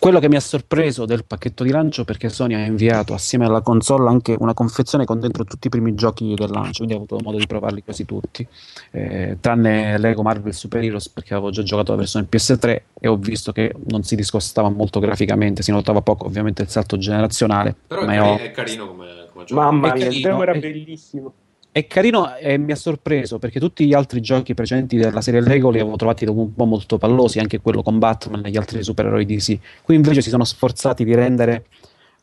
Quello che mi ha sorpreso del pacchetto di lancio perché Sony ha inviato assieme alla console anche una confezione con dentro tutti i primi giochi del lancio, quindi ho avuto modo di provarli quasi tutti, eh, tranne Lego Marvel Super Heroes perché avevo già giocato la versione PS3 e ho visto che non si discostava molto graficamente, si notava poco ovviamente il salto generazionale, Però è, ma cari- ho- è carino come, come gioco. Mamma È mia, il demo era è- bellissimo. è carino e mi ha sorpreso perché tutti gli altri giochi precedenti della serie Lego li avevo trovati un po' molto pallosi, anche quello con Batman e gli altri supereroi DC. Qui invece si sono sforzati di rendere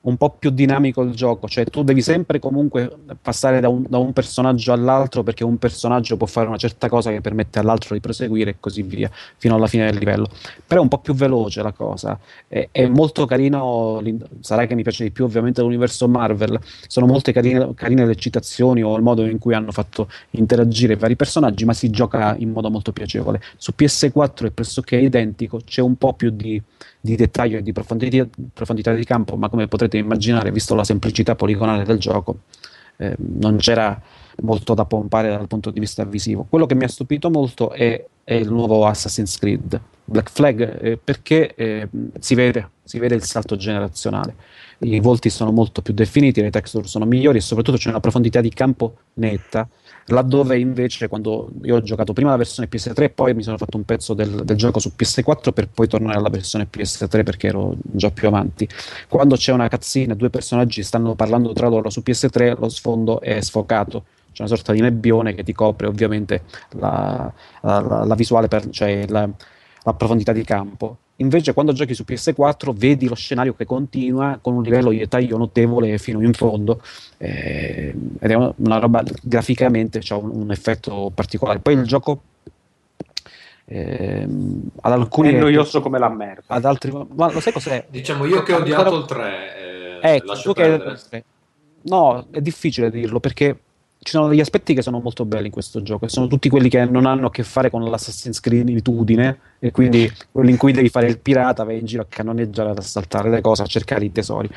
un po' più dinamico il gioco, cioè tu devi sempre comunque passare da un, da un personaggio all'altro perché un personaggio può fare una certa cosa che permette all'altro di proseguire e così via fino alla fine del livello. Però è un po' più veloce la cosa, è, è molto carino, sarà che mi piace di più ovviamente l'universo Marvel, sono molte carine, carine le citazioni o il modo in cui hanno fatto interagire vari personaggi, ma si gioca in modo molto piacevole. Su PS4 è pressoché identico, c'è un po' più di, di dettaglio e di profondità, profondità di campo, ma come potrete immaginare, visto la semplicità poligonale del gioco, eh, non c'era molto da pompare dal punto di vista visivo. Quello che mi ha stupito molto è, è il nuovo Assassin's Creed Black Flag eh, perché eh, si, vede, si vede il salto generazionale. I volti sono molto più definiti, le texture sono migliori e soprattutto c'è una profondità di campo netta, laddove invece quando io ho giocato prima la versione PS3 e poi mi sono fatto un pezzo del, del gioco su PS4 per poi tornare alla versione PS3 perché ero già più avanti. Quando c'è una cutscene, due personaggi stanno parlando tra loro su PS3, lo sfondo è sfocato c'è una sorta di nebbione che ti copre ovviamente la, la- la- la visuale, per, cioè la, la profondità di campo. Invece, quando giochi su PS4, vedi lo scenario che continua con un livello di dettaglio notevole fino in fondo, eh, ed è una, roba graficamente c'ha un, un effetto particolare. Poi il gioco ehm, ad alcuni È noioso come la merda. ad altri, ma lo sai cos'è? Diciamo io che ho odiato il 3, eh, Ecco, lascio tu che-. No, è difficile dirlo perché ci sono degli aspetti che sono molto belli in questo gioco sono tutti quelli che non hanno a che fare con l'Assassin's Creed e quindi quelli in cui devi fare il pirata, vai in giro a cannoneggiare, ad assaltare le cose, a cercare i tesori.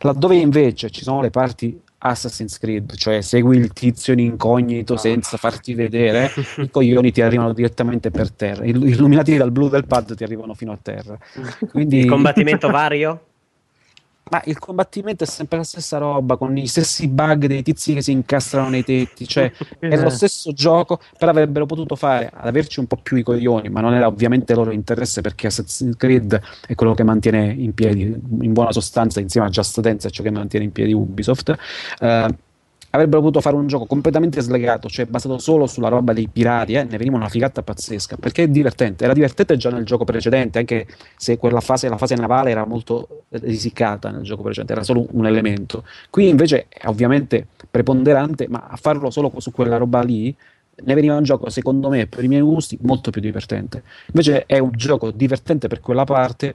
Laddove invece ci sono le parti Assassin's Creed, cioè segui il tizio in incognito senza farti vedere, i coglioni ti arrivano direttamente per terra, Il- illuminati dal blu del pad ti arrivano fino a terra. Quindi... Il combattimento vario? Ma il combattimento è sempre la stessa roba, con i stessi bug dei tizi che si incastrano nei tetti, cioè è lo stesso gioco, però avrebbero potuto fare ad averci un po' più i coglioni, ma non era ovviamente loro interesse perché Assassin's Creed è quello che mantiene in piedi, in buona sostanza, insieme a Just Dance, è ciò che mantiene in piedi Ubisoft. Eh, avrebbero potuto fare un gioco completamente slegato, cioè basato solo sulla roba dei pirati, eh, ne veniva una figata pazzesca, perché è divertente, era divertente già nel gioco precedente, anche se quella fase, la fase navale era molto risicata nel gioco precedente, era solo un elemento. Qui invece è ovviamente preponderante, ma a farlo solo su quella roba lì ne veniva un gioco, secondo me, per i miei gusti, molto più divertente. Invece è un gioco divertente per quella parte,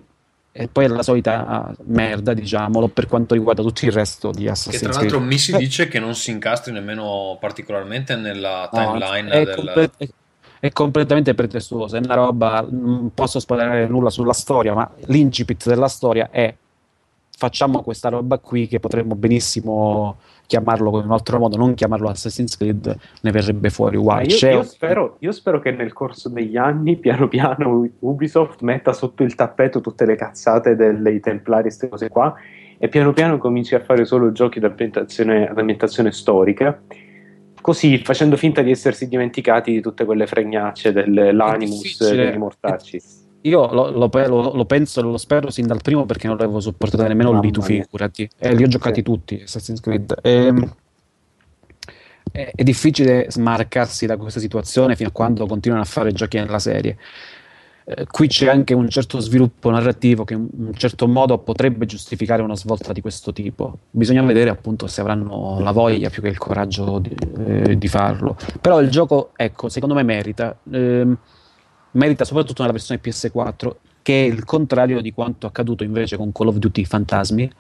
e poi è la solita ah, merda, diciamolo, per quanto riguarda tutto il resto di Che Assassin's tra Creed. l'altro mi si dice che non si incastri nemmeno particolarmente nella no, timeline è, del... comple- è- è completamente pretestuosa, è una roba, non posso spoilerare nulla sulla storia, ma l'incipit della storia è facciamo questa roba qui che potremmo benissimo chiamarlo in un altro modo, non chiamarlo Assassin's Creed, ne verrebbe fuori Ma uguale. io, io spero, io spero che nel corso degli anni, piano piano, Ubisoft metta sotto il tappeto tutte le cazzate dei Templari, queste cose qua, e piano piano cominci a fare solo giochi d'ambientazione, d'ambientazione storica, così facendo finta di essersi dimenticati di tutte quelle fregnacce dell'Animus dei mortacci. Io lo, lo lo- lo penso e lo spero sin dal primo perché non l'avevo sopportato nemmeno lì, tu figurati. E li ho giocati tutti, Assassin's Creed. Ehm, è, è difficile smarcarsi da questa situazione fino a quando continuano a fare giochi nella serie. Eh, qui c'è anche un certo sviluppo narrativo che in un certo modo potrebbe giustificare una svolta di questo tipo. Bisogna vedere appunto se avranno la voglia più che il coraggio di, eh, di farlo. Però il gioco, ecco, secondo me merita. Ehm, merita soprattutto nella versione PS4, che è il contrario di quanto accaduto invece con Call of Duty Fantasmi,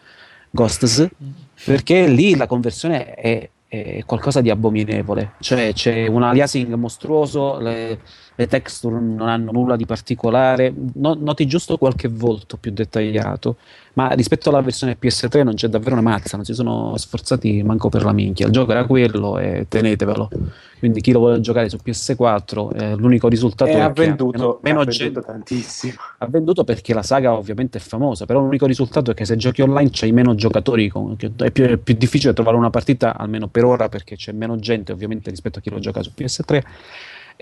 Ghosts, perché lì la conversione è, è qualcosa di abominevole, cioè c'è un aliasing mostruoso, le, le texture non hanno nulla di particolare, no- noti giusto qualche volto più dettagliato, ma rispetto alla versione PS3 non c'è davvero una mazza, non si sono sforzati manco per la minchia, il gioco era quello e tenetevelo. Quindi chi lo vuole giocare su PS4, eh, l'unico risultato E è ha venduto, meno, meno ha venduto tantissimo. ha venduto perché la saga ovviamente è famosa, però l'unico risultato è che se giochi online c'hai meno giocatori, con- è più, è più difficile trovare una partita, almeno per ora, perché c'è meno gente ovviamente rispetto a chi lo gioca su PS3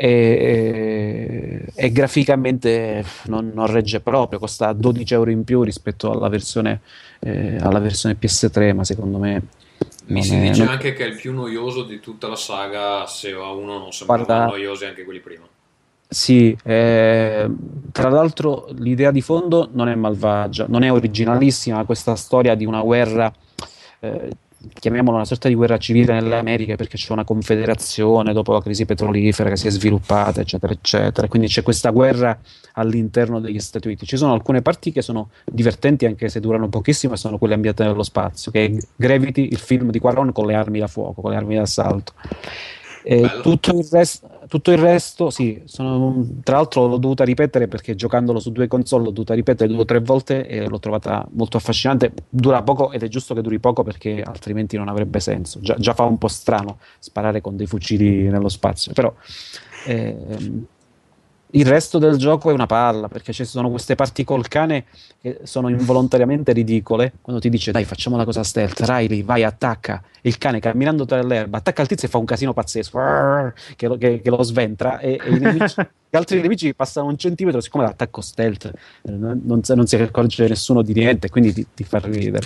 e, e graficamente non, non regge proprio, costa 12 euro in più rispetto alla versione, eh, alla versione PS3, ma secondo me... Mi si è- dice non- anche che è il più noioso di tutta la saga, se a uno non sembravano Guarda- noiosi anche quelli prima. Sì, eh, tra l'altro l'idea di fondo non è malvagia, non è originalissima questa storia di una guerra, eh, chiamiamola una sorta di guerra civile nelle Americhe perché c'è una confederazione dopo la crisi petrolifera che si è sviluppata, eccetera, eccetera. Quindi c'è questa guerra all'interno degli Stati Uniti. Ci sono alcune parti che sono divertenti anche se durano pochissimo e sono quelle ambientate nello spazio, che è Gravity, il film di Quaron con le armi da fuoco, con le armi d'assalto. Tutto, il res- tutto il resto, sì, sono- tra l'altro l'ho dovuta ripetere perché giocandolo su due console l'ho dovuta ripetere due o tre volte e l'ho trovata molto affascinante. Dura poco ed è giusto che duri poco perché altrimenti non avrebbe senso. Già, già fa un po' strano sparare con dei fucili nello spazio, però ehm, il resto del gioco è una palla perché ci sono queste parti col cane che sono involontariamente ridicole. Quando ti dice dai, facciamo la cosa stealth, Riley, vai, attacca. Il cane camminando tra l'erba attacca il tizio e fa un casino pazzesco che lo, che- che lo sventra. E, e nemici- gli altri nemici passano un centimetro. Siccome l'attacco stealth, eh, non, non si- non si accorge nessuno di niente, quindi ti, ti fa ridere.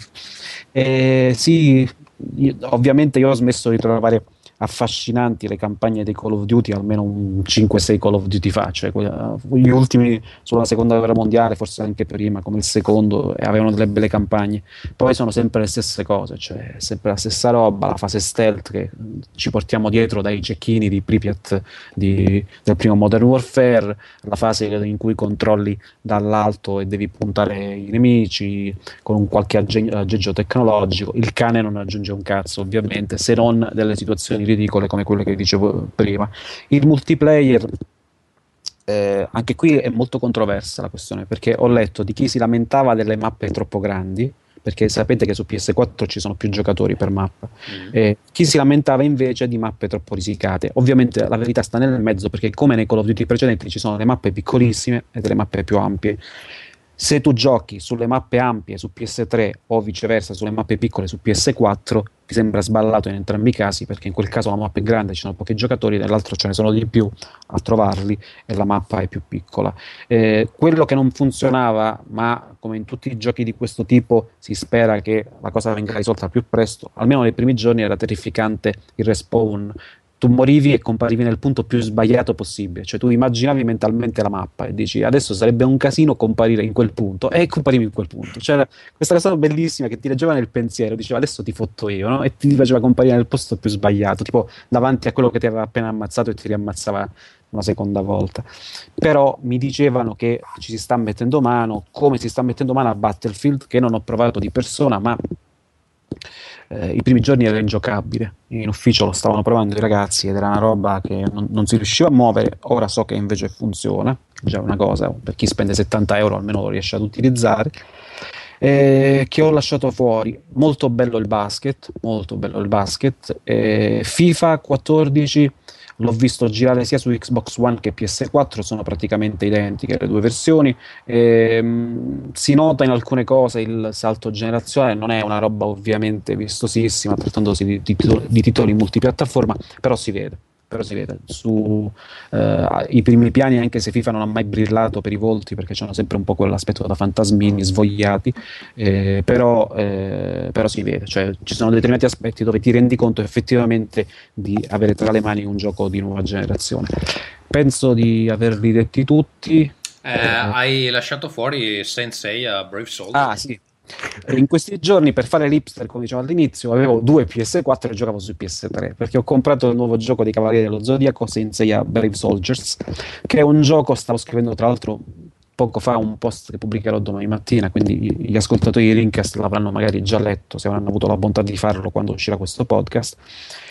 E sì, io- ovviamente io ho smesso di trovare affascinanti le campagne dei Call of Duty, almeno un 5-6 Call of Duty fa, cioè gli ultimi sulla seconda guerra mondiale, forse anche prima, come il secondo, avevano delle belle campagne. Poi sono sempre le stesse cose, cioè sempre la stessa roba, la fase stealth che ci portiamo dietro dai cecchini di Pripyat di- del primo Modern Warfare, la fase in cui controlli dall'alto e devi puntare i nemici con un qualche agge- aggeggio tecnologico. Il cane non aggiunge un cazzo, ovviamente, se non delle situazioni ridicole come quelle che dicevo prima. Il multiplayer. eh, anche qui è molto controversa la questione perché ho letto di chi si lamentava delle mappe troppo grandi perché sapete che su PS4 ci sono più giocatori per mappa. Mm. Eh, chi si lamentava invece di mappe troppo risicate. Ovviamente la verità sta nel mezzo perché come nei Call of Duty precedenti ci sono le mappe piccolissime e delle mappe più ampie. Se tu giochi sulle mappe ampie su PS3 o viceversa sulle mappe piccole su PS4, ti sembra sballato in entrambi i casi perché in quel caso la mappa è grande, ci sono pochi giocatori, nell'altro ce ne sono di più a trovarli e la mappa è più piccola. Eh, quello che non funzionava, ma come in tutti i giochi di questo tipo si spera che la cosa venga risolta più presto, almeno nei primi giorni era terrificante il respawn. Tu morivi e comparivi nel punto più sbagliato possibile, cioè tu immaginavi mentalmente la mappa e dici adesso sarebbe un casino comparire in quel punto e comparivi in quel punto. C'era questa cosa bellissima che ti leggeva nel pensiero, diceva adesso ti fotto io, no? e ti faceva comparire nel posto più sbagliato, tipo davanti a quello che ti aveva appena ammazzato e ti riammazzava una seconda volta. Però mi dicevano che ci si sta mettendo mano, come si sta mettendo mano a Battlefield, che non ho provato di persona, ma eh, i primi giorni era ingiocabile. In ufficio lo stavano provando i ragazzi ed era una roba che non, non si riusciva a muovere. Ora so che invece funziona, già una cosa, per chi spende 70 euro almeno lo riesce ad utilizzare. Eh, che ho lasciato fuori. Molto bello il basket, molto bello il basket. Eh, FIFA 14 l'ho visto girare sia su Xbox One che PS4, sono praticamente identiche le due versioni. Ehm, si nota in alcune cose il salto generazionale, non è una roba ovviamente vistosissima, trattandosi di, titoli, di titoli multipiattaforma, però si vede. Però si vede su eh, i primi piani, anche se FIFA non ha mai brillato per i volti, perché c'hanno sempre un po' quell'aspetto da fantasmini svogliati, eh, però, eh, però si vede, cioè ci sono determinati aspetti dove ti rendi conto effettivamente di avere tra le mani un gioco di nuova generazione. Penso di averli detti tutti. Eh, hai lasciato fuori Sensei a Brave Soldier. Ah, sì. In questi giorni per fare l'hipster, come dicevo all'inizio, avevo due PS4 e giocavo su PS3 perché ho comprato il nuovo gioco dei Cavalieri dello Zodiaco Senseiya Brave Soldiers, che è un gioco, stavo scrivendo tra l'altro poco fa un post che pubblicherò domani mattina, quindi gli ascoltatori di Linkcast l'avranno magari già letto se avranno avuto la bontà di farlo quando uscirà questo podcast.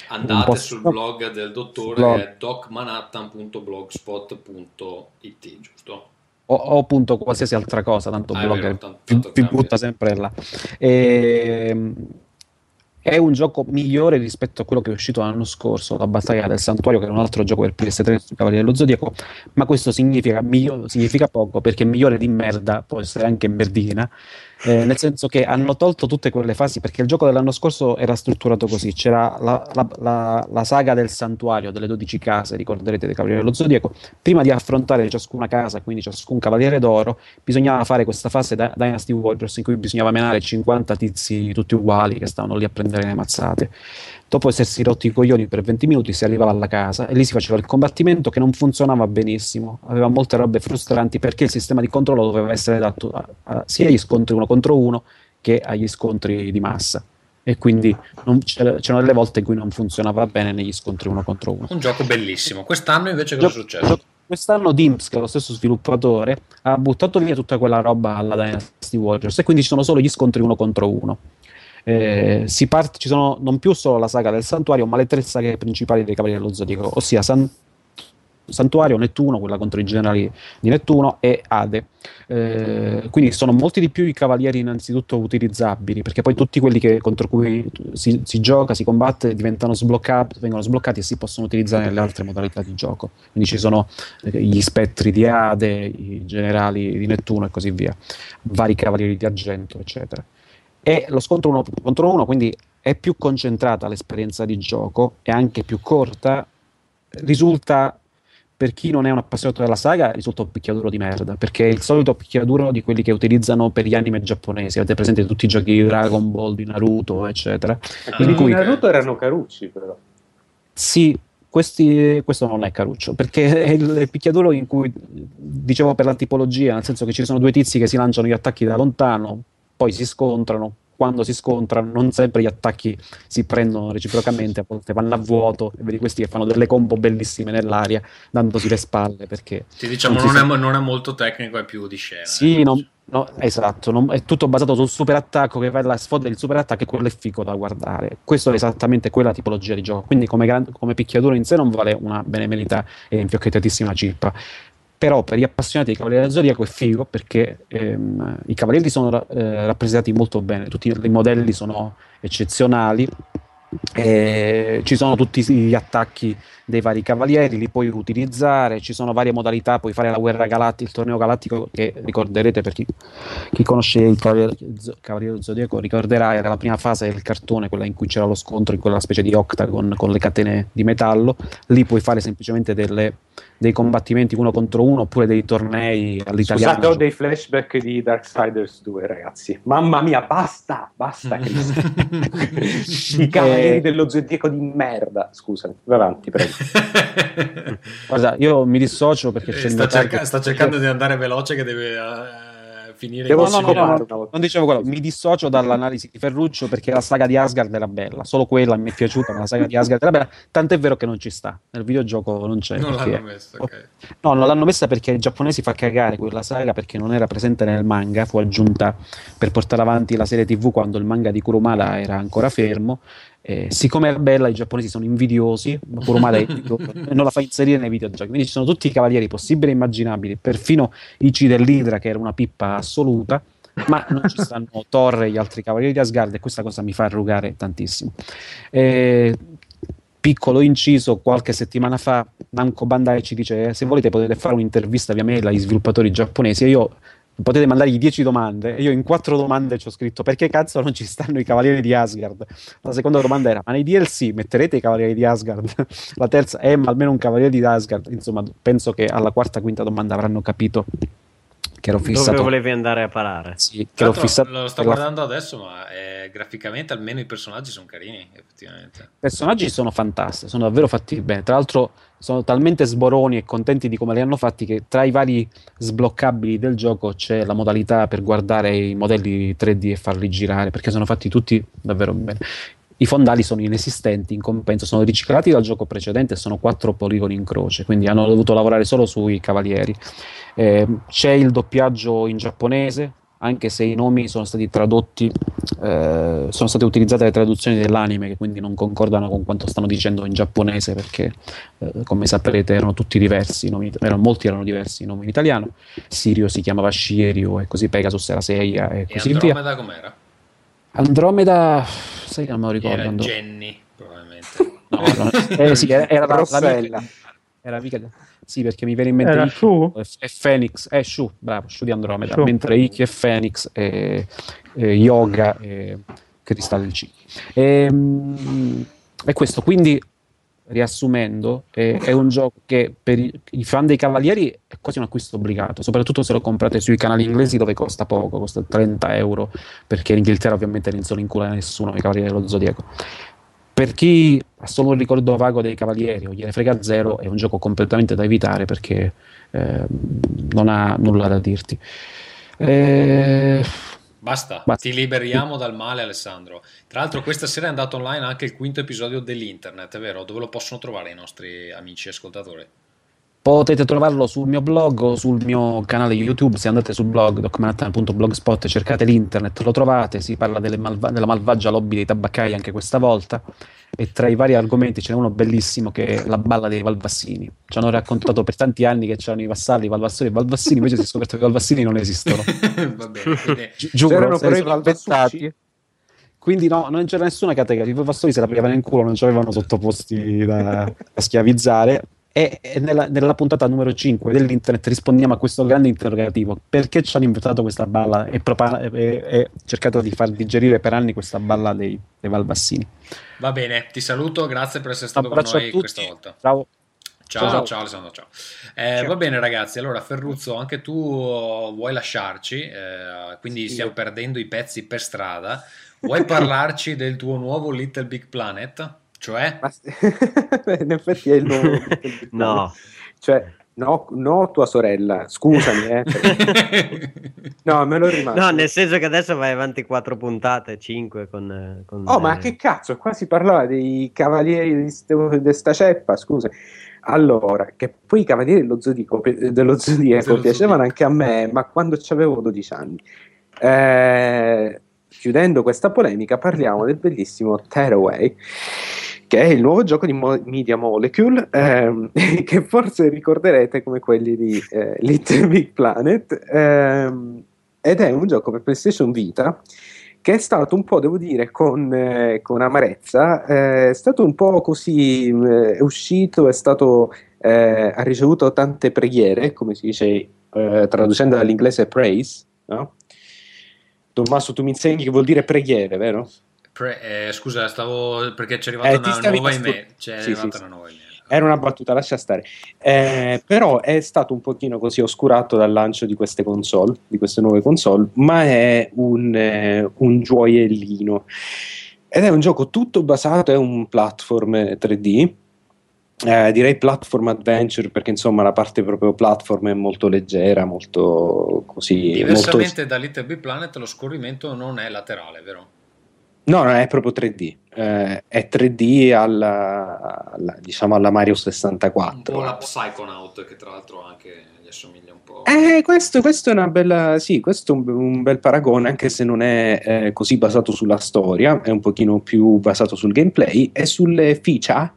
Andate post- sul blog del dottore blog. docmanhattan.blogspot.it, giusto? O, o appunto qualsiasi altra cosa, tanto Ah, Blogger cambia. butta sempre là. Ehm, è un gioco migliore rispetto a quello che è uscito l'anno scorso, la battaglia del santuario, che era un altro gioco del PS3 su Cavaliere dello Zodiaco, ma questo significa, miglio- significa poco perché migliore di merda può essere anche merdina, eh, nel senso che hanno tolto tutte quelle fasi perché il gioco dell'anno scorso era strutturato così, c'era la, la- la- la saga del santuario delle 12 case, ricorderete dei Cavalieri dello Zodiaco, prima di affrontare ciascuna casa, quindi ciascun Cavaliere d'Oro, bisognava fare questa fase da Dynasty Warriors in cui bisognava menare 50 tizi tutti uguali che stavano lì a prendere le mazzate. Dopo essersi rotti i coglioni per 20 minuti si arrivava alla casa e lì si faceva il combattimento che non funzionava benissimo, aveva molte robe frustranti perché il sistema di controllo doveva essere adatto a- a- sia agli scontri uno contro uno che agli scontri di massa e quindi non- c'era- c'erano delle volte in cui non funzionava bene negli scontri uno contro uno. Un gioco bellissimo. Quest'anno invece cosa è successo? Quest'anno Dimps, che è lo stesso sviluppatore, ha buttato via tutta quella roba alla Dynasty Warriors e quindi ci sono solo gli scontri uno contro uno. Eh, si parte, ci sono non più solo la saga del santuario, ma le tre saghe principali dei Cavalieri dello Zodiaco, ossia San- Santuario, Nettuno, quella contro i generali di Nettuno, e Ade. Eh, quindi sono molti di più i cavalieri innanzitutto utilizzabili, perché poi tutti quelli che- contro cui si, si gioca, si combatte, diventano sbloccati, vengono sbloccati e si possono utilizzare nelle altre modalità di gioco. Quindi ci sono eh, gli spettri di Ade, i generali di Nettuno e così via, vari cavalieri di argento, eccetera. E lo scontro uno contro uno, quindi è più concentrata l'esperienza di gioco, è anche più corta, risulta per chi non è un appassionato della saga risulta un picchiaduro di merda perché è il solito picchiaduro di quelli che utilizzano per gli anime giapponesi. Avete presente tutti i giochi di Dragon Ball, di Naruto eccetera? Ah, in I cui Naruto erano carucci, però. sì, questi, questo non è caruccio, perché è il picchiaduro in cui, dicevo per la tipologia, nel senso che ci sono due tizi che si lanciano gli attacchi da lontano, poi si scontrano, quando si scontrano non sempre gli attacchi si prendono reciprocamente, a volte vanno a vuoto, e vedi questi che fanno delle combo bellissime nell'aria, dandosi le spalle, perché... Sì, diciamo, non non, è, non è molto tecnico, è più di scena. Sì, non- no, esatto, non- è tutto basato sul super attacco che vai alla sfoda del super attacco e quello è figo da guardare. Questo è esattamente quella tipologia di gioco, quindi come, gran- come picchiaduro in sé non vale una benemerita e infiocchetatissima cippa. Però per gli appassionati di Cavalieri del Zodiaco è figo perché ehm, i Cavalieri sono eh, rappresentati molto bene, tutti i modelli sono eccezionali, e ci sono tutti gli attacchi dei vari cavalieri, li puoi utilizzare, ci sono varie modalità, puoi fare la guerra galattica, il torneo galattico che ricorderete per chi, chi conosce il Cavaliere, Cavaliere Zodiaco ricorderà, era la prima fase del cartone, quella in cui c'era lo scontro in quella specie di octagon con le catene di metallo, lì puoi fare semplicemente delle, dei combattimenti uno contro uno oppure dei tornei all'italiano. Scusate, ho dei flashback di Darksiders 2, ragazzi. Mamma mia, basta, basta. Cristo. I cavalieri dello zodiaco di merda. Scusami, vai avanti, prego. Guarda, io mi dissocio perché c'è Eh, il sta, cerca- sta cercando di andare veloce che deve eh, finire Devo in No, no, no, no, non dicevo quello, mi dissocio dall'analisi di Ferruccio perché la saga di Asgard era bella, solo quella mi è piaciuta, ma la saga di Asgard era bella, tant'è vero che non ci sta, nel videogioco non c'è. Non l'hanno messo, ok. No, non l'hanno messa perché ai giapponesi fa cagare quella saga perché non era presente nel manga, fu aggiunta per portare avanti la serie TV quando il manga di Kurumada era ancora fermo. Eh, siccome era bella, i giapponesi sono invidiosi, ma Kurumada è invidioso e non la fa inserire nei videogiochi. Quindi ci sono tutti i cavalieri possibili e immaginabili, perfino Ichi dell'Idra, che era una pippa assoluta, ma non ci stanno Thor e gli altri cavalieri di Asgard, e questa cosa mi fa arrugare tantissimo. Eh, piccolo inciso, qualche settimana fa Namco Bandai ci dice eh, se volete potete fare un'intervista via mail agli sviluppatori giapponesi e io potete mandargli 10 domande e io in quattro domande ci ho scritto perché cazzo non ci stanno i cavalieri di Asgard? La seconda domanda era ma nei DLC metterete i cavalieri di Asgard? La terza è ma almeno un cavaliere di Asgard. Insomma penso che alla quarta quinta domanda avranno capito che ero Dove fissato volevi andare a parare? sì, che ero fissato lo sto guardando adesso, ma eh, graficamente almeno i personaggi sono carini, effettivamente. I personaggi sono fantastici, sono davvero fatti bene. Tra l'altro, sono talmente sboroni e contenti di come li hanno fatti che tra i vari sbloccabili del gioco c'è la modalità per guardare i modelli 3D e farli girare perché sono fatti tutti davvero bene. I fondali sono inesistenti, in compenso sono riciclati dal gioco precedente sono quattro poligoni in croce, quindi hanno dovuto lavorare solo sui cavalieri. Eh, c'è il doppiaggio in giapponese, anche se i nomi sono stati tradotti, eh, sono state utilizzate le traduzioni dell'anime che quindi non concordano con quanto stanno dicendo in giapponese perché eh, come saprete erano tutti diversi, nomi, erano, molti erano diversi i nomi in italiano, Sirio si chiamava Shirio e così Pegasus era Seiya e E così via. Andromeda com'era? Andromeda, sai che non me lo ricordo. Era Jenny, probabilmente. No, no, eh, sì, era, era la, la era mica- sì, perché mi viene in mente Shu? e, Phoenix, eh, Shu, bravo, Shu di Andromeda, Shu. mentre Ikki e Phoenix e, e Yoga e Cristallo del C. E, mm, e questo, quindi riassumendo, è, è un gioco che per i, fan dei Cavalieri è quasi un acquisto obbligato, soprattutto se lo comprate sui canali inglesi dove costa poco, costa 30 euro, perché in Inghilterra ovviamente non se lo incula nessuno i Cavalieri dello Zodiaco. Per chi ha solo un ricordo vago dei Cavalieri o gliene frega zero, è un gioco completamente da evitare perché eh, non ha nulla da dirti. Eh, Basta, Basta. ti liberiamo dal male, Alessandro. Tra l'altro, questa sera è andato online anche il quinto episodio dell'internet, è vero? Dove lo possono trovare i nostri amici ascoltatori? Potete trovarlo sul mio blog o sul mio canale YouTube. Se andate sul blog docmanhattan.blogspot, cercate l'internet, lo trovate. Si parla malva- della malvagia lobby dei tabaccai anche questa volta. E tra i vari argomenti ce n'è uno bellissimo che è la balla dei Valvassini. Ci hanno raccontato per tanti anni che c'erano i vassalli, i Valvassori e i Valvassini, invece si è scoperto che i Valvassini non esistono. Va bene, quindi- Gi- giuro, li però i inventati. Quindi no, non c'era nessuna categoria, i Valvassori se la prendevano in culo, non ci avevano sottoposti da, da schiavizzare. E, nella, nella puntata numero 5 dell'internet rispondiamo a questo grande interrogativo: perché ci hanno inventato questa balla e, propa- e- e cercato di far digerire per anni questa balla dei, dei Valvassini? Va bene, ti saluto, grazie per essere stato con abbraccio a noi questa volta. Ciao. Ciao, Ciao. ciao, Alessandro, ciao. Eh, Va bene ragazzi, allora Ferruzzo, anche tu vuoi lasciarci, eh, quindi Sì. stiamo perdendo i pezzi per strada. Vuoi parlarci del tuo nuovo Little Big Planet? Cioè? Ma- in effetti è il nome. No. Cioè, no, no, tua sorella, scusami, eh. No, me lo rimasto. No, nel senso che adesso vai avanti quattro puntate, cinque con... con Oh, ma eh, che cazzo, qua si parlava dei cavalieri di, ste- di sta ceppa, scusa. Allora, che poi i cavalieri dello Zodiaco, dello Zodiaco piacevano anche a me, ma quando avevo 12 anni. Eh, chiudendo questa polemica, parliamo del bellissimo Tearaway, che è il nuovo gioco di Mo- Media Molecule, ehm, che forse ricorderete come quelli di eh, Little Big Planet, ehm, ed è un gioco per PlayStation Vita che è stato un po', devo dire, con, eh, con amarezza, eh, è stato un po' così, eh, è uscito, è stato, eh, ha ricevuto tante preghiere, come si dice, eh, traducendo dall'inglese praise, no? Tommaso, tu mi insegni che vuol dire preghiere, vero? Pre- eh, scusa, stavo perché c'è arrivata Eh, una nuova nasco- email. C'è Sì, arrivata sì, una nuova email. Era una battuta, lascia stare. Eh, però è stato un pochino così oscurato dal lancio di queste console, di queste nuove console, ma è un, eh, un gioiellino. Ed è un gioco tutto basato, è un platform 3D. eh, direi platform adventure perché insomma la parte proprio platform è molto leggera, molto così. molto- Diversamente da Little Big Planet, lo scorrimento non è laterale, vero? No, no, è proprio 3D. Eh, è 3D alla, alla- diciamo alla Mario Un 64. po' la Psychonaut, che tra l'altro anche gli assomiglia un po'. Eh, questo, questo è una bella, sì, questo è un, un bel paragone, anche se non è eh, così basato sulla storia, è un pochino più basato sul gameplay e sulle feature,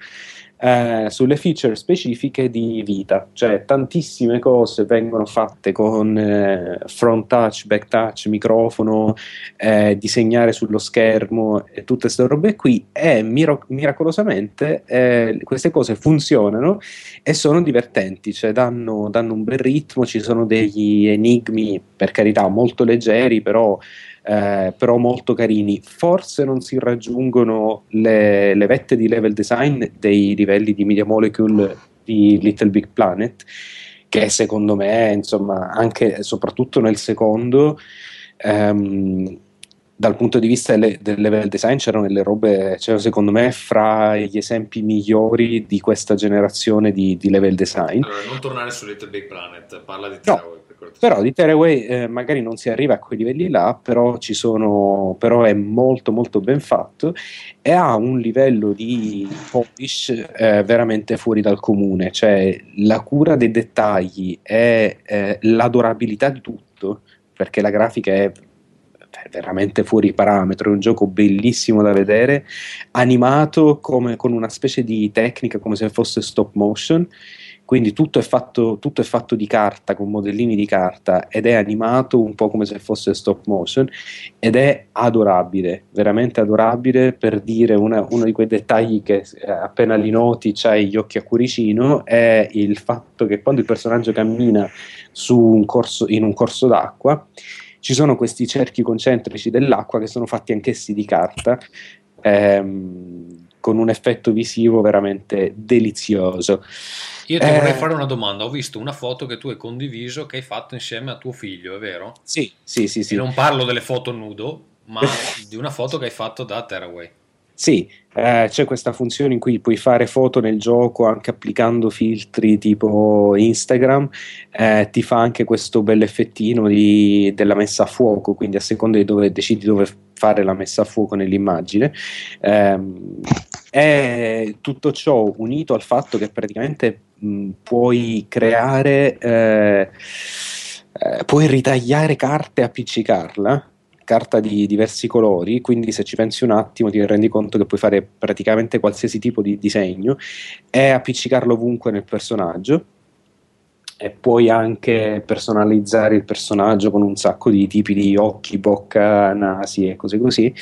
eh, sulle feature specifiche di vita, cioè tantissime cose vengono fatte con eh, front touch, back touch, microfono, eh, disegnare sullo schermo e tutte queste robe qui. E miro- miracolosamente eh, queste cose funzionano e sono divertenti, cioè danno, danno un bel ritmo, ci sono degli enigmi, per carità, molto leggeri, però, eh, però molto carini. Forse non si raggiungono le, le vette di level design dei livelli di Media Molecule di Little Big Planet, che secondo me, insomma, anche e soprattutto nel secondo, ehm, dal punto di vista del level design c'erano delle robe, c'erano secondo me fra gli esempi migliori di questa generazione di, di level design. Allora, non tornare su Little Big Planet, parla di per cortesia. Però di Tearaway eh, magari non si arriva a quei livelli là, però, sono, però è molto molto ben fatto e ha un livello di polish eh, veramente fuori dal comune, cioè la cura dei dettagli e eh, l'adorabilità di tutto, perché la grafica è veramente fuori parametro, è un gioco bellissimo da vedere, animato come, con una specie di tecnica come se fosse stop motion, quindi tutto è, fatto, tutto è fatto di carta, con modellini di carta ed è animato un po' come se fosse stop motion ed è adorabile, veramente adorabile per dire una- uno di quei dettagli che eh, appena li noti c'hai gli occhi a cuoricino è il fatto che quando il personaggio cammina un corso, in un corso d'acqua ci sono questi cerchi concentrici dell'acqua che sono fatti anch'essi di carta ehm, con un effetto visivo veramente delizioso. Io ti Eh, vorrei fare una domanda. Ho visto una foto che tu hai condiviso che hai fatto insieme a tuo figlio, è vero? Sì, sì, sì, sì. E non parlo delle foto nudo, ma di una foto che hai fatto da Tearaway. Sì, eh, c'è questa funzione in cui puoi fare foto nel gioco anche applicando filtri tipo Instagram, eh, ti fa anche questo bel effettino di- della messa a fuoco, quindi a seconda di dove decidi dove fare la messa a fuoco nell'immagine. Ehm, è tutto ciò unito al fatto che praticamente puoi creare, eh, eh, puoi ritagliare carta e appiccicarla carta di diversi colori, quindi se ci pensi un attimo ti rendi conto che puoi fare praticamente qualsiasi tipo di disegno. E appiccicarlo ovunque nel personaggio e puoi anche personalizzare il personaggio con un sacco di tipi di occhi, bocca, nasi e cose così.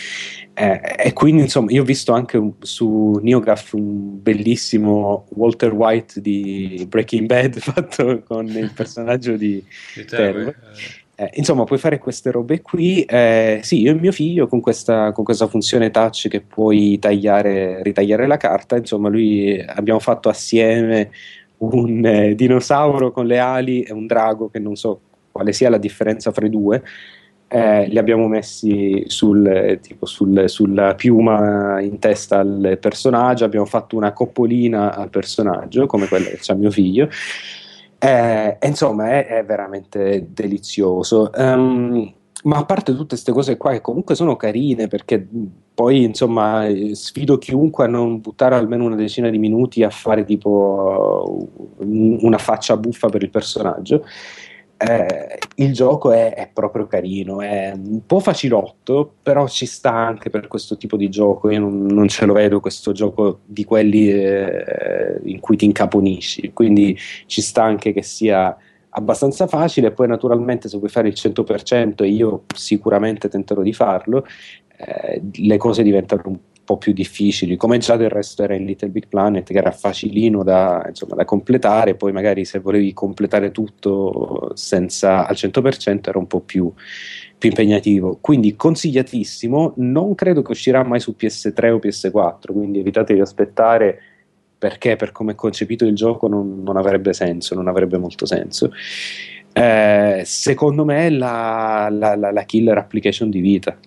Eh, e quindi insomma io ho visto anche un- su NeoGAF un bellissimo Walter White di Breaking Bad fatto con il personaggio di Di Tearaway. Tearaway. Eh, insomma, puoi fare queste robe qui. eh, sì, io e mio figlio con questa, con questa funzione touch che puoi tagliare, ritagliare la carta. Insomma, lui abbiamo fatto assieme un eh, dinosauro con le ali e un drago che non so quale sia la differenza fra i due. Eh, li abbiamo messi sul, eh, tipo sul- sulla piuma in testa al personaggio. Abbiamo fatto una coppolina al personaggio, come quella che c'ha mio figlio. Eh, insomma, è, è veramente delizioso. Ehm, ma a parte tutte queste cose qua, che comunque sono carine, perché poi insomma eh, sfido chiunque a non buttare almeno una decina di minuti a fare tipo uh, un- una faccia buffa per il personaggio. eh, il gioco è, è proprio carino, è un po' facilotto, però ci sta anche per questo tipo di gioco. Io non, non ce lo vedo questo gioco di quelli eh, in cui ti incaponisci, quindi ci sta anche che sia abbastanza facile. Poi, naturalmente, se vuoi fare il 100%, e io sicuramente tenterò di farlo, eh, le cose diventano un po' più difficili, come già del resto era in Little Big Planet, che era facilino da, insomma, da completare, poi magari se volevi completare tutto senza al 100% era un po' più, più impegnativo. Quindi consigliatissimo, non credo che uscirà mai su PS3 o PS4, quindi evitate di aspettare perché per come è concepito il gioco non, non avrebbe senso, non avrebbe molto senso. Eh, secondo me è la, la, la, la killer application di vita.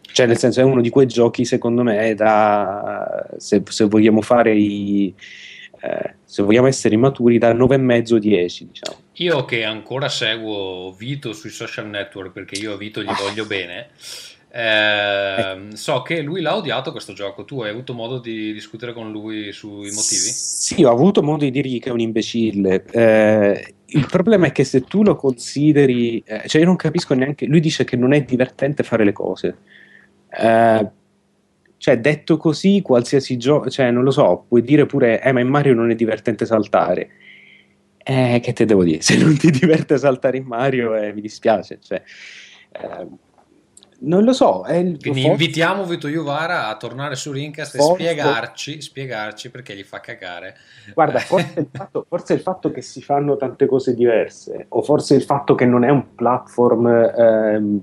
Cioè nel senso è uno di quei giochi secondo me da se, se vogliamo fare i eh, se vogliamo essere immaturi da 9,5 10 diciamo. Io che ancora seguo Vito sui social network perché io a Vito gli voglio bene, eh, so che lui l'ha odiato questo gioco. Tu hai avuto modo di discutere con lui sui motivi? Sì, ho avuto modo di dirgli che è un imbecille. Eh, il problema è che se tu lo consideri, eh, cioè io non capisco neanche. Lui dice che non è divertente fare le cose. Eh, cioè, detto così, qualsiasi gioco, cioè, non lo so, puoi dire pure, eh, ma in Mario non è divertente saltare. Eh, che te devo dire? Se non ti diverte saltare in Mario, eh, mi dispiace. Cioè, eh, non lo so. È il, Quindi forse- invitiamo Vito Juvara a tornare su Rincast e Forse- spiegarci, spiegarci perché gli fa cagare. Guarda, forse il, fatto, forse il fatto che si fanno tante cose diverse, o forse il fatto che non è un platform ehm,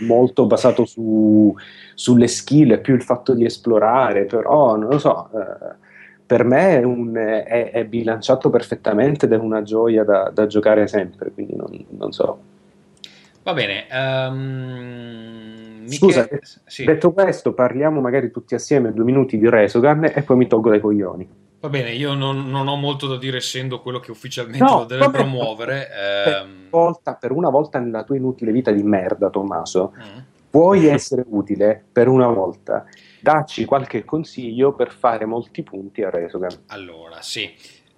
molto basato su- sulle skill, è più il fatto di esplorare, però non lo so. eh, per me è, un- è- è bilanciato perfettamente ed è una gioia da, da giocare sempre, quindi non, non so. Va bene. ehm, Scusa, Michele- sì. detto questo, parliamo magari tutti assieme due minuti di Resogun e poi mi tolgo dai coglioni. Va bene, io non, non ho molto da dire essendo quello che ufficialmente No, lo deve promuovere. ehm, Volta- per una volta nella tua inutile vita di merda, Tommaso, mm. puoi essere utile per una volta. Dacci qualche consiglio per fare molti punti a Resogun. Allora, sì.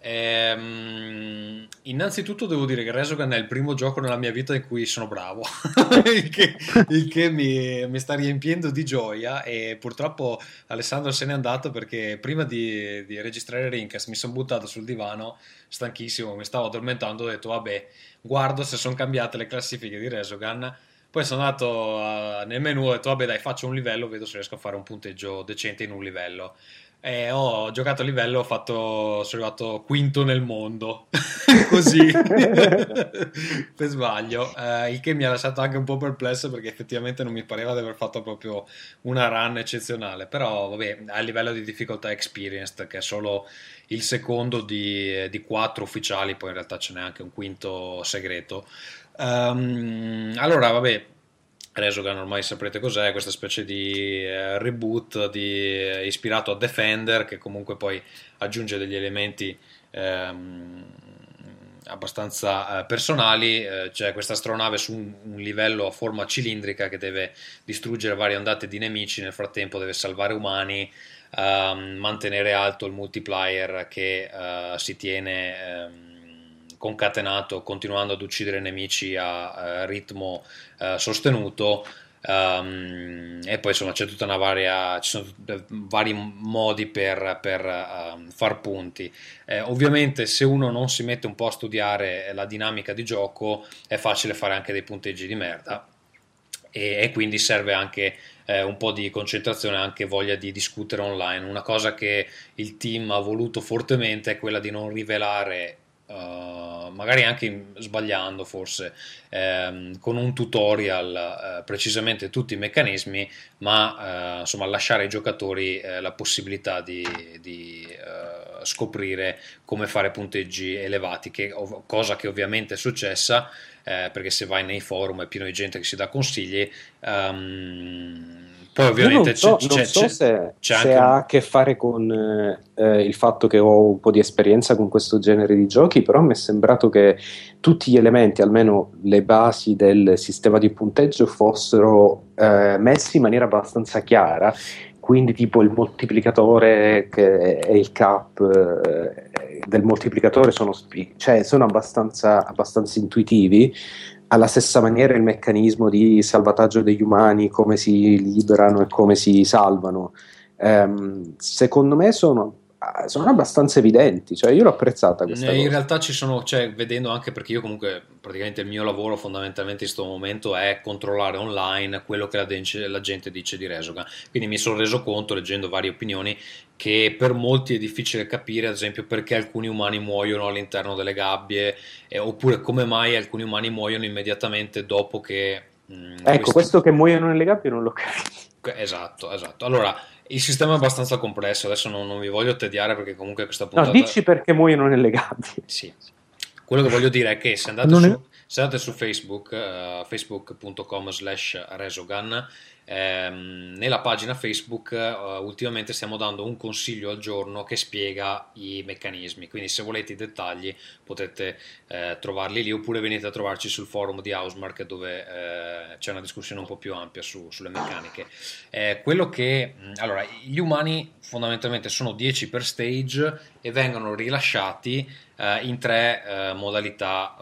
Ehm, innanzitutto devo dire che Resogun è il primo gioco nella mia vita in cui sono bravo, il che, il che mi, mi sta riempiendo di gioia e purtroppo Alessandro se n'è andato perché prima di, di registrare Rincast mi sono buttato sul divano stanchissimo, mi stavo addormentando, ho detto vabbè, guardo se sono cambiate le classifiche di Resogun. Poi sono andato nel menu e ho detto vabbè dai faccio un livello, vedo se riesco a fare un punteggio decente in un livello. E ho giocato a livello, ho fatto, sono arrivato quinto nel mondo, così, per sbaglio, eh, il che mi ha lasciato anche un po' perplesso perché effettivamente non mi pareva di aver fatto proprio una run eccezionale, però vabbè, a livello di difficoltà experienced, che è solo il secondo di, di quattro ufficiali, poi in realtà ce n'è anche un quinto segreto. Ehm, allora, vabbè, Resogun ormai saprete cos'è, questa specie di eh, reboot di- eh, ispirato a Defender che comunque poi aggiunge degli elementi ehm, abbastanza eh, personali. C'è questa astronave su un, un livello a forma cilindrica che deve distruggere varie ondate di nemici, nel frattempo deve salvare umani, ehm, mantenere alto il multiplier che eh, si tiene ehm, concatenato continuando ad uccidere nemici a eh, ritmo eh, sostenuto. ehm, e poi insomma c'è tutta una varia, ci sono vari modi per, per, ehm, far punti. Eh, ovviamente se uno non si mette un po' a studiare la dinamica di gioco è facile fare anche dei punteggi di merda e, e quindi serve anche eh, un po' di concentrazione, anche voglia di discutere online. Una cosa che il team ha voluto fortemente è quella di non rivelare, eh, magari anche sbagliando forse, ehm, con un tutorial eh, precisamente tutti i meccanismi, ma eh, insomma lasciare ai giocatori eh, la possibilità di, di, eh, scoprire come fare punteggi elevati, che, ov- cosa che ovviamente è successa eh, perché se vai nei forum è pieno di gente che si dà consigli. ehm, poi ovviamente so, c'è, c'è- so c'è- se, c'è se un- ha a che fare con eh, il fatto che ho un po' di esperienza con questo genere di giochi, però mi è sembrato che tutti gli elementi, almeno le basi del sistema di punteggio, fossero eh, messi in maniera abbastanza chiara. Quindi, tipo il moltiplicatore che è il cap, eh, del moltiplicatore sono, cioè, sono abbastanza, abbastanza intuitivi. Alla stessa maniera il meccanismo di salvataggio degli umani, come si liberano e come si salvano. Ehm, secondo me sono, sono abbastanza evidenti, cioè io l'ho apprezzata questa In cosa. realtà ci sono, cioè, vedendo anche perché io comunque praticamente il mio lavoro fondamentalmente in questo momento è controllare online quello che la, dence- la gente dice di Resogan. Quindi mi sono reso conto, leggendo varie opinioni, che per molti è difficile capire, ad esempio, perché alcuni umani muoiono all'interno delle gabbie, eh, oppure come mai alcuni umani muoiono immediatamente dopo che... mh, Ecco, questi- questo che muoiono nelle gabbie non l'ho capito. Esatto, esatto. Allora, il sistema è abbastanza complesso, adesso non, non vi voglio tediare perché comunque questa No, puntata... dici perché muoiono nelle gabbie. Sì. Quello che voglio dire è che se andate, Non è- su, se andate su Facebook, eh, facebook.com slash Resogan, ehm, nella pagina Facebook eh, ultimamente stiamo dando un consiglio al giorno che spiega i meccanismi, quindi se volete i dettagli potete eh, trovarli lì oppure venite a trovarci sul forum di Housemark dove eh, c'è una discussione un po' più ampia su- sulle meccaniche. Eh, quello che mh, allora, gli umani fondamentalmente sono 10 per stage e vengono rilasciati eh, in tre eh, modalità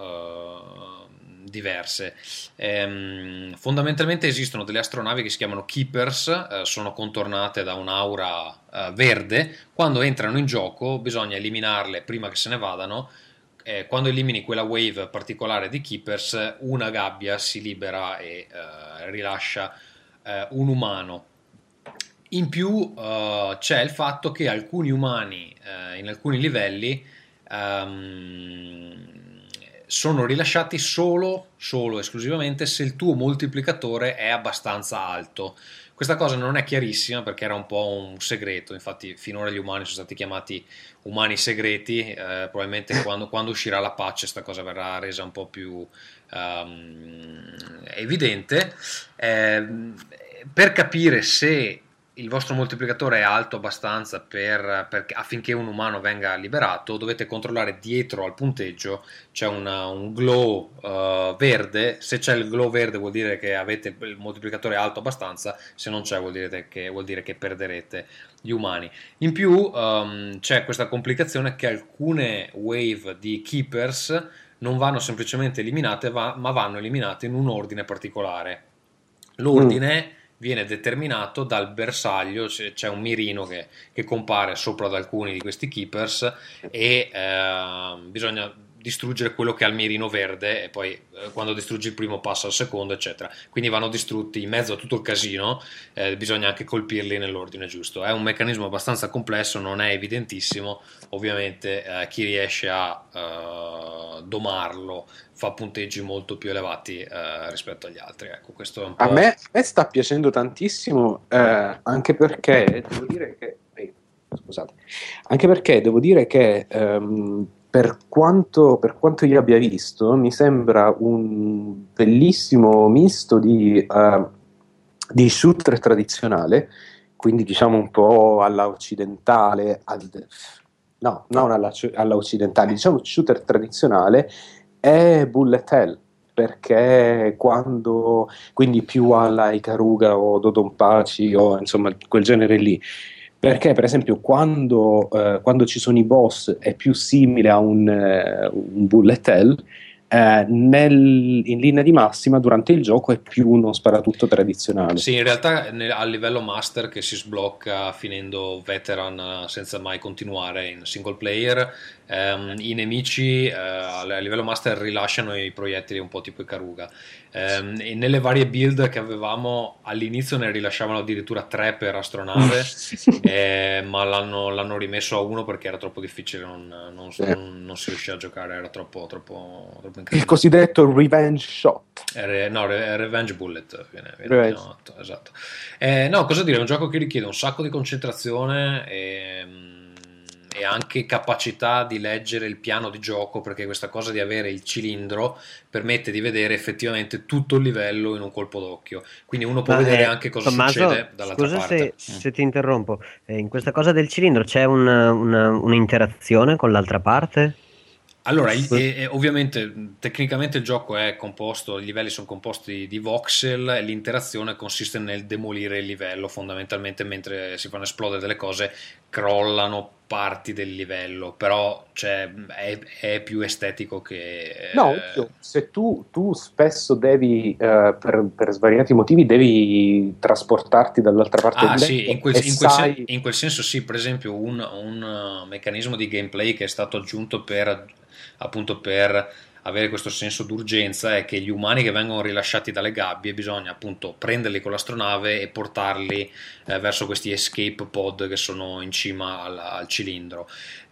diverse. Ehm, fondamentalmente esistono delle astronavi che si chiamano Keepers, eh, sono contornate da un'aura eh, verde. Quando entrano in gioco bisogna eliminarle prima che se ne vadano. Eh, quando elimini quella wave particolare di Keepers, una gabbia si libera e eh, rilascia eh, un umano. In più eh, c'è il fatto che alcuni umani in alcuni livelli ehm, sono rilasciati solo, solo esclusivamente se il tuo moltiplicatore è abbastanza alto. Questa cosa non è chiarissima perché era un po' un segreto, infatti finora gli umani sono stati chiamati umani segreti, eh, probabilmente quando, quando uscirà la patch questa cosa verrà resa un po' più ehm, evidente. Ehm, per capire se il vostro moltiplicatore è alto abbastanza per- per- affinché un umano venga liberato, dovete controllare dietro al punteggio c'è una- un glow eh, verde. Se c'è il glow verde vuol dire che avete il moltiplicatore alto abbastanza, se non c'è vuol dire che, vuol dire che perderete gli umani. In più ehm, c'è questa complicazione che alcune wave di keepers non vanno semplicemente eliminate, va- ma vanno eliminate in un ordine particolare. L'ordine viene determinato dal bersaglio, c'è, un mirino che, che compare sopra ad alcuni di questi keepers e ehm, bisogna distruggere quello che ha il mirino verde e poi eh, quando distruggi il primo passa al secondo eccetera. Quindi vanno distrutti in mezzo a tutto il casino eh, bisogna anche colpirli nell'ordine giusto. È un meccanismo abbastanza complesso non è evidentissimo. Ovviamente eh, chi riesce a eh, domarlo fa punteggi molto più elevati eh, rispetto agli altri. Ecco A me, a me sta piacendo tantissimo, eh, anche perché devo dire che. scusate, anche perché devo dire che ehm, per, quanto, per quanto io abbia visto, mi sembra un bellissimo misto di, eh, di shooter tradizionale, quindi diciamo un po' alla occidentale, al- no, non alla, alla occidentale, diciamo shooter tradizionale e bullet hell perché quando quindi più alla Ikaruga o Dodonpachi o insomma quel genere lì perché per esempio quando, eh, quando ci sono i boss è più simile a un, eh, un bullet hell eh, nel- in linea di massima durante il gioco è più uno sparatutto tradizionale. Sì, in realtà nel- a livello master che si sblocca finendo veteran eh, senza mai continuare in single player, ehm, i nemici eh, a livello master rilasciano i proiettili un po' tipo Ikaruga. Ehm, e nelle varie build che avevamo all'inizio ne rilasciavano addirittura tre per astronave, eh, ma l'hanno, l'hanno rimesso a uno perché era troppo difficile, non, non- Sì. non- non si riusciva a giocare, era troppo, troppo, troppo il incredibile. cosiddetto revenge shot Eh, Re- no, Re- Revenge Bullet viene, viene Revenge. chiamato, esatto. Eh, no, cosa dire? È un gioco che richiede un sacco di concentrazione e, e anche capacità di leggere il piano di gioco perché questa cosa di avere il cilindro permette di vedere effettivamente tutto il livello in un colpo d'occhio. Quindi uno può Ma, vedere eh, anche cosa Tommaso, succede dall'altra scusa parte. se, Mm. se ti interrompo, Eh, in questa cosa del cilindro c'è una- una- un'interazione con l'altra parte? Allora, il- e- e ovviamente mh, tecnicamente il gioco è composto, i livelli sono composti di voxel e l'interazione consiste nel demolire il livello fondamentalmente mentre si fanno esplodere delle cose crollano parti del livello, però cioè, è, è più estetico che... No, eh, se tu, tu spesso devi, eh, per, per svariati motivi, devi trasportarti dall'altra parte Ah del sì, in quel, in quel sen- sai... in quel senso sì, per esempio un, un, uh, meccanismo di gameplay che è stato aggiunto per appunto per avere questo senso d'urgenza è che gli umani che vengono rilasciati dalle gabbie bisogna appunto prenderli con l'astronave e portarli eh, verso questi escape pod che sono in cima al, al cilindro.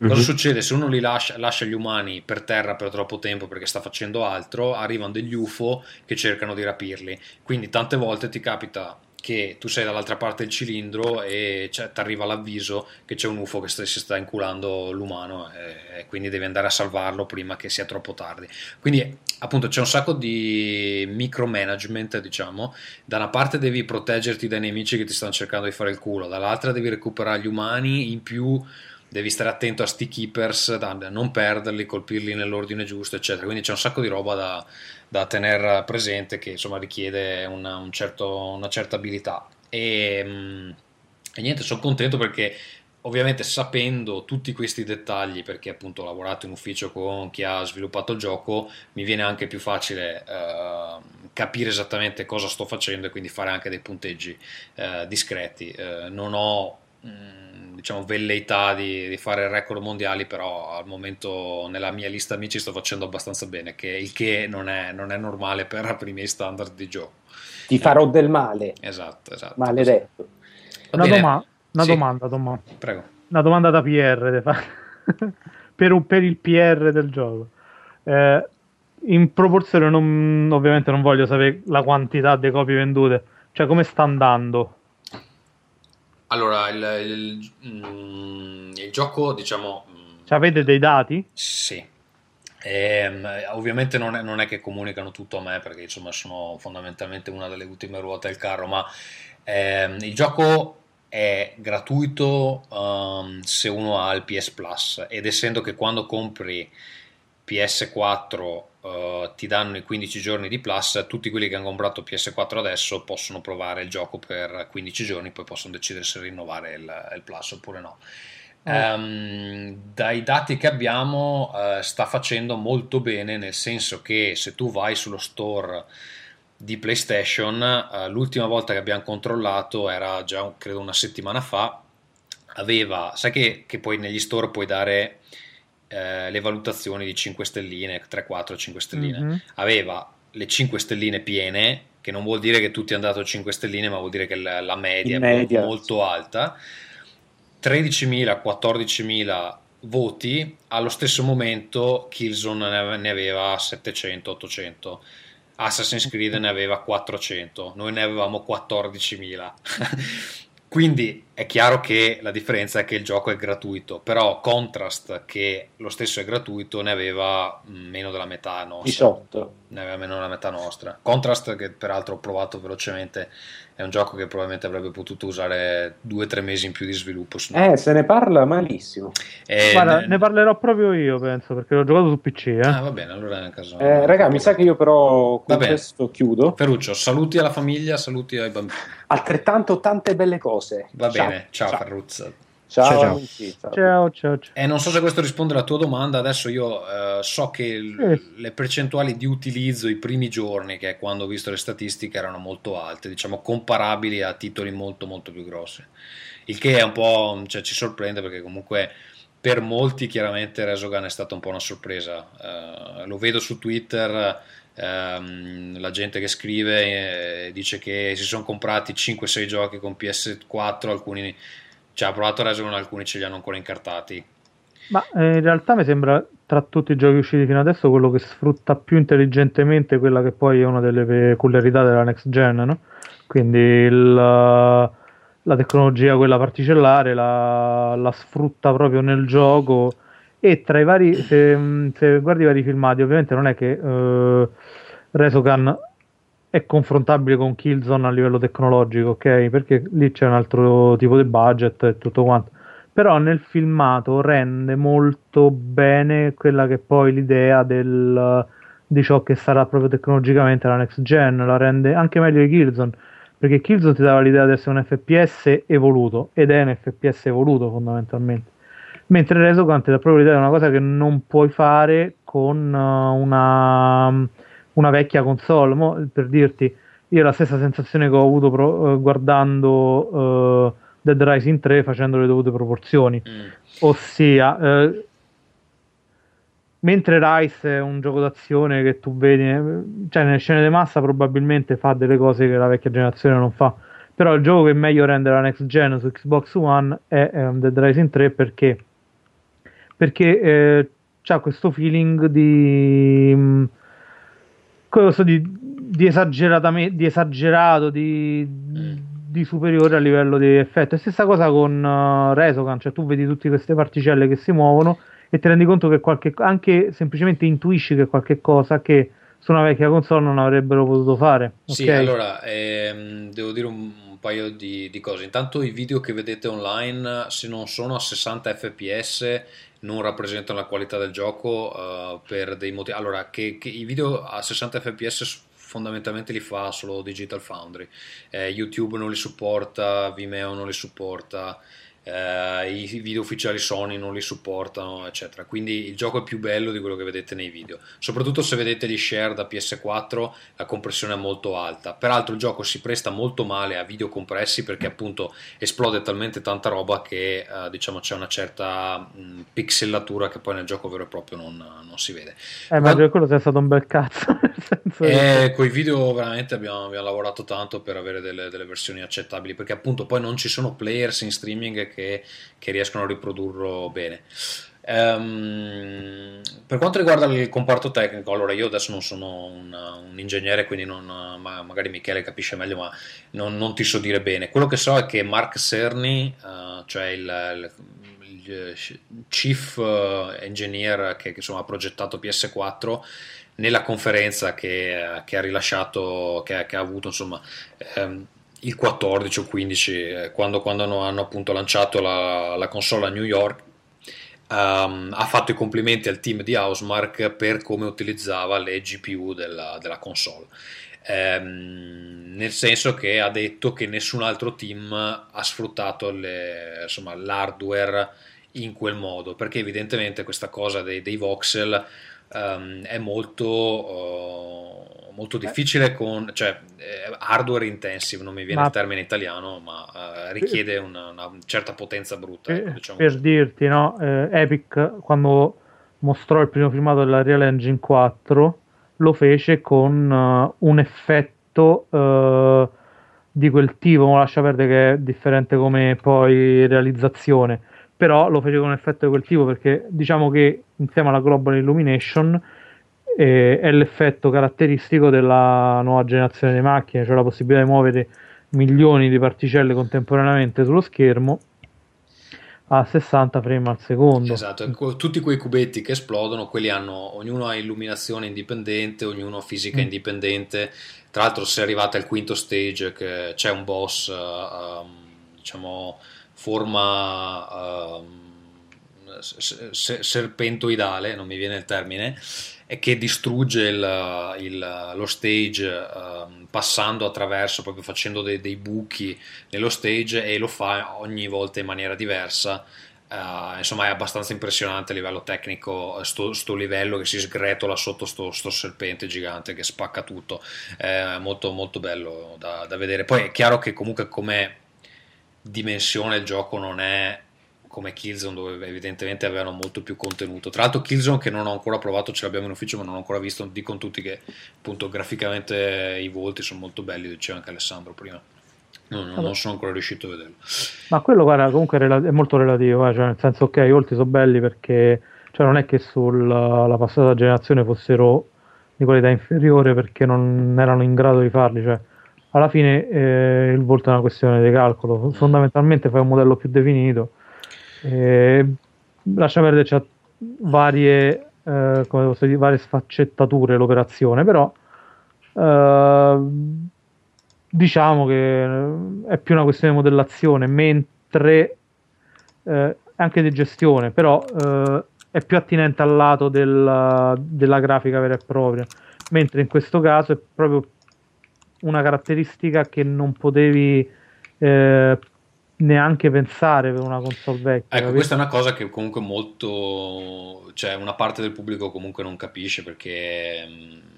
Cosa Mhm. succede se uno li lascia, lascia gli umani per terra per troppo tempo perché sta facendo altro? Arrivano degli UFO che cercano di rapirli. Quindi tante volte ti capita che tu sei dall'altra parte del cilindro e ti arriva l'avviso che c'è un UFO che sta- si sta inculando l'umano e, e quindi devi andare a salvarlo prima che sia troppo tardi. Quindi appunto c'è un sacco di micromanagement, diciamo. Da una parte devi proteggerti dai nemici che ti stanno cercando di fare il culo, dall'altra devi recuperare gli umani, in più devi stare attento a sti keepers, da non perderli, colpirli nell'ordine giusto, eccetera. Quindi c'è un sacco di roba da, da tenere presente che insomma richiede una, un certo- una certa abilità. E, mm, e niente, sono contento perché ovviamente sapendo tutti questi dettagli, perché appunto ho lavorato in ufficio con chi ha sviluppato il gioco, mi viene anche più facile eh, capire esattamente cosa sto facendo e quindi fare anche dei punteggi eh, discreti. Eh, non ho diciamo velleità di, di fare record mondiali, però al momento nella mia lista amici sto facendo abbastanza bene, che, il che non è, non è normale per, per i miei standard di gioco. Ti farò del male, Esatto, esatto. maledetto. Una, doma- una Sì, domanda, Tommaso. Prego. Una domanda da PR per, un- per il PR del gioco. Eh, in proporzione, non- ovviamente non voglio sapere la quantità di copie vendute, cioè come sta andando. Allora, il, il- mm, il gioco, diciamo, mm, Cioè, avete dei dati? sì. Ehm, ovviamente non è, non è che comunicano tutto a me perché insomma sono fondamentalmente una delle ultime ruote del carro, ma ehm, il gioco è gratuito ehm, se uno ha il PS Plus ed essendo che quando compri PS4 eh, ti danno i 15 giorni di Plus, tutti quelli che hanno comprato PS4 adesso possono provare il gioco per 15 giorni, poi possono decidere se rinnovare il, il Plus oppure no. Ehm, dai dati che abbiamo eh, sta facendo molto bene nel senso che se tu vai sullo store di PlayStation eh, l'ultima volta che abbiamo controllato era già credo una settimana fa aveva sai che, che poi negli store puoi dare eh, le valutazioni di 5 stelline 3, 4, 5 stelline. Mhm. aveva le 5 stelline piene che non vuol dire che tutti hanno dato 5 stelline ma vuol dire che la, la media In è media, molto alta. 13.000, 14.000 voti, allo stesso momento Killzone ne aveva 700, 800, Assassin's Creed ne aveva 400, noi ne avevamo 14.000. Quindi è chiaro che la differenza è che il gioco è gratuito, però Contrast, che lo stesso è gratuito, ne aveva mm, meno della metà nostra. 18. Ne aveva meno della metà nostra. Contrast, che peraltro ho provato velocemente, è un gioco che probabilmente avrebbe potuto usare due o tre mesi in più di sviluppo. Eh, se ne parla malissimo. Eh, Guarda, ne- ne parlerò proprio io, penso, perché l'ho giocato su PC. Eh. Ah, va bene, allora nel caso. Eh, raga, mi sa che io però con bene. questo chiudo. Ferruccio, saluti alla famiglia, saluti ai bambini. Altrettanto tante belle cose. Va Ciao. Bene, ciao. Ciao, Ciao, ciao. amici, ciao. Ciao, ciao, ciao. Eh, non so se questo risponde alla tua domanda, adesso io eh, so che il- Sì. le percentuali di utilizzo i primi giorni, che è quando ho visto le statistiche, erano molto alte, diciamo comparabili a titoli molto molto più grossi. Il che è un po', cioè, ci sorprende perché comunque per molti chiaramente Resogun è stata un po' una sorpresa. Eh, lo vedo su Twitter, ehm, la gente che scrive eh, dice che si sono comprati 5-6 giochi con PS4, alcuni ci ha provato Resogun, alcuni ce li hanno ancora incartati. Ma eh, in realtà mi sembra tra tutti i giochi usciti fino adesso quello che sfrutta più intelligentemente quella che poi è una delle peculiarità della next gen, no? Quindi il, la tecnologia, quella particellare, la, la sfrutta proprio nel gioco e tra i vari, se, se guardi i vari filmati, ovviamente non è che eh, Resogun è confrontabile con Killzone a livello tecnologico, ok? Perché lì c'è un altro tipo di budget e tutto quanto però nel filmato rende molto bene quella che poi l'idea del, di ciò che sarà proprio tecnologicamente la next gen, la rende anche meglio di Killzone, perché Killzone ti dava l'idea di essere un FPS evoluto, ed è un FPS evoluto fondamentalmente. Mentre ti dà proprio l'idea di una cosa che non puoi fare con uh, una, una vecchia console. Mo, per dirti, io la stessa sensazione che ho avuto pro- eh, guardando uh, Dead Rising 3 facendo le dovute proporzioni. Mm. Ossia, eh, mentre Rise è un gioco d'azione che tu vedi, eh, cioè nelle scene di massa probabilmente fa delle cose che la vecchia generazione non fa. Però il gioco che è meglio rende la next gen su Xbox One è um, Dead Rising 3 perché, perché eh, ha questo feeling di, mh, cosa di, di, di esagerato, di, di superiore a livello di effetto. E stessa cosa con uh, Resogun, cioè tu vedi tutte queste particelle che si muovono e ti rendi conto che qualche, anche semplicemente intuisci che qualche cosa che su una vecchia console non avrebbero potuto fare. Sì, ok? allora ehm, devo dire un, un paio di, di cose. Intanto i video che vedete online, se non sono a 60 fps, non rappresentano la qualità del gioco eh, per dei motivi. Allora, che, che i video a 60 fps fondamentalmente li fa solo Digital Foundry. Eh, YouTube non li supporta, Vimeo non li supporta. Eh, i video ufficiali Sony non li supportano, eccetera. Quindi il gioco è più bello di quello che vedete nei video. Soprattutto se vedete gli share da PS4, la compressione è molto alta. Peraltro il gioco si presta molto male a video compressi perché appunto esplode talmente tanta roba che eh, diciamo c'è una certa mh, pixelatura che poi nel gioco vero e proprio non, non si vede. Eh, ma per quello sia stato un bel cazzo. Eh, con i video veramente abbiamo, abbiamo lavorato tanto per avere delle, delle versioni accettabili perché appunto poi non ci sono players in streaming che, che riescono a riprodurlo bene. Ehm, per quanto riguarda il comparto tecnico, allora io adesso non sono un, un ingegnere, quindi non, ma- magari Michele capisce meglio, ma non, non ti so dire bene. Quello che so è che Mark Cerny, eh, cioè il, il- il chief eh, engineer che, che, insomma, ha progettato PS4, nella conferenza che, che ha rilasciato, che, che ha avuto insomma ehm, il 14 o 15, eh, quando, quando hanno, appunto lanciato la, la console a New York, ehm, ha fatto i complimenti al team di Housemark per come utilizzava le GPU della, della console. Ehm, nel senso che ha detto che nessun altro team ha sfruttato le- insomma, l'hardware in quel modo, perché evidentemente questa cosa dei, dei voxel ehm, è molto, eh, molto difficile con, cioè eh, hardware intensive, non mi viene Ma- il termine italiano, ma eh, richiede una, una certa potenza brutta. ecco, Eh, diciamo per dirti, no, eh, Epic quando mostrò il primo filmato della Real Engine 4 lo fece con eh, un effetto eh, di quel tipo, ma lascia perdere che è differente come poi realizzazione, però lo fece con un effetto di quel tipo perché diciamo che insieme alla Global Illumination eh, è l'effetto caratteristico della nuova generazione di macchine, cioè la possibilità di muovere milioni di particelle contemporaneamente sullo schermo a 60 frame al secondo. Esatto, e tutti quei cubetti che esplodono, quelli hanno, ognuno ha illuminazione indipendente, ognuno ha fisica Mm. indipendente. Tra l'altro, se arrivate al quinto stage, che c'è un boss, eh, ehm, diciamo, forma s- serpentoidale, non mi viene il termine, e che distrugge il- il- lo stage ehm, passando attraverso, proprio facendo dei, dei buchi nello stage e lo fa ogni volta in maniera diversa. Eh, insomma, è abbastanza impressionante a livello tecnico sto, sto livello che si sgretola sotto sto, sto serpente gigante che spacca tutto. È molto, molto bello da, da vedere. Poi è chiaro che comunque come dimensione il gioco non è come Killzone dove evidentemente avevano molto più contenuto. Tra l'altro Killzone che non ho ancora provato, ce l'abbiamo in ufficio ma non ho ancora visto, dicono tutti che appunto graficamente i volti sono molto belli, diceva anche Alessandro prima. No, no, non sono ancora riuscito a vederlo. Ma quello guarda, comunque è, molto relativo, eh, cioè nel senso ok, i volti sono belli perché cioè non è che sulla passata generazione fossero di qualità inferiore perché non erano in grado di farli, cioè alla fine eh, il volto è una questione di calcolo, fondamentalmente fai un modello più definito, lascia perdere c'ha varie, eh, come posso dire, varie sfaccettature l'operazione, però eh, diciamo che eh, è più una questione di modellazione, mentre eh, anche di gestione, però eh, è più attinente al lato della, della grafica vera e propria, mentre in questo caso è proprio una caratteristica che non potevi eh, neanche pensare per una console vecchia. Ecco, questa è una cosa che comunque molto, cioè una parte del pubblico comunque non capisce perché mh,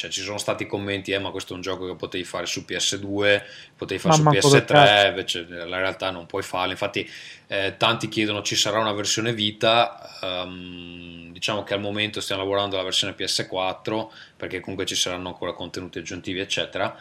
cioè, ci sono stati commenti, eh, ma questo è un gioco che potevi fare su PS2, potevi fare Ma su manco per PS3, caso. invece nella realtà non puoi farlo. Infatti eh, tanti chiedono ci sarà una versione Vita, ehm, diciamo che al momento stiamo lavorando alla versione PS4 perché comunque ci saranno ancora contenuti aggiuntivi, eccetera.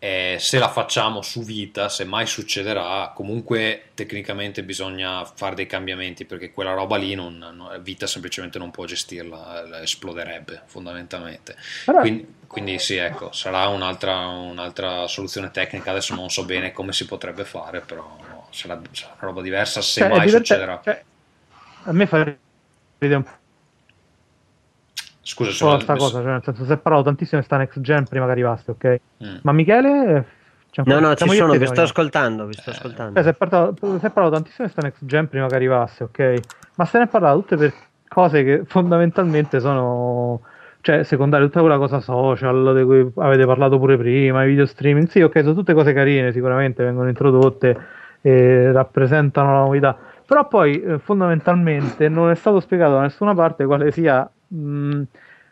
E se la facciamo su Vita, se mai succederà, comunque tecnicamente bisogna fare dei cambiamenti perché quella roba lì non, non- Vita semplicemente non può gestirla, eh, esploderebbe fondamentalmente. Quindi, quindi sì, ecco, sarà un'altra, un'altra soluzione tecnica, adesso non so bene come si potrebbe fare, però sarà, sarà una roba diversa se Cioè, mai succederà. cioè, a me fa ridere un Scusa, po' sono sta cosa, cioè, nel senso, si è parlato tantissimo di sta next gen prima che arrivasse, ok? Mm. Ma Michele... c'è No, no, ci sono, vi sto ascoltando, vi sto Eh, ascoltando. Eh, si, è parlato, si è parlato tantissimo di sta next gen prima che arrivasse, ok? Ma se ne è parlato tutte per cose che fondamentalmente sono, cioè, secondarie, tutta quella cosa social di cui avete parlato pure prima, i video streaming, sì, ok, sono tutte cose carine, sicuramente vengono introdotte e rappresentano la novità, però poi eh, fondamentalmente non è stato spiegato da nessuna parte quale sia mh,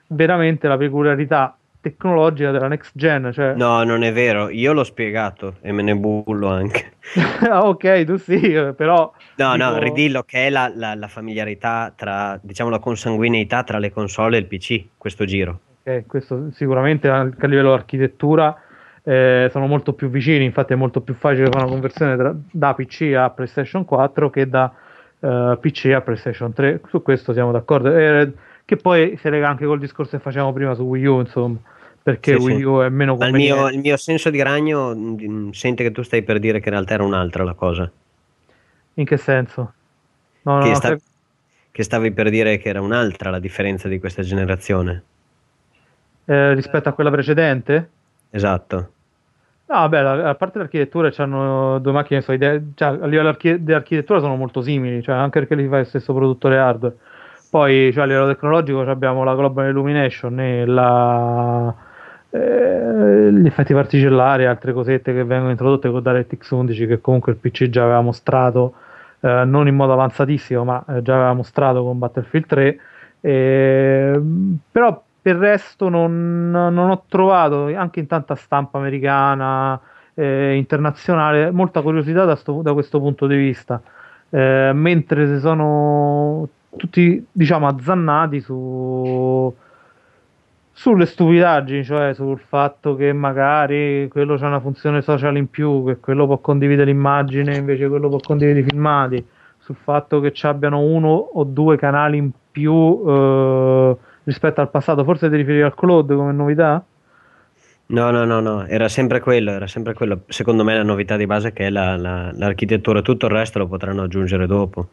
veramente la peculiarità tecnologica della next gen, cioè No, non è vero, io l'ho spiegato e me ne bullo anche. ah, ok, tu sì, però No, no, dico- ridillo che è la, la- la familiarità tra, diciamo, la consanguineità tra le console e il PC, questo giro. Ok, questo sicuramente anche a livello architettura eh, sono molto più vicini, infatti è molto più facile fare una conversione tra- da PC a PlayStation 4 che da eh, PC a PlayStation 3, su questo siamo d'accordo, Eh, che poi si lega anche col discorso che facevamo prima su Wii U, insomma, perché Sì, Wii sì. U è meno conveniente. mio, il mio senso di ragno mm, sente che tu stai per dire che in realtà era un'altra la cosa. In che senso? No, no, che, no, sta- che- che stavi per dire che era un'altra la differenza di questa generazione. eh, rispetto a quella precedente? Esatto. No, vabbè, a parte l'architettura c'hanno due macchine, so, idee- cioè, a livello archi- di architettura sono molto simili, cioè, anche perché li fa il stesso produttore hardware. Poi cioè, a livello tecnologico abbiamo la Global Illumination e la, eh, gli effetti particellari e altre cosette che vengono introdotte con DirectX 11 che comunque il PC già aveva mostrato, eh, non in modo avanzatissimo, ma eh, già aveva mostrato con Battlefield 3. E, però per il resto non, non ho trovato, anche in tanta stampa americana, eh, internazionale, molta curiosità da, sto- da questo punto di vista. Eh, mentre si sono tutti, diciamo, azzannati su, sulle stupidaggini, cioè sul fatto che magari quello c'ha una funzione social in più, che quello può condividere l'immagine, invece quello può condividere i filmati, sul fatto che ci abbiano uno o due canali in più eh, rispetto al passato. Forse ti riferivi al cloud come novità? No, no, no, no, era sempre quello, era sempre quello. Secondo me la novità di base è che è la- la- l'architettura, tutto il resto lo potranno aggiungere dopo.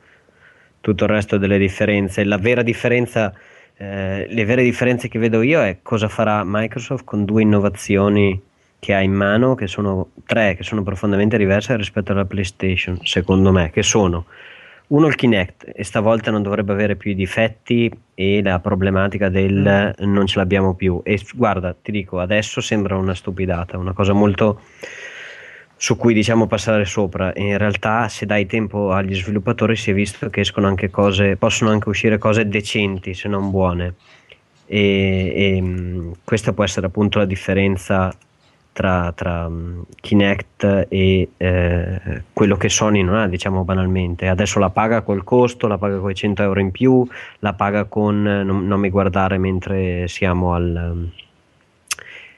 Tutto il resto delle differenze. La vera differenza, eh, le vere differenze che vedo io è cosa farà Microsoft con due innovazioni che ha in mano, che sono tre, che sono profondamente diverse rispetto alla PlayStation, secondo me, che sono uno il Kinect e stavolta non dovrebbe avere più i difetti e la problematica del non ce l'abbiamo più. E guarda, ti dico, adesso sembra una stupidata, una cosa molto su cui diciamo passare sopra. In realtà, se dai tempo agli sviluppatori, si è visto che escono anche cose, possono anche uscire cose decenti, se non buone. E, e, questa può essere appunto la differenza tra, tra, Kinect e eh, quello che Sony non ha, diciamo banalmente. Adesso la paga col costo, la paga con i 100 euro in più, la paga con eh, non, non mi guardare mentre siamo al.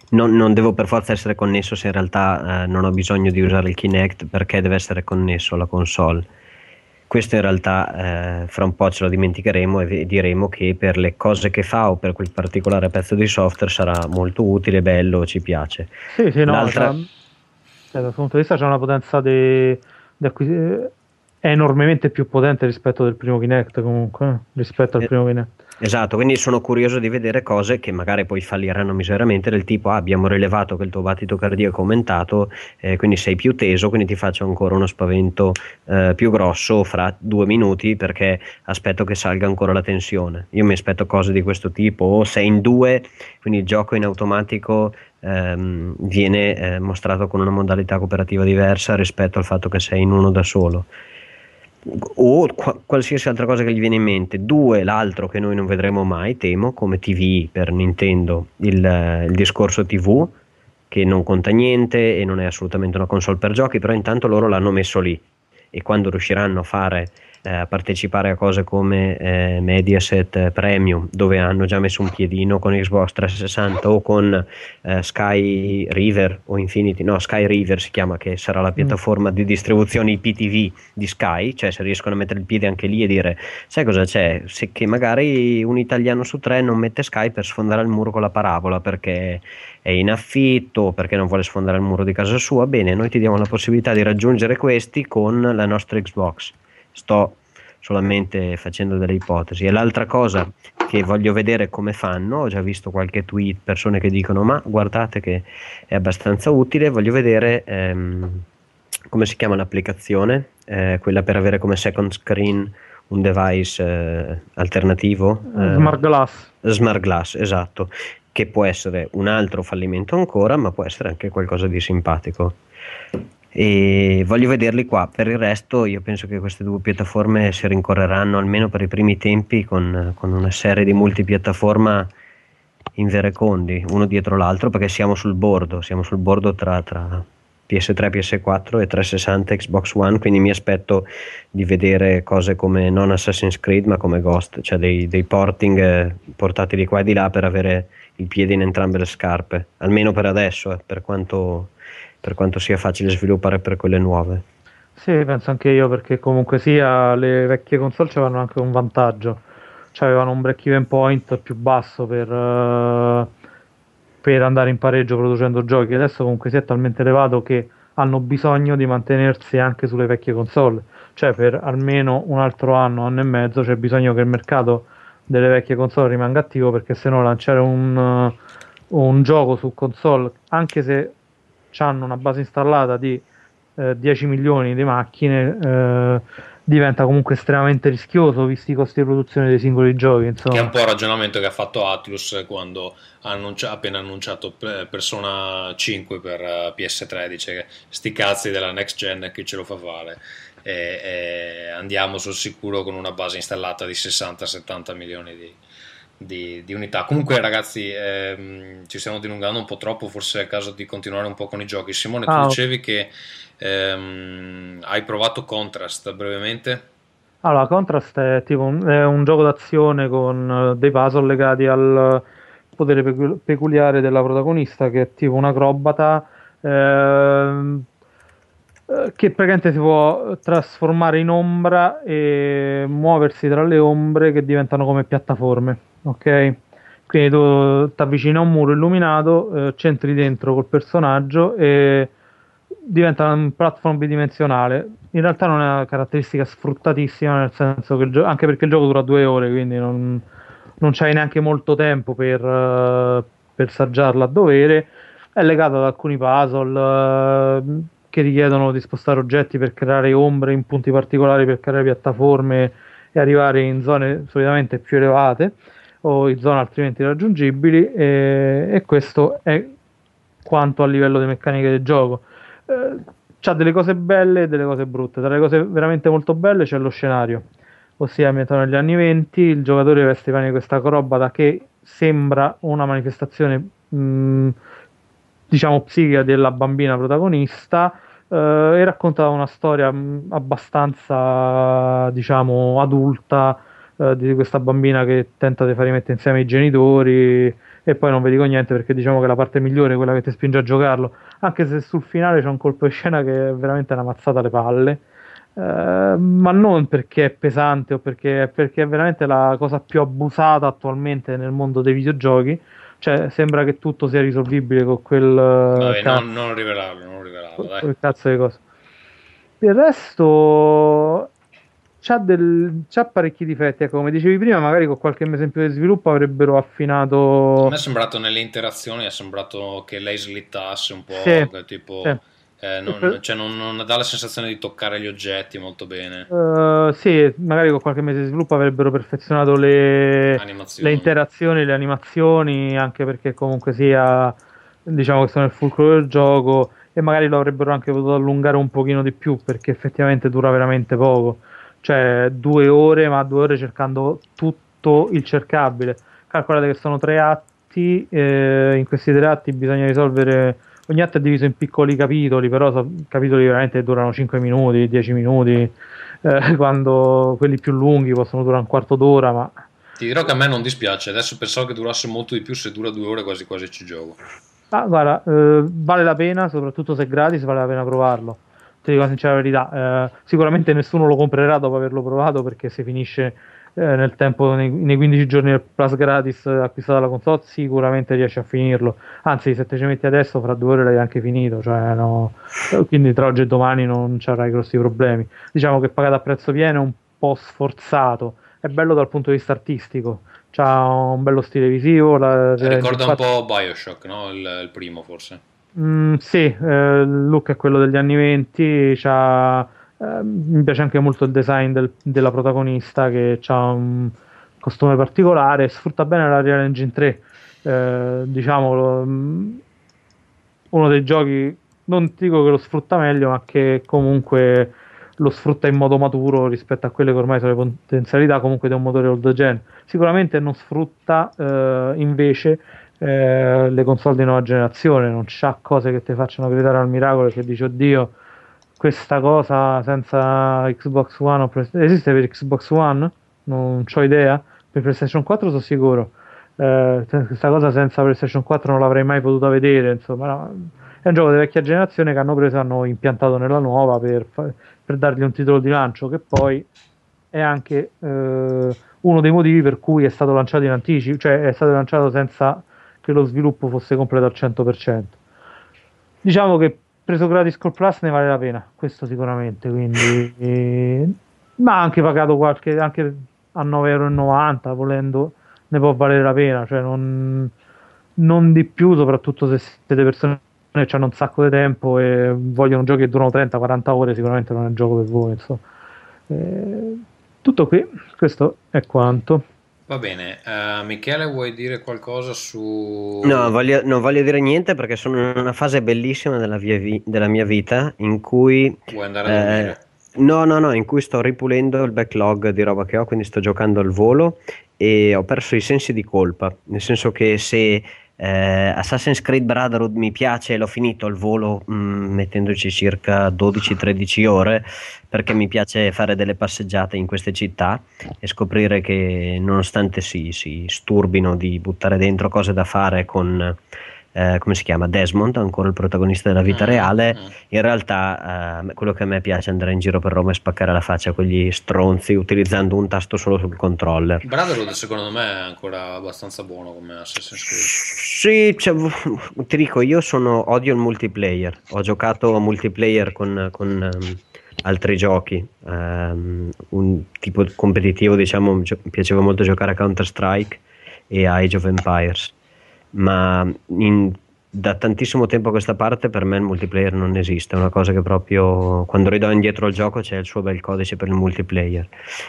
Non, non devo per forza essere connesso se in realtà eh, non ho bisogno di usare il Kinect perché deve essere connesso alla console. Questo in realtà eh, fra un po' ce lo dimenticheremo e diremo che per le cose che fa o per quel particolare pezzo di software sarà molto utile, bello, ci piace. Sì, sì, no, L'altra- c'ha- cioè, dal punto di vista c'è una potenza di, di acquisi- è enormemente più potente rispetto del primo Kinect comunque, eh, rispetto al Eh, primo Kinect. Esatto, quindi sono curioso di vedere cose che magari poi falliranno miseramente, del tipo "Ah, abbiamo rilevato che il tuo battito cardiaco è aumentato, eh, quindi sei più teso, quindi ti faccio ancora uno spavento eh, più grosso fra due minuti perché aspetto che salga ancora la tensione. Io mi aspetto cose di questo tipo, o sei in due, quindi il gioco in automatico ehm, viene eh, mostrato con una modalità cooperativa diversa rispetto al fatto che sei in uno da solo o qua- qualsiasi altra cosa che gli viene in mente. Due, l'altro che noi non vedremo mai, temo, come TV per Nintendo, il, il discorso TV, che non conta niente e non è assolutamente una console per giochi, però intanto loro l'hanno messo lì e quando riusciranno a fare eh, a partecipare a cose come eh, Mediaset Premium dove hanno già messo un piedino con Xbox 360 o con eh, Sky River o Infinity. No Sky River si chiama che sarà la piattaforma di distribuzione IPTV di Sky cioè se riescono a mettere il piede anche lì e dire sai cosa c'è? Se che magari un italiano su tre non mette Sky per sfondare il muro con la parabola perché è in affitto perché non vuole sfondare il muro di casa sua bene noi ti diamo la possibilità di raggiungere questi con la nostra Xbox sto solamente facendo delle ipotesi. E l'altra cosa che voglio vedere come fanno, ho già visto qualche tweet, persone che dicono ma guardate che è abbastanza utile, voglio vedere ehm, come si chiama l'applicazione, eh, quella per avere come second screen un device eh, alternativo. eh, Smart Glass. Smart Glass, esatto, che può essere un altro fallimento ancora, ma può essere anche qualcosa di simpatico. E voglio vederli qua. Per il resto, io penso che queste due piattaforme si rincorreranno almeno per i primi tempi con, con una serie di multipiattaforma in verecondi, uno dietro l'altro, perché siamo sul bordo, siamo sul bordo tra, tra PS3, PS4 e 360 Xbox One, quindi mi aspetto di vedere cose come non Assassin's Creed, ma come Ghost, cioè dei, dei porting eh, portati di qua e di là per avere il piede in entrambe le scarpe, almeno per adesso, eh, per quanto per quanto sia facile sviluppare per quelle nuove. Sì, penso anche io perché comunque sia le vecchie console avevano anche un vantaggio, cioè avevano un break even point più basso per, eh, per andare in pareggio producendo giochi, adesso comunque sia talmente elevato che hanno bisogno di mantenersi anche sulle vecchie console, cioè per almeno un altro anno, anno e mezzo c'è bisogno che il mercato delle vecchie console rimanga attivo perché se no lanciare un, un gioco su console, anche se hanno una base installata di eh, 10 milioni di macchine eh, diventa comunque estremamente rischioso visti i costi di produzione dei singoli giochi insomma. Che è un po' il ragionamento che ha fatto Atlus quando ha annuncia- appena annunciato P- Persona 5 per eh, PS3, dice che sti cazzi della next gen chi ce lo fa fare. E, e andiamo sul sicuro con una base installata di 60-70 milioni di, di, di unità. Comunque, ragazzi, ehm, ci stiamo dilungando un po' troppo. Forse è il caso di continuare un po' con i giochi. Simone, tu Ah, ok. dicevi che ehm, hai provato Contrast brevemente. Allora, Contrast è tipo un, è un gioco d'azione con eh, dei puzzle legati al potere pecu- peculiare della protagonista, che è tipo un acrobata ehm, eh, che praticamente si può trasformare in ombra e muoversi tra le ombre che diventano come piattaforme, ok? Quindi tu ti avvicini a un muro illuminato, eh, c'entri dentro col personaggio e diventa un platform bidimensionale. In realtà non è una caratteristica sfruttatissima, nel senso che gio- anche perché il gioco dura due ore, quindi non, non c'hai neanche molto tempo per, eh, per saggiarla a dovere. È legato ad alcuni puzzle eh, che richiedono di spostare oggetti per creare ombre in punti particolari, per creare piattaforme e arrivare in zone solitamente più elevate o in zone altrimenti raggiungibili. E, e questo è quanto a livello di meccaniche del gioco. Eh, c'ha delle cose belle e delle cose brutte. Tra le cose veramente molto belle c'è lo scenario, ossia ambientato negli anni 20, il giocatore veste i panni di questa acrobata che sembra una manifestazione mh, diciamo psichica della bambina protagonista eh, e racconta una storia mh, abbastanza diciamo adulta eh, di questa bambina che tenta di far rimettere insieme i genitori e poi non vi dico niente perché diciamo che la parte migliore è quella che ti spinge a giocarlo. Anche se sul finale c'è un colpo di scena che è veramente una mazzata alle palle. Eh, ma non perché è pesante o perché, perché è veramente la cosa più abusata attualmente nel mondo dei videogiochi. Cioè sembra che tutto sia risolvibile con quel Vabbè, cazzo, non, non rivelarlo, non rivelarlo, dai. quel cazzo di cosa. Il resto c'ha, del, c'ha parecchi difetti ecco, come dicevi prima magari con qualche mese in più di sviluppo avrebbero affinato A me è sembrato nelle interazioni, è sembrato che lei slittasse un po', Sì, tipo, sì. eh, non, cioè non- non dà la sensazione di toccare gli oggetti molto bene. Uh, sì, magari con qualche mese di sviluppo avrebbero perfezionato le, le interazioni, le animazioni, anche perché comunque sia diciamo che sono nel fulcro del gioco e magari lo avrebbero anche potuto allungare un pochino di più perché effettivamente dura veramente poco. Cioè due ore, ma due ore cercando tutto il cercabile. Calcolate che sono tre atti, eh, in questi tre atti bisogna risolvere ogni atto è diviso in piccoli capitoli, però so, capitoli veramente durano 5 minuti, 10 minuti, eh, quando quelli più lunghi possono durare un quarto d'ora, ma Ti dirò che a me non dispiace, adesso pensavo che durasse molto di più, se dura due ore quasi quasi ci gioco. ah, guarda, eh, vale la pena, soprattutto se è gratis, vale la pena provarlo. Ti dico la sincera verità, eh, sicuramente nessuno lo comprerà dopo averlo provato perché se finisce eh, nel tempo, nei, nei 15 giorni del plus gratis acquistato alla console, sicuramente riesci a finirlo. Anzi, se te ci metti adesso, fra due ore l'hai anche finito. Cioè, no, quindi tra oggi e domani non ci avrai grossi problemi. Diciamo che pagato a prezzo pieno è un po' sforzato. È bello dal punto di vista artistico. C'ha un bello stile visivo. La, Ricorda un po' Bioshock, no? Il, il primo forse. Mm, sì, eh, il look è quello degli anni 20, c'ha, eh, mi piace anche molto il design del- della protagonista che ha un costume particolare, sfrutta bene la Real Engine 3, eh, diciamo mm, uno dei giochi, non dico che lo sfrutta meglio, ma che comunque lo sfrutta in modo maturo rispetto a quelle che ormai sono le potenzialità comunque di un motore old gen. Sicuramente non sfrutta eh, invece eh, le console di nuova generazione, non c'ha cose che ti facciano gridare al miracolo che dici oddio, questa cosa senza Xbox One o Play- esiste per Xbox One? Non ho idea. Per PlayStation 4 sono sicuro. Eh, questa cosa senza PlayStation 4 non l'avrei mai potuta vedere. Insomma, no. è un gioco di vecchia generazione che hanno preso e hanno impiantato nella nuova per, per dargli un titolo di lancio che poi è anche eh, uno dei motivi per cui è stato lanciato in anticipo, cioè è stato lanciato senza che lo sviluppo fosse completo al 100%. Diciamo che preso gratis col Plus ne vale la pena, questo sicuramente, quindi eh, ma anche pagato qualche anche a 9,90 euro volendo ne può valere la pena, cioè non, non di più, soprattutto se siete persone che hanno un sacco di tempo e vogliono giochi che durano 30-40 ore, sicuramente non è il gioco per voi. Insomma. Eh, tutto qui, questo è quanto. Va bene, eh, Michele vuoi dire qualcosa su... No, voglio- non voglio dire niente perché sono in una fase bellissima della, vi- della mia vita in cui... Vuoi andare a dormire? eh, no, no, no, in cui sto ripulendo il backlog di roba che ho, quindi sto giocando al volo e ho perso i sensi di colpa, nel senso che se eh, Assassin's Creed Brotherhood mi piace l'ho finito al volo mm, mettendoci circa 12-13 ore perché mi piace fare delle passeggiate in queste città e scoprire che nonostante si, si sturbino di buttare dentro cose da fare con eh, come si chiama Desmond, ancora il protagonista della vita Mm, reale, mm. in realtà eh, quello che a me piace è andare in giro per Roma e spaccare la faccia a quegli stronzi utilizzando un tasto solo sul controller. Brotherhood secondo me è ancora abbastanza buono come Assassin's Creed. Sì, cioè, ti dico, io sono odio il multiplayer. Ho giocato a multiplayer con, con, ehm, altri giochi. Ehm, un tipo competitivo, diciamo, mi piaceva molto giocare a Counter-Strike e a Age of Empires. Ma in- da tantissimo tempo a questa parte per me il multiplayer non esiste. È una cosa che proprio quando ridò indietro al gioco c'è il suo bel codice per il multiplayer.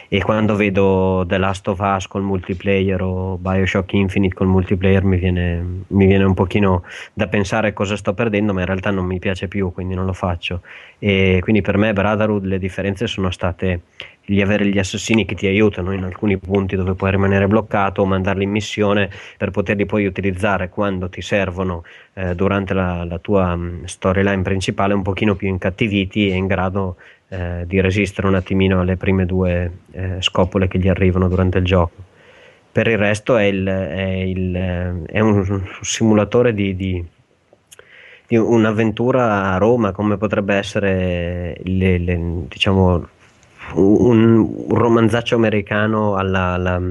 E quando vedo The Last of Us col multiplayer o Bioshock Infinite col multiplayer mi viene, mi viene un pochino da pensare cosa sto perdendo, ma in realtà non mi piace più, quindi non lo faccio. E quindi per me Brotherhood le differenze sono state gli avere gli assassini che ti aiutano in alcuni punti dove puoi rimanere bloccato o mandarli in missione per poterli poi utilizzare quando ti servono eh, durante la, la tua mh, storyline principale un pochino più incattiviti e in grado eh, di resistere un attimino alle prime due eh, scopole che gli arrivano durante il gioco. Per il resto è, il- è il- eh, è un simulatore di, di- di un'avventura a Roma, come potrebbe essere le- le- diciamo, un, un romanzaccio americano alla, alla-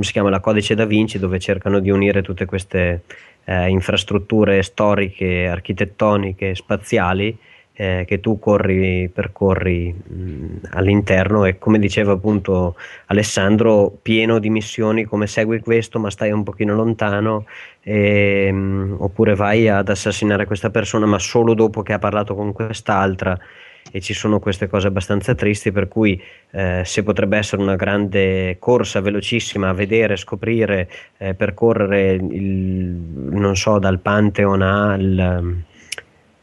chiama, la Codice da Vinci, dove cercano di unire tutte queste eh, infrastrutture storiche, architettoniche, spaziali eh, che tu corri, percorri mh, all'interno. E come diceva appunto Alessandro, pieno di missioni come segui questo ma stai un pochino lontano e, mh, oppure vai ad assassinare questa persona ma solo dopo che ha parlato con quest'altra e ci sono queste cose abbastanza tristi per cui eh, se potrebbe essere una grande corsa velocissima a vedere, scoprire, eh, percorrere il, non so, dal Pantheon al,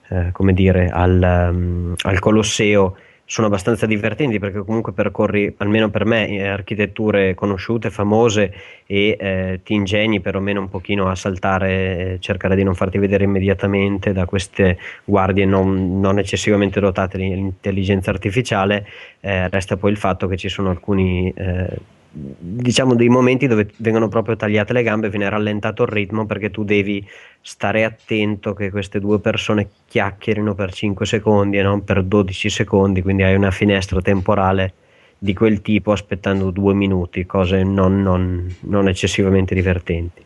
eh, dire, al, um, al Colosseo sono abbastanza divertenti perché comunque percorri, almeno per me, eh, architetture conosciute, famose e eh, ti ingegni perlomeno un pochino a saltare, eh, cercare di non farti vedere immediatamente da queste guardie non, non eccessivamente dotate di intelligenza artificiale. Eh, resta poi il fatto che ci sono alcuni eh, diciamo dei momenti dove vengono proprio tagliate le gambe, viene rallentato il ritmo perché tu devi stare attento che queste due persone chiacchierino per 5 secondi e non per 12 secondi, quindi hai una finestra temporale di quel tipo aspettando due minuti, cose non, non, non eccessivamente divertenti.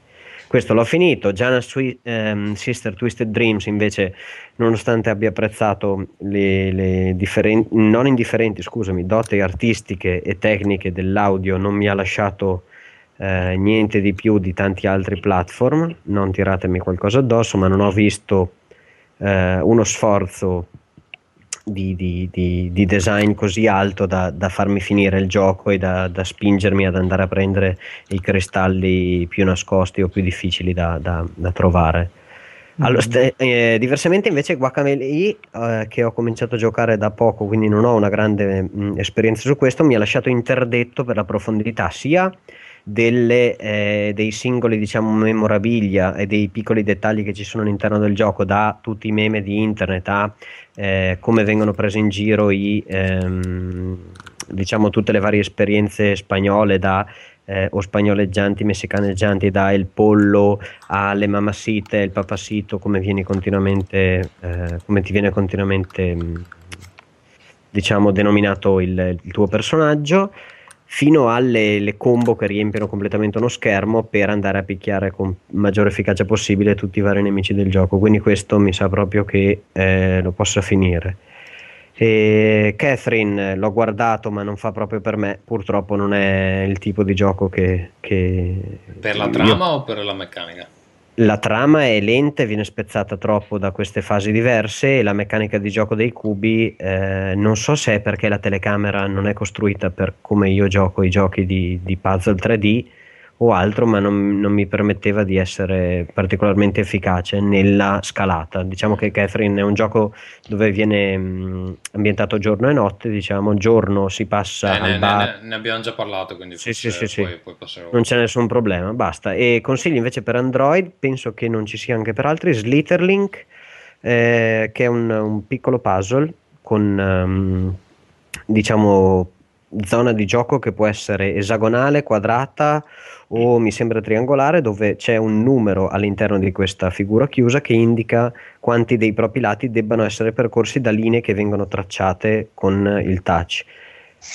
Questo l'ho finito. Gianna Sui- ehm, Sister Twisted Dreams, invece, nonostante abbia apprezzato le, le differen- non indifferenti scusami, doti artistiche e tecniche dell'audio, non mi ha lasciato eh, niente di più di tanti altri platform. Non tiratemi qualcosa addosso, ma non ho visto eh, uno sforzo di, di, di, di, design così alto da, da, farmi finire il gioco e da, da, spingermi ad andare a prendere i cristalli più nascosti o più difficili da, da trovare. Allora, st- eh, diversamente invece Guacamele eh, che ho cominciato a giocare da poco quindi non ho una grande mh, esperienza su questo mi ha lasciato interdetto per la profondità sia delle, eh, dei singoli diciamo memorabilia e dei piccoli dettagli che ci sono all'interno del gioco da tutti i meme di internet a eh, come vengono prese in giro i, ehm, diciamo tutte le varie esperienze spagnole da eh, o spagnoleggianti, messicaneggianti, da il pollo alle mamacite, il papacito, come vieni continuamente, eh, come ti viene continuamente diciamo denominato il, il tuo personaggio fino alle combo che riempiono completamente uno schermo per andare a picchiare con maggiore efficacia possibile tutti i vari nemici del gioco. Quindi questo mi sa proprio che eh, lo possa finire. E Catherine l'ho guardato ma non fa proprio per me, purtroppo non è il tipo di gioco che... che per la trama io... o per la meccanica? La trama è lenta e viene spezzata troppo da queste fasi diverse e la meccanica di gioco dei cubi eh, non so se è perché la telecamera non è costruita per come io gioco i giochi di, di puzzle 3D o altro, ma non, non, mi permetteva di essere particolarmente efficace nella scalata. Diciamo che Catherine è un gioco dove viene mh, ambientato giorno e notte, diciamo, giorno si passa eh, al ne, bar. Ne, ne, abbiamo già parlato, quindi sì, sì, sì, poi, poi non c'è nessun problema, basta. E consigli invece per Android, penso che non ci sia anche per altri, Slitterlink, eh, che è un, un, piccolo puzzle con... Um, diciamo zona di gioco che può essere esagonale, quadrata o mi sembra triangolare dove c'è un numero all'interno di questa figura chiusa che indica quanti dei propri lati debbano essere percorsi da linee che vengono tracciate con il touch.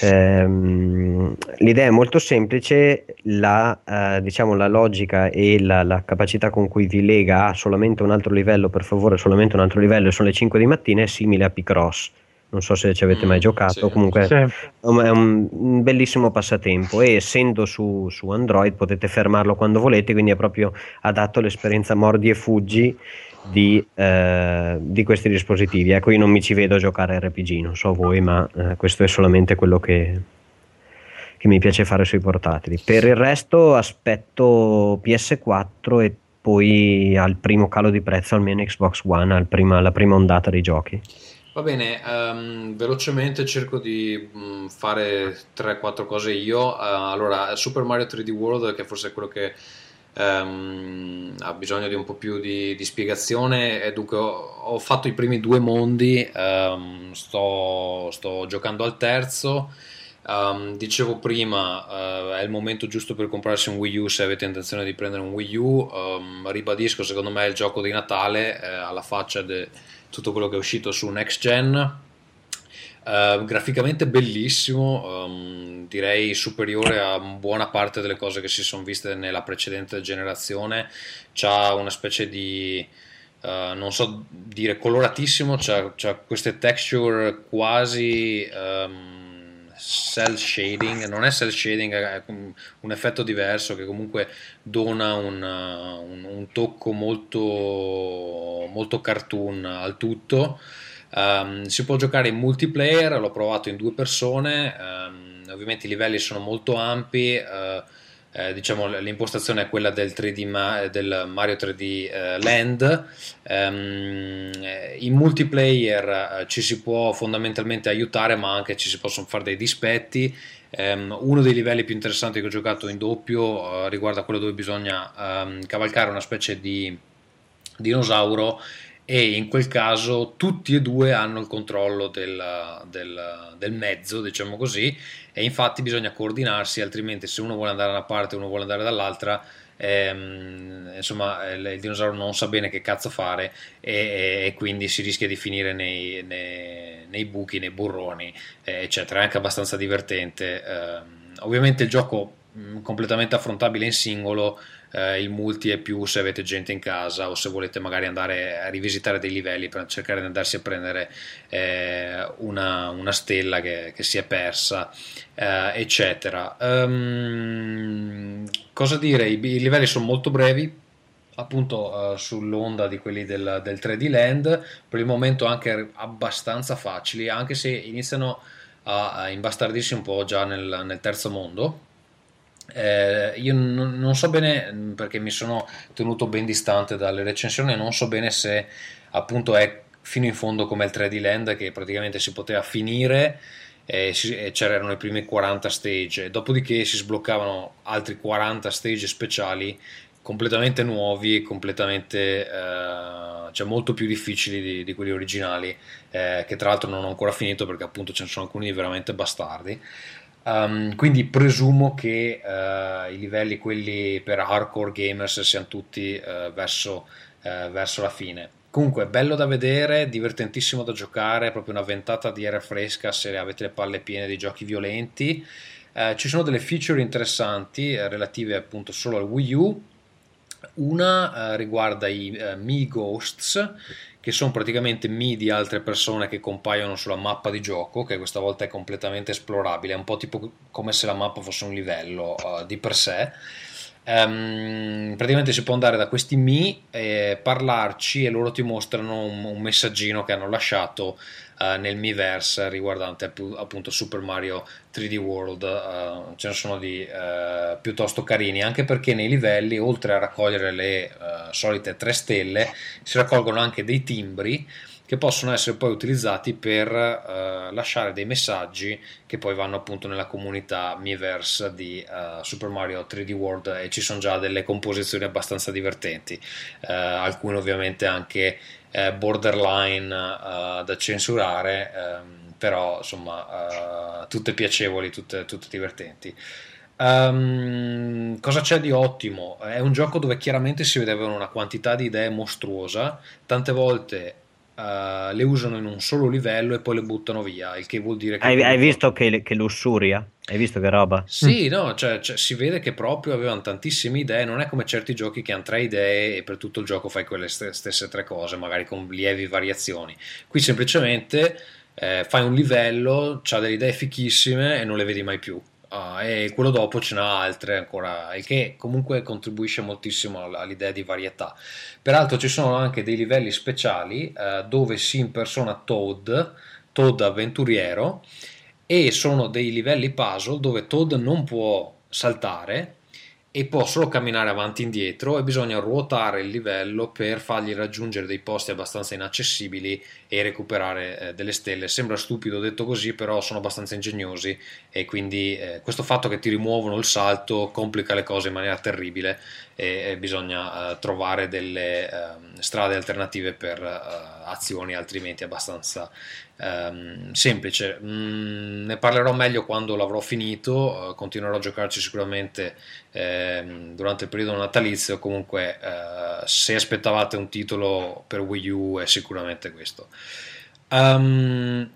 Ehm, l'idea è molto semplice, la, eh, diciamo, la logica e la, la, capacità con cui vi lega a solamente un altro livello, per favore, solamente un altro livello, e sono le 5 di mattina, è simile a Picross non so se ci avete mai mm, giocato, sì, comunque sì. è un, un, bellissimo passatempo e essendo su, su, Android potete fermarlo quando volete, quindi è proprio adatto all'esperienza mordi e fuggi di, eh, di questi dispositivi. Ecco, io non mi ci vedo a giocare RPG, non so voi, ma eh, questo è solamente quello che, che mi piace fare sui portatili. Per il resto aspetto PS4 e poi al primo calo di prezzo almeno Xbox One, al prima, alla prima ondata dei giochi. Va bene, um, velocemente cerco di um, fare 3-4 cose io. Uh, allora, Super Mario 3D World, che forse è quello che um, ha bisogno di un po' più di, di spiegazione, e dunque ho, ho, fatto i primi due mondi, sto, sto, giocando al terzo. dicevo prima, uh, è il momento giusto per comprarsi un Wii U se avete intenzione di prendere un Wii U. ribadisco, secondo me è il gioco di Natale, eh, alla faccia de, tutto quello che è uscito su Next Gen. Uh, graficamente bellissimo, um, direi superiore a buona parte delle cose che si sono viste nella precedente generazione. C'ha una specie di, uh, non so dire, coloratissimo, c'ha, c'ha queste texture quasi um, cell shading, non è cell shading, è un effetto diverso che comunque dona un, un, un tocco molto, molto cartoon al tutto. Ehm, si può giocare in multiplayer, l'ho provato in due persone, ehm, ovviamente i livelli sono molto ampi, eh, eh, diciamo l'impostazione è quella del, 3D Ma- del Mario 3D eh, Land. Eh, in multiplayer eh, ci si può fondamentalmente aiutare, ma anche ci si possono fare dei dispetti. Ehm, uno dei livelli più interessanti che ho giocato in doppio eh, riguarda quello dove bisogna ehm, cavalcare una specie di dinosauro e in quel caso tutti e due hanno il controllo del, del- del mezzo, diciamo così, e infatti bisogna coordinarsi, altrimenti se uno vuole andare da una parte e uno vuole andare dall'altra, ehm, insomma, eh, il dinosauro non sa bene che cazzo fare e, e quindi si rischia di finire nei, nei- nei buchi, nei burroni, eh, eccetera. È anche abbastanza divertente. ehm. ovviamente il gioco mh, completamente affrontabile in singolo. Eh, il multi è più se avete gente in casa o se volete magari andare a rivisitare dei livelli per cercare di andarsi a prendere eh, una, una stella che, che si è persa, eh, eccetera. Ehm, cosa dire? I, i livelli sono molto brevi, appunto eh, sull'onda di quelli del, del 3D Land, per il momento anche abbastanza facili, anche se iniziano a, a imbastardirsi un po' già nel, nel terzo mondo. Eh, io non, non so bene mh, perché mi sono tenuto ben distante dalle recensioni, non so bene se appunto è fino in fondo come il 3D Land che praticamente si poteva finire e, si- e c'erano i primi 40 stage, dopodiché si sbloccavano altri 40 stage speciali completamente nuovi, completamente eh, cioè molto più difficili di, di quelli originali, eh, che tra l'altro non ho ancora finito perché appunto ce ne sono alcuni veramente bastardi. Um, quindi presumo che eh, i livelli, quelli per hardcore gamers, siano tutti eh, verso, eh, verso la fine. Comunque, bello da vedere, divertentissimo da giocare, proprio una ventata di aria fresca se avete le palle piene di giochi violenti. Ci sono delle feature interessanti relative appunto solo al Wii U. Una riguarda i Mi Ghosts, che sono praticamente Mi di altre persone che compaiono sulla mappa di gioco, che questa volta è completamente esplorabile, è un po' tipo come se la mappa fosse un livello eh, di per sé. Ehm, praticamente si può andare da questi Mi e parlarci e loro ti mostrano un, un messaggino che hanno lasciato eh, nel Miiverse riguardante appu- appunto Super Mario 3D World. eh, ce ne sono di eh, piuttosto carini, anche perché nei livelli, oltre a raccogliere le solite 3 stelle, si raccolgono anche dei timbri che possono essere poi utilizzati per eh, lasciare dei messaggi che poi vanno appunto nella comunità Miiverse di eh, Super Mario 3D World e ci sono già delle composizioni abbastanza divertenti, eh, alcune ovviamente anche eh, borderline eh, da censurare, ehm, però insomma eh, tutte piacevoli, tutte, tutte divertenti. Ehm, cosa c'è di ottimo? È un gioco dove chiaramente si vedevano una quantità di idee mostruosa, tante volte eh, le usano in un solo livello e poi le buttano via, il che vuol dire che Hai, hai visto che, che lussuria? Hai visto che roba? sì, no, cioè, cioè, si vede che proprio avevano tantissime idee, non è come certi giochi che hanno tre idee e per tutto il gioco fai quelle st- stesse tre cose, magari con lievi variazioni. Qui semplicemente eh, fai un livello, c'ha delle idee fichissime e non le vedi mai più. Ah, e quello dopo ce n'ha altre ancora, il che comunque contribuisce moltissimo all- all'idea di varietà. Peraltro ci sono anche dei livelli speciali eh, dove si impersona Toad, Toad avventuriero, e sono dei livelli puzzle dove Toad non può saltare e può solo camminare avanti e indietro e bisogna ruotare il livello per fargli raggiungere dei posti abbastanza inaccessibili e recuperare eh, delle stelle. Sembra stupido detto così, però sono abbastanza ingegnosi e quindi eh, questo fatto che ti rimuovono il salto complica le cose in maniera terribile e, e bisogna eh, trovare delle ehm, strade alternative per eh, azioni altrimenti abbastanza ehm, semplice. Mm, ne parlerò meglio quando l'avrò finito, eh, continuerò a giocarci sicuramente ehm, durante il periodo natalizio. Comunque, eh, se aspettavate un titolo per Wii U, è sicuramente questo. Ehm,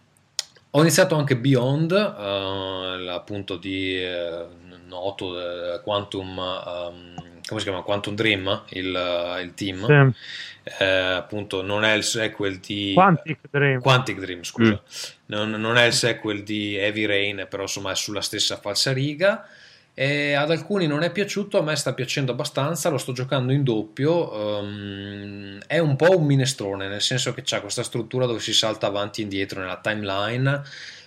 ho iniziato anche Beyond, eh, appunto di eh, noto eh, Quantum, ehm, come si chiama? Quantum Dream, il, il team. Sì. Eh, appunto non è il sequel di Quantic Dream. Quantic Dream, scusa. Non, non è il sequel di Heavy Rain, però insomma è sulla stessa falsariga. E ad alcuni non è piaciuto, a me sta piacendo abbastanza, lo sto giocando in doppio, ehm, è un po' un minestrone, nel senso che c'ha questa struttura dove si salta avanti e indietro nella timeline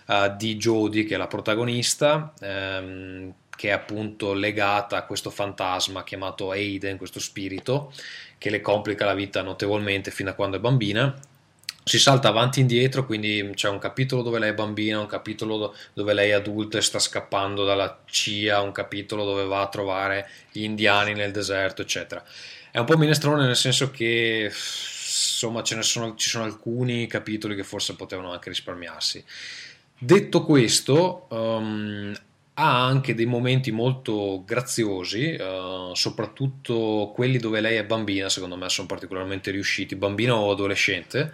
eh, di Jodie, che è la protagonista, ehm, che è appunto legata a questo fantasma chiamato Aiden, questo spirito, che le complica la vita notevolmente fino a quando è bambina. Si salta avanti e indietro, quindi c'è un capitolo dove lei è bambina, un capitolo do- dove lei è adulta e sta scappando dalla CIA, un capitolo dove va a trovare gli indiani nel deserto, eccetera. È un po' minestrone nel senso che insomma sono, ci sono alcuni capitoli che forse potevano anche risparmiarsi. Detto questo, ehm, ha anche dei momenti molto graziosi, eh, soprattutto quelli dove lei è bambina, secondo me sono particolarmente riusciti, bambina o adolescente,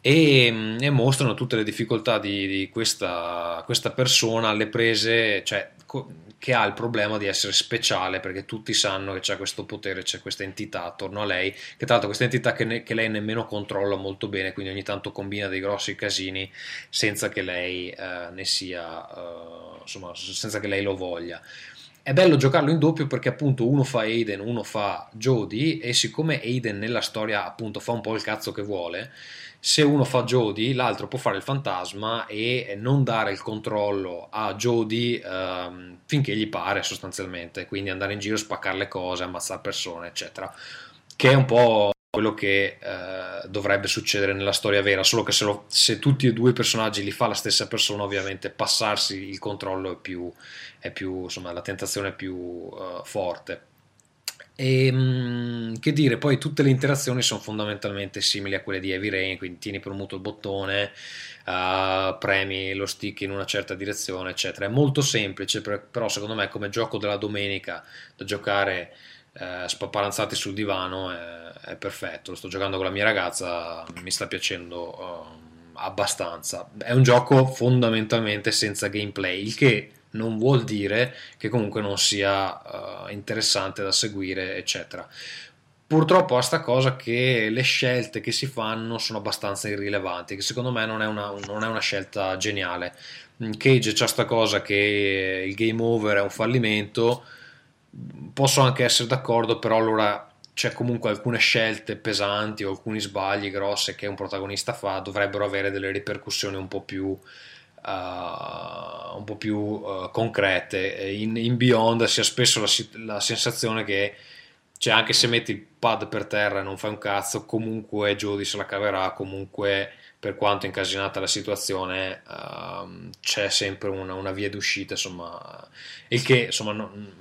e, e mostrano tutte le difficoltà di, di questa, questa persona alle prese, cioè co- che ha il problema di essere speciale perché tutti sanno che c'è questo potere, c'è questa entità attorno a lei, che tra l'altro questa entità che, ne- che lei nemmeno controlla molto bene, quindi ogni tanto combina dei grossi casini senza che lei eh, ne sia, eh, insomma, senza che lei lo voglia. È bello giocarlo in doppio perché appunto uno fa Aiden, uno fa Jodie e siccome Aiden nella storia appunto fa un po' il cazzo che vuole, se uno fa Jodie, l'altro può fare il fantasma e non dare il controllo a Jodie ehm, finché gli pare sostanzialmente, quindi andare in giro, spaccare le cose, ammazzare persone, eccetera. Che è un po' quello che eh, dovrebbe succedere nella storia vera, solo che se, lo- se tutti e due i personaggi li fa la stessa persona, ovviamente passarsi il controllo è più, è più insomma, la tentazione è più eh, forte. E mm, che dire, poi tutte le interazioni sono fondamentalmente simili a quelle di Heavy Rain, quindi tieni premuto il bottone, eh, premi lo stick in una certa direzione, eccetera. È molto semplice, per- però secondo me come gioco della domenica da giocare eh, spappalanzati sul divano è, è perfetto. Lo sto giocando con la mia ragazza, mi sta piacendo ehm, abbastanza. È un gioco fondamentalmente senza gameplay, il che non vuol dire che comunque non sia eh, interessante da seguire, eccetera. Purtroppo ha sta cosa che le scelte che si fanno sono abbastanza irrilevanti, che secondo me non è una, non è una scelta geniale. Mm, Cage c'ha sta cosa che il game over è un fallimento, posso anche essere d'accordo, però allora c'è comunque alcune scelte pesanti o alcuni sbagli grossi che un protagonista fa dovrebbero avere delle ripercussioni un po' più uh, un po' più uh, concrete. In, in, Beyond si ha spesso la, la, sensazione che, cioè, anche se metti il pad per terra e non fai un cazzo, comunque Jodie se la caverà, comunque per quanto incasinata la situazione, uh, c'è sempre una, una, via d'uscita, insomma, il che insomma. Non,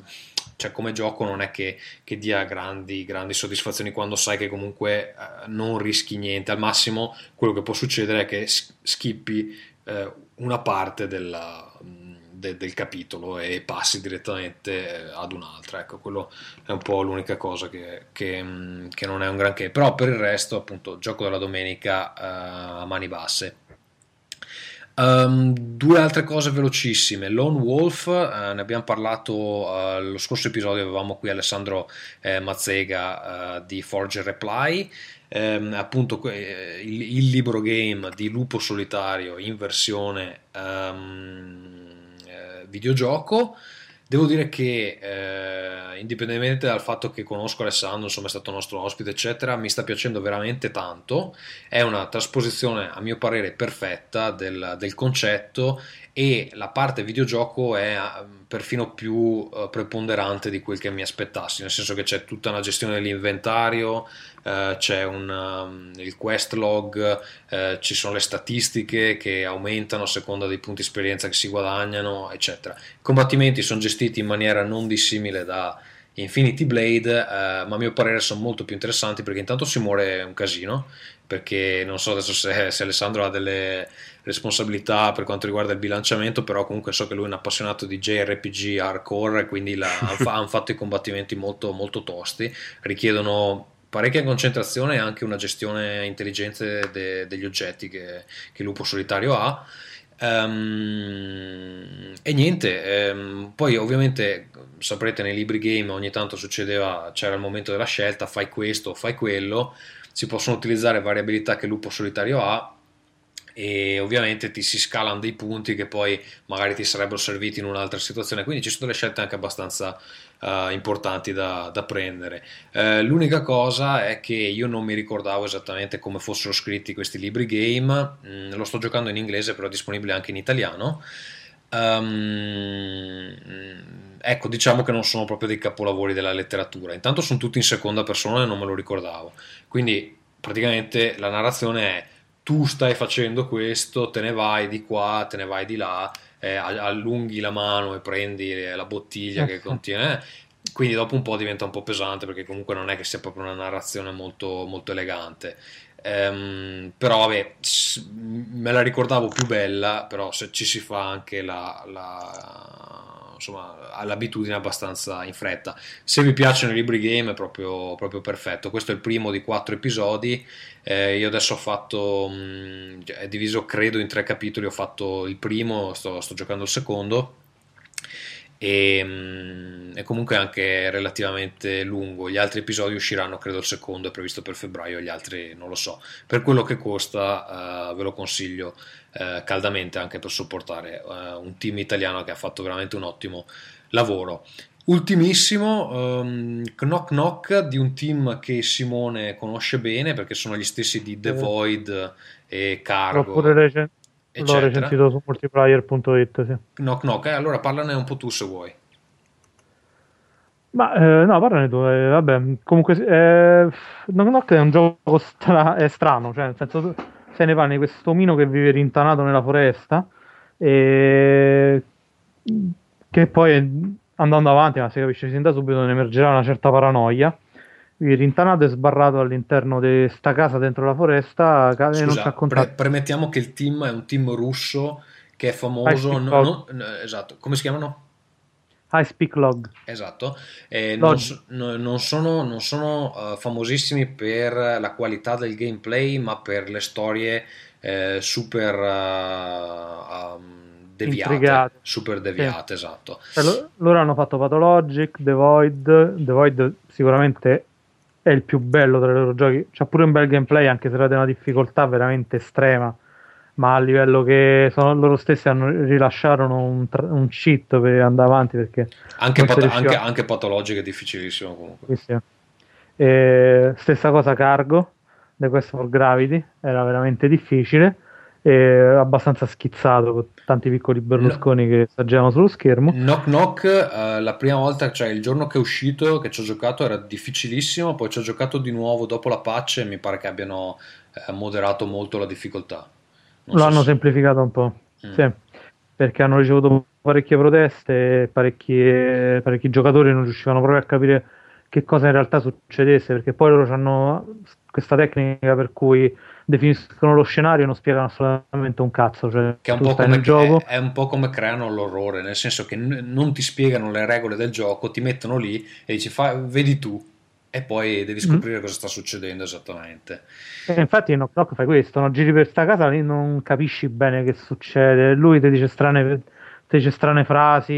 cioè come gioco non è che, che dia grandi, grandi, soddisfazioni quando sai che comunque eh, non rischi niente. Al massimo quello che può succedere è che skippi eh, una parte della, de, del capitolo e passi direttamente ad un'altra. Ecco, quello è un po' l'unica cosa che, che, che non è un granché. Però per il resto, appunto, gioco della domenica eh, a mani basse. Um, due altre cose velocissime. Lone Wolf, uh, ne abbiamo parlato uh, lo scorso episodio, avevamo qui Alessandro eh, Mazzega uh, di Forge Reply. Um, appunto il, il, libro game di Lupo Solitario in versione um, videogioco. Devo dire che, eh, indipendentemente dal fatto che conosco Alessandro, insomma è stato nostro ospite, eccetera, mi sta piacendo veramente tanto. È una trasposizione, a mio parere, perfetta del, del concetto e la parte videogioco è perfino più uh, preponderante di quel che mi aspettassi, nel senso che c'è tutta una gestione dell'inventario, uh, c'è un, um, il quest log, uh, ci sono le statistiche che aumentano a seconda dei punti esperienza che si guadagnano, eccetera. I combattimenti sono gestiti in maniera non dissimile da Infinity Blade, ma a mio parere sono molto più interessanti perché intanto si muore un casino, perché non so adesso se, se Alessandro ha delle responsabilità per quanto riguarda il bilanciamento, però comunque so che lui è un appassionato di JRPG hardcore, quindi hanno fatto i combattimenti molto, molto tosti, richiedono parecchia concentrazione e anche una gestione intelligente de, degli oggetti che, che Lupo Solitario ha. Um, e niente, um, poi ovviamente saprete nei libri game ogni tanto succedeva, c'era il momento della scelta, fai questo, fai quello, si possono utilizzare variabilità che Lupo Solitario ha e ovviamente ti si scalano dei punti che poi magari ti sarebbero serviti in un'altra situazione, quindi ci sono delle scelte anche abbastanza eh, importanti da, da prendere. Eh, l'unica cosa è che io non mi ricordavo esattamente come fossero scritti questi libri game, Mm, lo sto giocando in inglese però è disponibile anche in italiano. Ehm, ecco, diciamo che non sono proprio dei capolavori della letteratura. Intanto sono tutti in seconda persona e non me lo ricordavo. Quindi praticamente la narrazione è tu stai facendo questo, te ne vai di qua, te ne vai di là, eh, allunghi la mano e prendi eh, la bottiglia che contiene. Quindi dopo un po' diventa un po' pesante perché comunque non è che sia proprio una narrazione molto, molto elegante. Ehm, però vabbè, me la ricordavo più bella, però se ci si fa anche la, la- insomma, l'abitudine abbastanza in fretta. Se vi piacciono i libri game è proprio, proprio perfetto. Questo è il primo di quattro episodi. Eh, io adesso ho fatto, mh, è diviso credo in tre capitoli, ho fatto il primo, sto, sto giocando il secondo e, mm, e comunque anche relativamente lungo. Gli altri episodi usciranno, credo il secondo è previsto per febbraio, gli altri non lo so. Per quello che costa, eh, ve lo consiglio eh, caldamente anche per supportare eh, un team italiano che ha fatto veramente un ottimo lavoro. Ultimissimo, ehm, Knock Knock di un team che Simone conosce bene perché sono gli stessi di The. Void e Cargo. pure recen- l'ho eccetera. recensito su multiplayer.it. Sì. Knock Knock, eh, allora parlane un po' tu se vuoi. Ma eh, no, parlane tu. eh, vabbè, comunque, eh, Knock Knock è un gioco stra- è strano, cioè, nel senso, se ne parla di questo omino che vive rintanato nella foresta e che poi andando avanti, ma si capisce sin da subito, ne emergerà una certa paranoia. Rintanato e sbarrato all'interno di sta casa dentro la foresta e non Scusa, sa contatto. pre- premettiamo che il team è un team russo che è famoso. No- no- no, esatto, come si chiamano? High Speak Log. Esatto, eh, non, non sono, non sono, eh, famosissimi per la qualità del gameplay, ma per le storie eh, super eh, um, deviate. Intrigate. Super deviate, esatto. Cioè, lo- loro hanno fatto Pathologic, The Void. The Void sicuramente è il più bello tra i loro giochi. C'ha pure un bel gameplay, anche se era di una difficoltà veramente estrema. Ma a livello che sono, loro stessi hanno rilasciarono un, un cheat per andare avanti perché Anche, pat- anche, anche Pathologic è difficilissimo comunque. Sì, sì. E stessa cosa Cargo, The Quest for Gravity, era veramente difficile e abbastanza schizzato con tanti piccoli Berlusconi che s'aggiravano sullo schermo. Knock Knock, eh, la prima volta, cioè il giorno che è uscito, che ci ho giocato era difficilissimo, poi ci ho giocato di nuovo dopo la patch e mi pare che abbiano eh, moderato molto la difficoltà. Non Lo so se- semplificato un po', Mm. sì, perché hanno ricevuto parecchie proteste parecchi giocatori non riuscivano proprio a capire che cosa in realtà succedesse, perché poi loro hanno questa tecnica per cui definiscono lo scenario e non spiegano assolutamente un cazzo, cioè Che è un, po come, gioco, è, è un po' come creano l'orrore, nel senso che n- non ti spiegano le regole del gioco, ti mettono lì e dici fa, vedi tu e poi devi Mm. scoprire cosa sta succedendo esattamente. E infatti in Knock fai questo, no? giri per sta casa lì non capisci bene che succede, lui ti dice strane, ti dice strane frasi,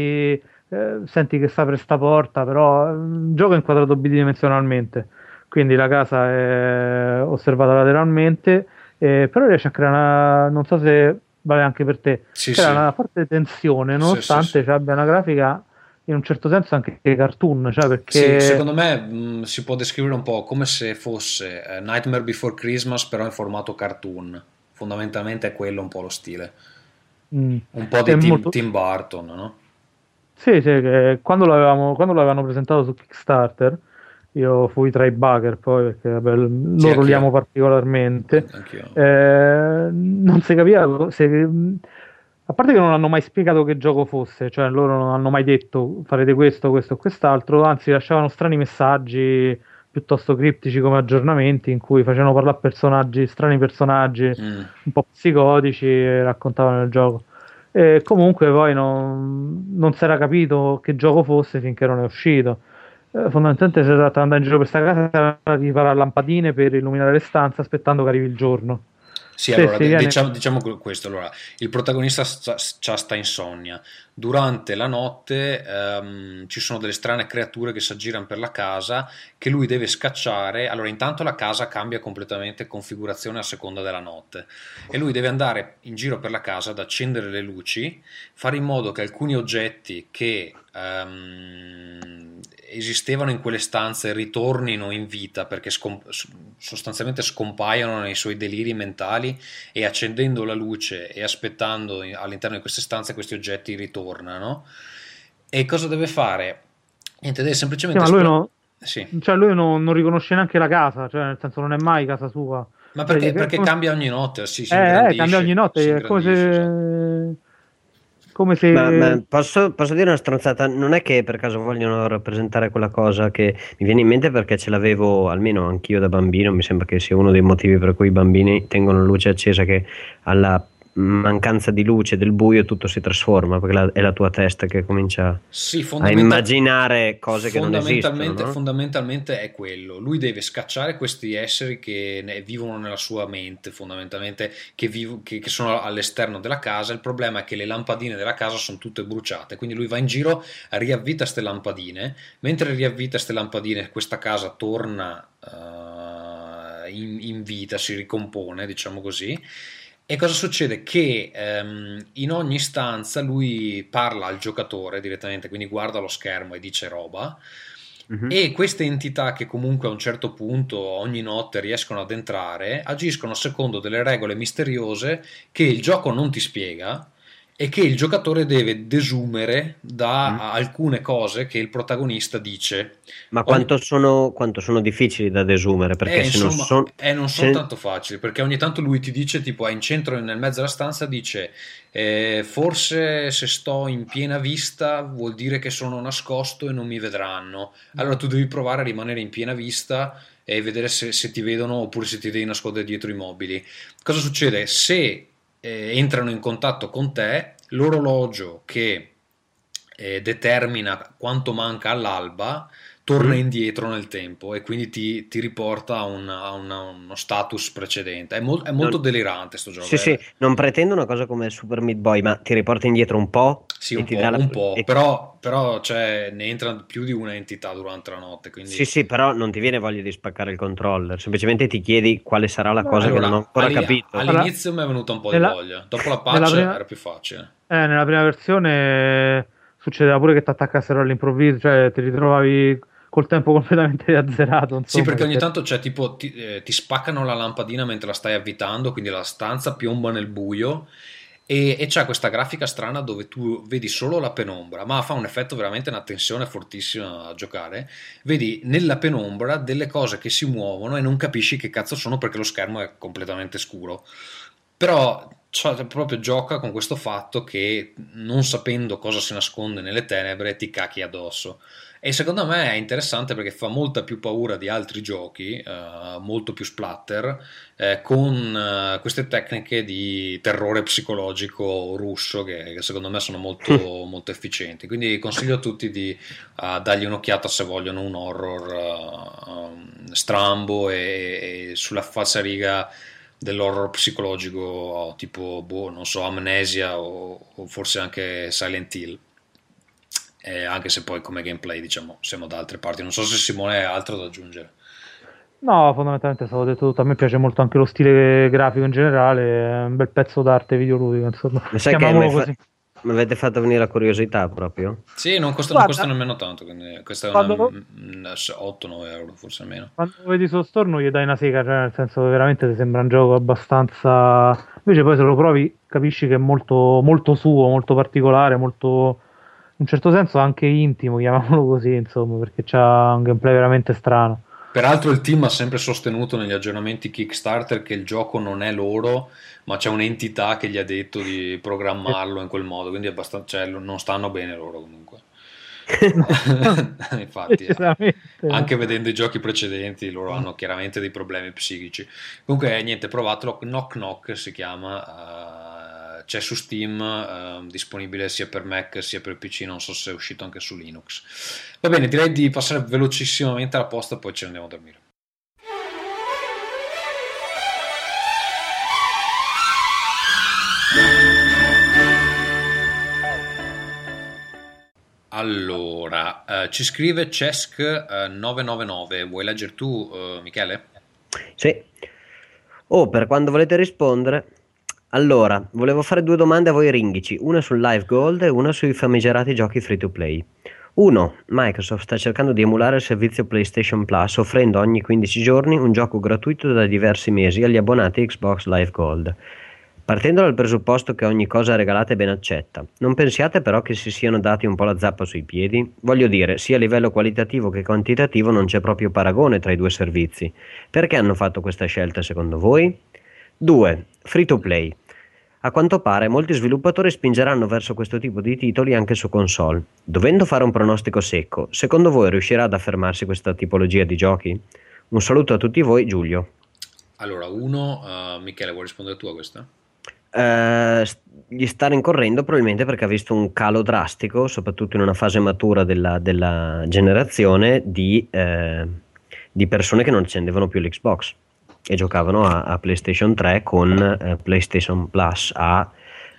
eh, senti che sta per sta porta, però il gioco è inquadrato bidimensionalmente, quindi la casa è osservata lateralmente, eh, però riesce a creare una, non so se vale anche per te, Sì, crea sì. una forte tensione nonostante sì, sì. abbia una grafica in un certo senso anche cartoon, cioè Sì, perché... secondo me mh, si può descrivere un po' come se fosse eh, Nightmare Before Christmas però in formato cartoon. Fondamentalmente è quello un po' lo stile. Mm. Un po' di Tim, molto- Tim Burton, no? Sì, sì, quando l'avevamo, quando l'avevano presentato su Kickstarter, io fui tra i backer poi perché vabbè, Sì, loro li amo particolarmente. Eh, non si capiva se, a parte che non hanno mai spiegato che gioco fosse, cioè loro non hanno mai detto farete questo, questo o quest'altro, anzi lasciavano strani messaggi piuttosto criptici come aggiornamenti in cui facevano parlare personaggi, strani personaggi Mm. un po' psicotici e raccontavano il gioco. E comunque poi non, non si era capito che gioco fosse finché non è uscito. Eh, fondamentalmente si tratta di andare in giro per questa casa di riparare lampadine per illuminare le stanze aspettando che arrivi il giorno. Sì, allora viene- diciamo, diciamo que- questo. Allora, il protagonista sta, sta insonnia, durante la notte ehm, ci sono delle strane creature che si aggirano per la casa che lui deve scacciare. Allora, intanto la casa cambia completamente configurazione a seconda della notte e lui deve andare in giro per la casa ad accendere le luci, fare in modo che alcuni oggetti che ehm, esistevano in quelle stanze ritornino in vita perché scom- sostanzialmente scompaiono nei suoi deliri mentali e accendendo la luce e aspettando in- all'interno di queste stanze questi oggetti ritornano. E cosa deve fare? Niente, deve Sì, semplicemente... ma lui, esplo- no- Sì. cioè, lui non, non riconosce neanche la casa, cioè nel senso non è mai casa sua. Ma perché, Cioè, perché come- cambia ogni notte? Sì, si Eh, eh, cambia ogni notte, è come se... Come se... Ma, ma posso, posso dire una stronzata? Non è che per caso vogliono rappresentare quella cosa che mi viene in mente perché ce l'avevo almeno anch'io da bambino. Mi sembra che sia uno dei motivi per cui i bambini tengono luce accesa, che alla mancanza di luce, del buio, tutto si trasforma perché la- è la tua testa che comincia Sì, a immaginare cose che non esistono. fondamentalmente, no? fondamentalmente è quello. Lui deve scacciare questi esseri che ne- vivono nella sua mente, fondamentalmente, che, vivo- che- che sono all'esterno della casa. Il problema è che le lampadine della casa sono tutte bruciate, quindi lui va in giro, riavvita queste lampadine. Mentre riavvita queste lampadine, questa casa torna eh, in, in vita, si ricompone, diciamo così. E cosa succede? Che ehm, in ogni stanza lui parla al giocatore direttamente, quindi guarda lo schermo e dice roba. Mhm. E queste entità che comunque a un certo punto ogni notte riescono ad entrare agiscono secondo delle regole misteriose che il gioco non ti spiega e che il giocatore deve desumere da Mm. alcune cose che il protagonista dice. Ma quanto sono, quanto sono difficili da desumere? Perché Eh, se non insomma, sono. eh, non sono se- tanto facili perché ogni tanto lui ti dice, tipo, è in centro nel mezzo della stanza, dice eh, forse se sto in piena vista vuol dire che sono nascosto e non mi vedranno. Allora tu devi provare a rimanere in piena vista e vedere se, se ti vedono oppure se ti devi nascondere dietro i mobili. Cosa succede? Se eh, entrano in contatto con te, l'orologio che eh, determina quanto manca all'alba torna Mm. indietro nel tempo e quindi ti, ti riporta a, un- a una- uno status precedente. È, mol- è molto Non- delirante sto gioco. Sì, eh. sì, non pretendo una cosa come Super Meat Boy, ma ti riporta indietro un po'. Sì, e un ti po', dà la- un po', e- però, però cioè, ne entra più di una entità durante la notte. Quindi... Sì, sì, però non ti viene voglia di spaccare il controller, semplicemente ti chiedi quale sarà la cosa che Allora, non ho ancora all'ini- capito. All'inizio mi è venuta un po' Nella- di voglia, dopo la patch prima- era più facile. Eh, nella prima versione succedeva pure che ti attaccassero all'improvviso, cioè ti ritrovavi col tempo completamente azzerato. Sì, insomma, perché ogni tanto cioè, tipo, ti, eh, ti spaccano la lampadina mentre la stai avvitando, quindi la stanza piomba nel buio e, e c'è questa grafica strana dove tu vedi solo la penombra, ma fa un effetto veramente una tensione fortissima a giocare. Vedi nella penombra delle cose che si muovono e non capisci che cazzo sono perché lo schermo è completamente scuro. Però cioè, proprio gioca con questo fatto che non sapendo cosa si nasconde nelle tenebre ti cacchi addosso. E secondo me è interessante perché fa molta più paura di altri giochi, eh, molto più splatter, eh, con eh, queste tecniche di terrore psicologico russo che, che secondo me sono molto, molto efficienti. Quindi consiglio a tutti di eh, dargli un'occhiata se vogliono un horror um, strambo e, e sulla falsariga dell'horror psicologico tipo, boh, non so, Amnesia o, o forse anche Silent Hill. Eh, anche se poi come gameplay diciamo siamo da altre parti non so se Simone ha altro da aggiungere No, fondamentalmente è stato detto tutto. A me piace molto anche lo stile grafico in generale, è un bel pezzo d'arte videoludica, insomma. Ma sai che mi fa- così. mi avete fatto venire la curiosità proprio? sì non costa, non Guarda- costa nemmeno tanto quindi questa è una, 8-9 euro forse meno Quando lo vedi sullo store non gli dai una sega, cioè nel senso che veramente ti sembra un gioco abbastanza... Invece poi se lo provi capisci che è molto, molto suo, molto particolare, molto... un certo senso anche intimo, chiamiamolo così, insomma, perché c'ha un gameplay veramente strano. Peraltro il team ha sempre sostenuto negli aggiornamenti Kickstarter che il gioco non è loro, ma c'è un'entità che gli ha detto di programmarlo in quel modo, quindi è abbastanza, cioè, non stanno bene loro comunque. Infatti, Decisamente. anche vedendo i giochi precedenti, loro hanno chiaramente dei problemi psichici. Comunque, eh, niente, provatelo. Knock Knock si chiama, eh, c'è su Steam, eh, disponibile sia per Mac sia per PC. Non so se è uscito anche su Linux. Va bene, direi di passare velocissimamente alla posta, poi ci andiamo a dormire. Allora, eh, ci scrive Cesk999, vuoi leggere tu, eh, Michele? Sì. Oh, per quando volete rispondere. Allora, volevo fare due domande a voi ringhici, una sul Live Gold e una sui famigerati giochi free to play. 1. Microsoft sta cercando di emulare il servizio PlayStation Plus offrendo ogni 15 giorni un gioco gratuito da diversi mesi agli abbonati Xbox Live Gold. Partendo dal presupposto che ogni cosa regalata è ben accetta, non pensiate però che si siano dati un po' la zappa sui piedi? Voglio dire, sia a livello qualitativo che quantitativo non c'è proprio paragone tra i due servizi. Perché hanno fatto questa scelta secondo voi? 2. Free to play. A quanto pare molti sviluppatori spingeranno verso questo tipo di titoli anche su console. Dovendo fare un pronostico secco, secondo voi riuscirà ad affermarsi questa tipologia di giochi? Un saluto a tutti voi, Giulio. Allora, uno, eh, Michele, vuoi rispondere tu a questa? S- gli sta rincorrendo probabilmente perché ha visto un calo drastico, soprattutto in una fase matura della, della generazione, di, eh, di persone che non accendevano più l'Xbox e giocavano a, a PlayStation 3 con eh, PlayStation Plus a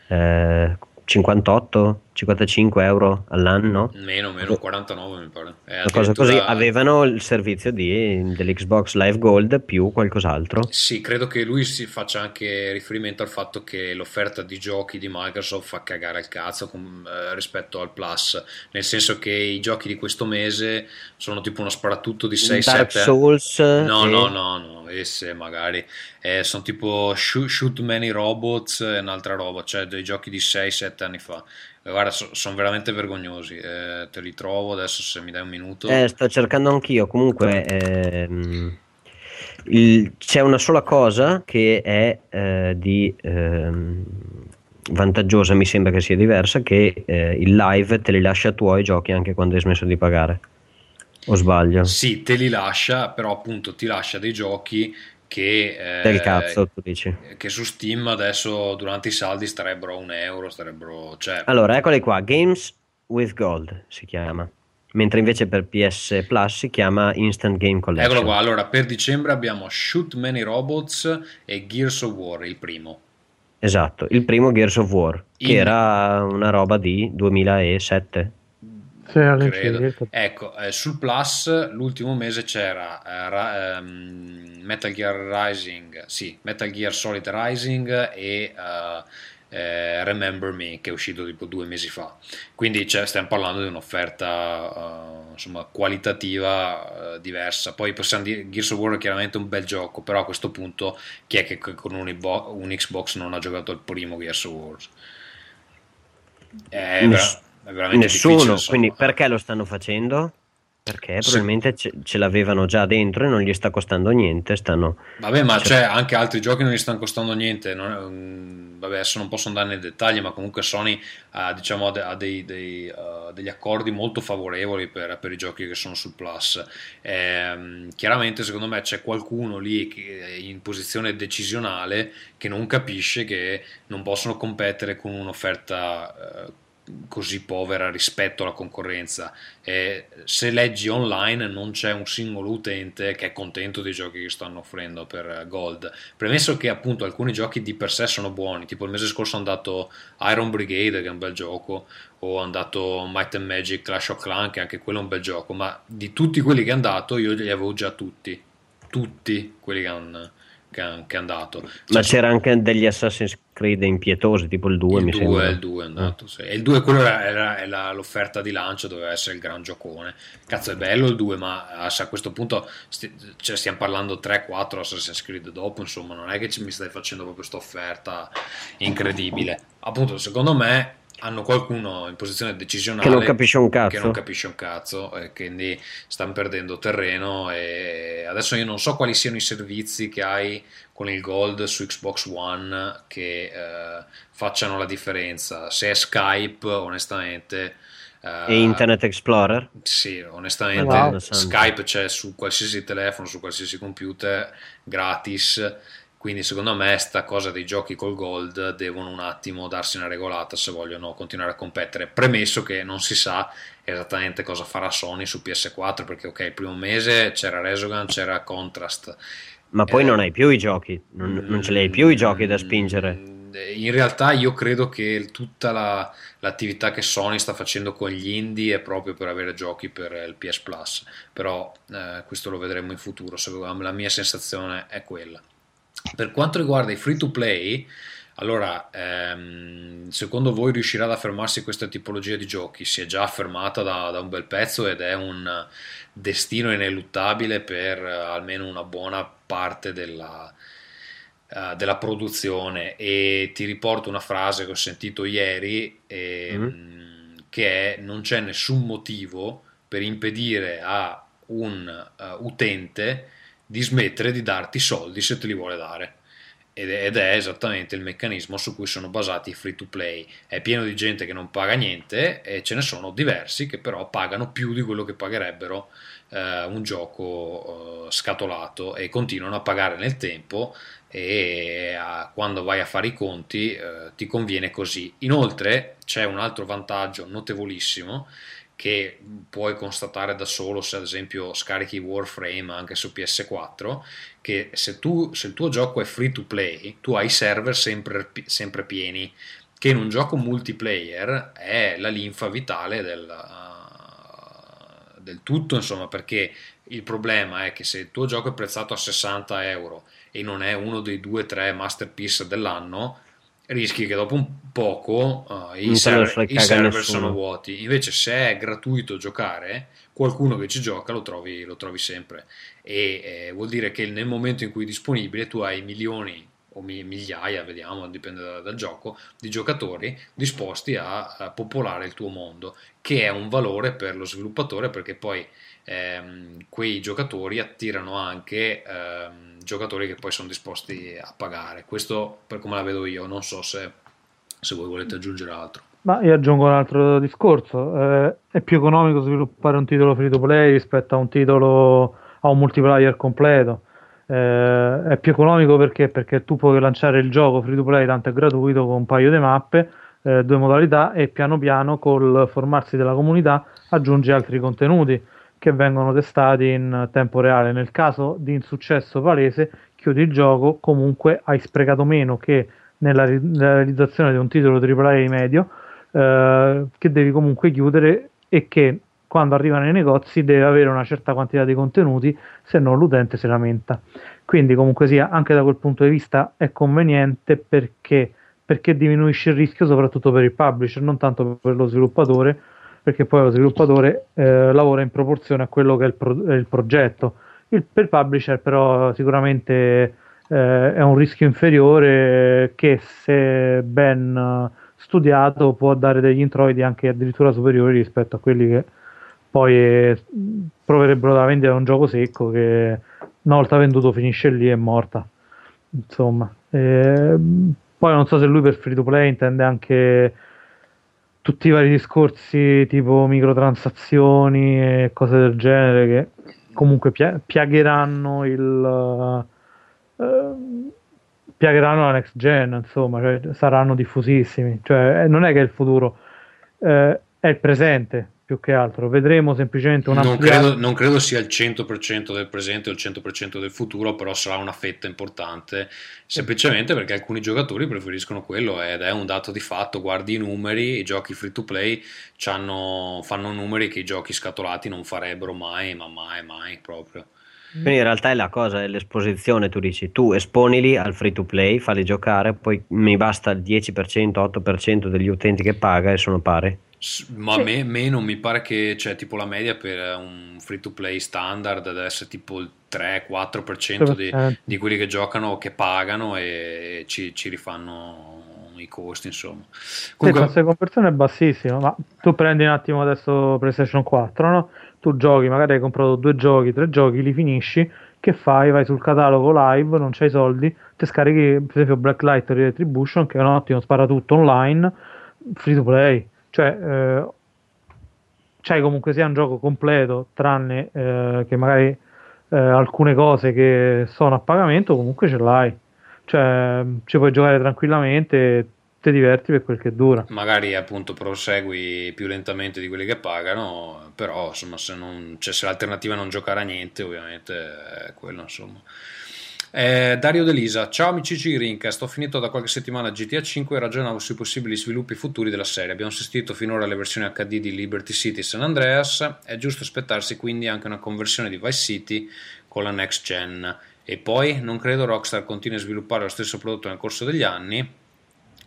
eh, 58, 55 euro all'anno. Meno, meno, 49 mi pare. Una cosa così, addirittura- avevano il servizio di, dell'Xbox Live Gold più qualcos'altro. Sì, credo che lui si faccia anche riferimento al fatto che l'offerta di giochi di Microsoft fa cagare il cazzo com- eh, rispetto al Plus, nel senso che i giochi di questo mese sono tipo uno sparatutto di 6-7 Dark Souls, No, e- no, no, no, esse magari eh, sono tipo shoot, Shoot Many Robots e un'altra roba, cioè dei giochi di 6-7 anni fa. Eh, Guarda, sono veramente vergognosi. eh, te li trovo adesso se mi dai un minuto. Eh, sto cercando anch'io. Comunque, ehm, il- c'è una sola cosa che è eh, di ehm, vantaggiosa, mi sembra che sia diversa, che eh, il live te li lascia tuoi giochi anche quando hai smesso di pagare. O sbaglio? Sì, te li lascia, però appunto ti lascia dei giochi che, eh, Del cazzo, tu dici. che su Steam adesso durante i saldi starebbero a un euro, starebbero... Cioè, Allora, eccoli qua. Games with Gold si chiama. Mentre invece per PS Plus si chiama Instant Game Collection. eccolo qua, allora per dicembre abbiamo Shoot Many Robots e Gears of War, il primo. Esatto, il primo Gears of War, che In- era una roba di 2007. Sì. Ecco, eh, sul Plus l'ultimo mese c'era eh, Ra- ehm, Metal Gear Rising, sì, Metal Gear Solid Rising e eh, eh, Remember Me che è uscito tipo due mesi fa. Quindi cioè, stiamo parlando di un'offerta eh, insomma, qualitativa eh, diversa. Poi possiamo dire Gears of War è chiaramente un bel gioco, però a questo punto chi è che con un, Xbox non ha giocato il primo Gears of War? È veramente Nessuno, quindi perché lo stanno facendo? Perché probabilmente ce, ce l'avevano già dentro e non gli sta costando niente. Stanno... Vabbè, ma Cioè- c'è anche altri giochi non gli stanno costando niente. non vabbè, adesso non posso andare nei dettagli, ma comunque Sony ha, diciamo, ha de- ha dei- dei, uh, degli accordi molto favorevoli per, per i giochi che sono sul Plus. Ehm, chiaramente, secondo me, c'è qualcuno lì che è in posizione decisionale che non capisce che non possono competere con un'offerta. eh, così povera rispetto alla concorrenza. E se leggi online non c'è un singolo utente che è contento dei giochi che stanno offrendo per eh, Gold. Premesso che appunto alcuni giochi di per sé sono buoni tipo il mese scorso è andato Iron Brigade che è un bel gioco o è andato Might and Magic Clash of Clans che anche quello è un bel gioco ma di tutti quelli che è andato io li avevo già tutti. Tutti quelli che hanno che che è andato Ma Cioè, c'era anche degli Assassin's Creed impietosi, tipo il 2, mi il 2, sembra. il 2 è andato, sì. E il 2 quello era, era- è la- l'offerta di lancio, doveva essere il gran giocone. Cazzo è bello il 2, ma a a questo punto sti- cioè, stiamo parlando 3-4 Assassin's Creed dopo, insomma, non è che mi stai facendo proprio questa offerta incredibile. Appunto, secondo me hanno qualcuno in posizione decisionale Che non capisce un cazzo. che non capisce un cazzo e quindi stanno perdendo terreno e adesso io non so quali siano i servizi che hai con il Gold su Xbox One che eh, facciano la differenza se è Skype onestamente eh, E Internet Explorer? sì, onestamente Wow. Skype c'è su qualsiasi telefono, su qualsiasi computer gratis. Quindi secondo me sta cosa dei giochi col gold devono un attimo darsi una regolata se vogliono continuare a competere. Premesso che non si sa esattamente cosa farà Sony su PS4 perché ok, il primo mese c'era Resogun, c'era Contrast. Ma poi Eh, non hai più i giochi, non, non ce li hai più i giochi da spingere. in realtà io credo che tutta la- l'attività che Sony sta facendo con gli indie è proprio per avere giochi per il PS Plus, però eh, questo lo vedremo in futuro, la mia sensazione è quella. Per quanto riguarda i free to play, allora, ehm, secondo voi riuscirà ad affermarsi questa tipologia di giochi? Si è già affermata da, da un bel pezzo ed è un destino ineluttabile per eh, almeno una buona parte della, eh, della produzione. E ti riporto una frase che ho sentito ieri, ehm, che è non c'è nessun motivo per impedire a un eh, utente di smettere di darti soldi se te li vuole dare. Ed è, ed è esattamente il meccanismo su cui sono basati i free to play. È pieno di gente che non paga niente e ce ne sono diversi che però pagano più di quello che pagherebbero eh, un gioco eh, scatolato e continuano a pagare nel tempo e a- quando vai a fare i conti eh, ti conviene così. Inoltre c'è un altro vantaggio notevolissimo che puoi constatare da solo se ad esempio scarichi Warframe anche su PS4 che se, tu, se il tuo gioco è free to play tu hai server sempre, sempre pieni che in un gioco multiplayer è la linfa vitale del, del tutto insomma perché il problema è che se il tuo gioco è prezzato a 60 euro e non è uno dei due o tre masterpiece dell'anno rischi che dopo un poco uh, i, server, i server sono vuoti. Invece, se è gratuito giocare, qualcuno che ci gioca lo trovi, lo trovi sempre. E eh, vuol dire che nel momento in cui è disponibile, tu hai milioni o mi- migliaia, vediamo, dipende da- dal gioco, di giocatori disposti a, a popolare il tuo mondo, che è un valore per lo sviluppatore perché poi ehm, quei giocatori attirano anche ehm, giocatori che poi sono disposti a pagare. Questo per come la vedo io, non so se, se voi volete aggiungere altro. Ma io aggiungo un altro discorso, eh, è più economico sviluppare un titolo free to play rispetto a un titolo a un multiplayer completo. Eh, è più economico perché? Perché tu puoi lanciare il gioco free to play, tanto è gratuito, con un paio di mappe, eh, due modalità e piano piano col formarsi della comunità aggiungi altri contenuti che vengono testati in tempo reale. Nel caso di insuccesso palese, chiudi il gioco, comunque hai sprecato meno che nella, nella realizzazione di un titolo AAA medio eh, che devi comunque chiudere e che quando arriva nei negozi deve avere una certa quantità di contenuti, se no l'utente si lamenta. Quindi comunque sia, anche da quel punto di vista è conveniente perché, perché diminuisce il rischio soprattutto per il publisher, non tanto per lo sviluppatore, perché poi lo sviluppatore eh, lavora in proporzione a quello che è il, pro- il progetto. Il, per publisher però sicuramente eh, è un rischio inferiore che se ben eh, studiato può dare degli introiti anche addirittura superiori rispetto a quelli che poi eh, proverebbero da vendere un gioco secco che una volta venduto finisce lì e è morta. Insomma, Ehm, poi non so se lui per free to play intende anche tutti i vari discorsi tipo microtransazioni e cose del genere che comunque pia- piagheranno il eh, piagheranno la next gen, insomma, cioè, saranno diffusissimi. Cioè, eh, non è che è il futuro, eh, è il presente più che altro. Vedremo semplicemente una Non credo, non credo sia il 100% del presente o il 100% del futuro, però sarà una fetta importante, semplicemente perché alcuni giocatori preferiscono quello ed è un dato di fatto. Guardi i numeri, i giochi free to play fanno numeri che i giochi scatolati non farebbero mai, ma mai, mai proprio. Quindi in realtà è la cosa, è l'esposizione, tu dici, tu esponili al free to play, falli giocare, poi mi basta il 10%, 8% degli utenti che paga e sono pari. Ma a me, meno mi pare che c'è tipo la media per un free to play standard deve essere tipo il 3-4% di, 3%. di quelli che giocano che pagano e ci, ci rifanno i costi, insomma. Sì, Comunque, costo di conversione è bassissimo, ma tu prendi un attimo adesso PlayStation 4, no? Tu giochi, magari hai comprato due giochi, tre giochi, li finisci, che fai? Vai sul catalogo live, non c'hai soldi, ti scarichi per esempio Blacklight Retribution, che è un ottimo sparatutto online, free to play, cioè eh, c'hai comunque sia un gioco completo, tranne eh, che magari eh, alcune cose che sono a pagamento, comunque ce l'hai, cioè ci puoi giocare tranquillamente, ti diverti per quel che dura. magari appunto prosegui più lentamente di quelli che pagano, però insomma se, non, cioè, se l'alternativa è non giocare a niente, ovviamente è quello insomma. Eh, Dario Delisa, ciao amici Rincast, ho finito da qualche settimana GTA 5 e ragionavo sui possibili sviluppi futuri della serie. Abbiamo assistito finora alle versioni HD di Liberty City e San Andreas, è giusto aspettarsi quindi anche una conversione di Vice City con la next gen. E poi non credo Rockstar continui a sviluppare lo stesso prodotto nel corso degli anni,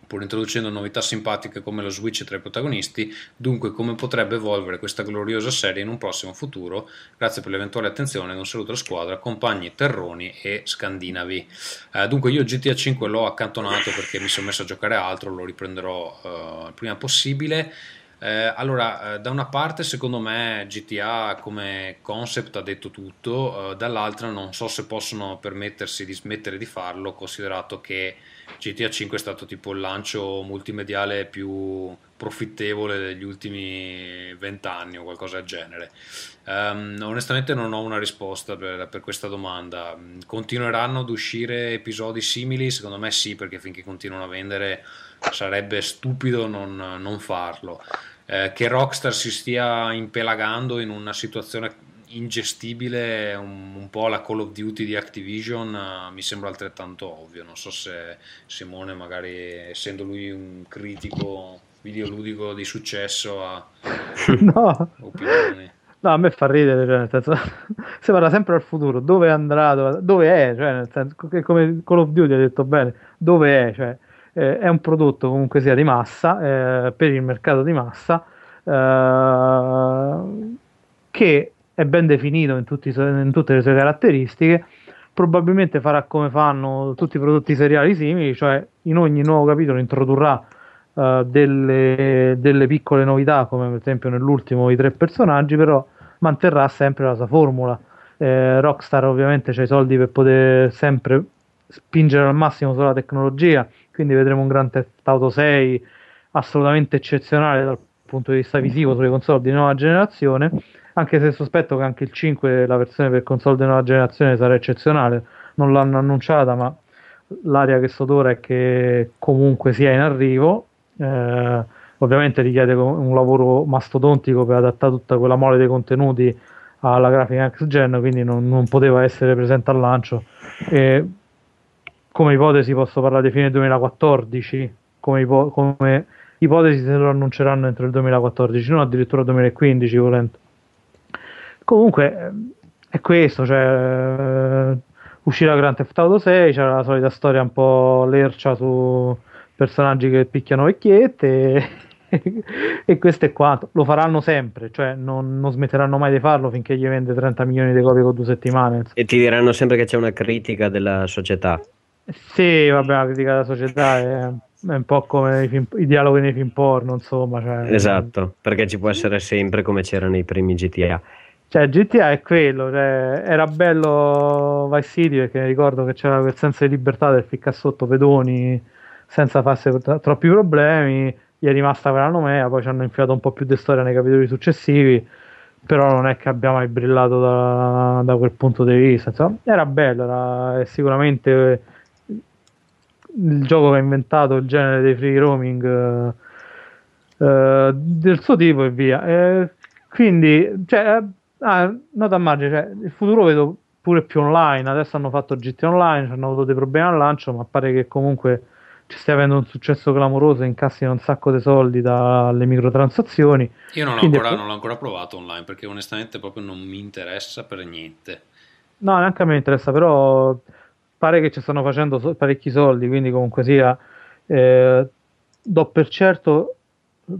pur introducendo novità simpatiche come lo switch tra i protagonisti, dunque come potrebbe evolvere questa gloriosa serie in un prossimo futuro. Grazie per l'eventuale attenzione ed un saluto alla squadra, compagni terroni e scandinavi. Eh, dunque io GTA 5 l'ho accantonato perché mi sono messo a giocare altro, lo riprenderò eh, il prima possibile. Eh, allora, eh, da una parte secondo me GTA come concept ha detto tutto, eh, dall'altra non so se possono permettersi di smettere di farlo, considerato che GTA 5 è stato tipo il lancio multimediale più profittevole degli ultimi vent'anni o qualcosa del genere. Ehm, onestamente non ho una risposta per, per questa domanda. Continueranno ad uscire episodi simili? Secondo me sì, perché finché continuano a vendere sarebbe stupido non, non farlo. Eh, che Rockstar si stia impelagando in una situazione ingestibile, un, un po' la Call of Duty di Activision, eh, mi sembra altrettanto ovvio. Non so se Simone, magari essendo lui un critico videoludico di successo, ha No. opinioni. No, a me fa ridere, cioè, nel senso, si parla sempre al futuro, dove andrà, dove, dove è, cioè, nel senso, come Call of Duty ha detto bene, dove è, cioè, eh, è un prodotto comunque sia di massa, eh, per il mercato di massa, eh, che è ben definito in, tutti in tutte le sue caratteristiche, probabilmente farà come fanno tutti i prodotti seriali simili, cioè in ogni nuovo capitolo introdurrà eh, delle, delle piccole novità, come per esempio nell'ultimo i tre personaggi, però manterrà sempre la sua formula. Eh, Rockstar ovviamente ha i soldi per poter sempre spingere al massimo sulla tecnologia, quindi vedremo un Grand Theft Auto 6 assolutamente eccezionale dal punto di vista visivo sulle console di nuova generazione, anche se sospetto che anche il 5, la versione per console di nuova generazione, sarà eccezionale. Non l'hanno annunciata, ma l'aria che sodora è che comunque sia in arrivo. Eh, ovviamente richiede un lavoro mastodontico per adattare tutta quella mole dei contenuti alla grafica next gen, quindi non, non poteva essere presente al lancio. E come ipotesi posso parlare di fine 2014, come, ipo- come ipotesi se lo annunceranno entro il 2014, non addirittura 2015 volendo. Comunque eh, è questo, cioè eh, uscirà Grand Theft Auto 6, c'era la solita storia un po' lercia su personaggi che picchiano vecchiette e, e questo è quanto. Lo faranno sempre, cioè non, non smetteranno mai di farlo finché gli vende 30 milioni di copie con due settimane. E ti diranno sempre che c'è una critica della società. Sì, vabbè, la critica della società è, è un po' come i, film- i dialoghi nei film porno, insomma. Cioè, Esatto, perché ci può essere sempre come c'era nei primi GTA. Cioè, GTA è quello, cioè, era bello Vice City perché ricordo che c'era quel senso di libertà del ficcare sotto pedoni senza farsi tro- troppi problemi. Gli è rimasta quella nomea, poi ci hanno infilato un po' più di storia nei capitoli successivi. Però non è che abbia mai brillato da, da quel punto di vista. Insomma, era bello, era sicuramente il gioco che ha inventato il genere dei free roaming eh, del suo tipo e via. Eh, quindi, cioè, ah, nota a margine, cioè, il futuro vedo pure più online. Adesso hanno fatto GT Online, hanno avuto dei problemi al lancio, ma pare che comunque ci stia avendo un successo clamoroso, incassino un sacco di soldi dalle microtransazioni. Io non l'ho, ancora, non l'ho ancora provato online perché onestamente proprio non mi interessa per niente. No, neanche a me interessa, però pare che ci stanno facendo so- parecchi soldi, quindi comunque sia, eh, do per certo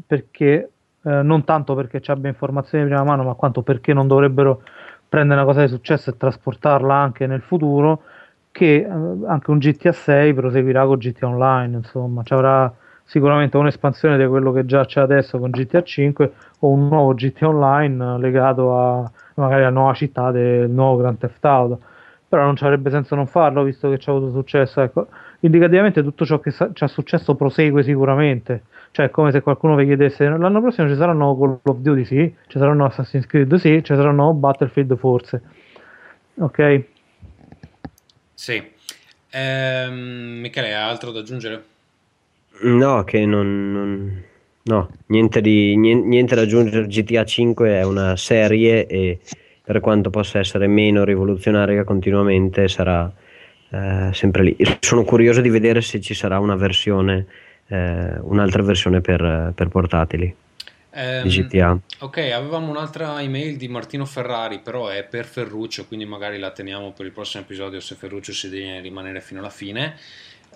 perché, eh, non tanto perché ci abbia informazioni di prima mano, ma quanto perché non dovrebbero prendere una cosa di successo e trasportarla anche nel futuro, che eh, anche un GTA 6 proseguirà con GTA Online, insomma, ci avrà sicuramente un'espansione di quello che già c'è adesso con GTA 5 o un nuovo GTA Online legato a magari alla nuova città del nuovo Grand Theft Auto. Però non ci avrebbe senso non farlo visto che ci ha avuto successo ecco. Indicativamente tutto ciò che sa- ci ha successo prosegue sicuramente cioè è come se qualcuno vi chiedesse l'anno prossimo ci saranno Call of Duty sì ci saranno Assassin's Creed sì ci saranno Battlefield forse ok Sì. Ehm, Michele, hai altro da aggiungere? No, che non, non- no, niente, di, nien- niente da aggiungere. GTA 5 è una serie e per quanto possa essere meno rivoluzionaria continuamente sarà eh, sempre lì. Sono curioso di vedere se ci sarà una versione, eh, un'altra versione per, per portatili Ehm, di GTA. Ok, avevamo un'altra email di Martino Ferrari, però è per Ferruccio, quindi magari la teniamo per il prossimo episodio se Ferruccio si deve rimanere fino alla fine.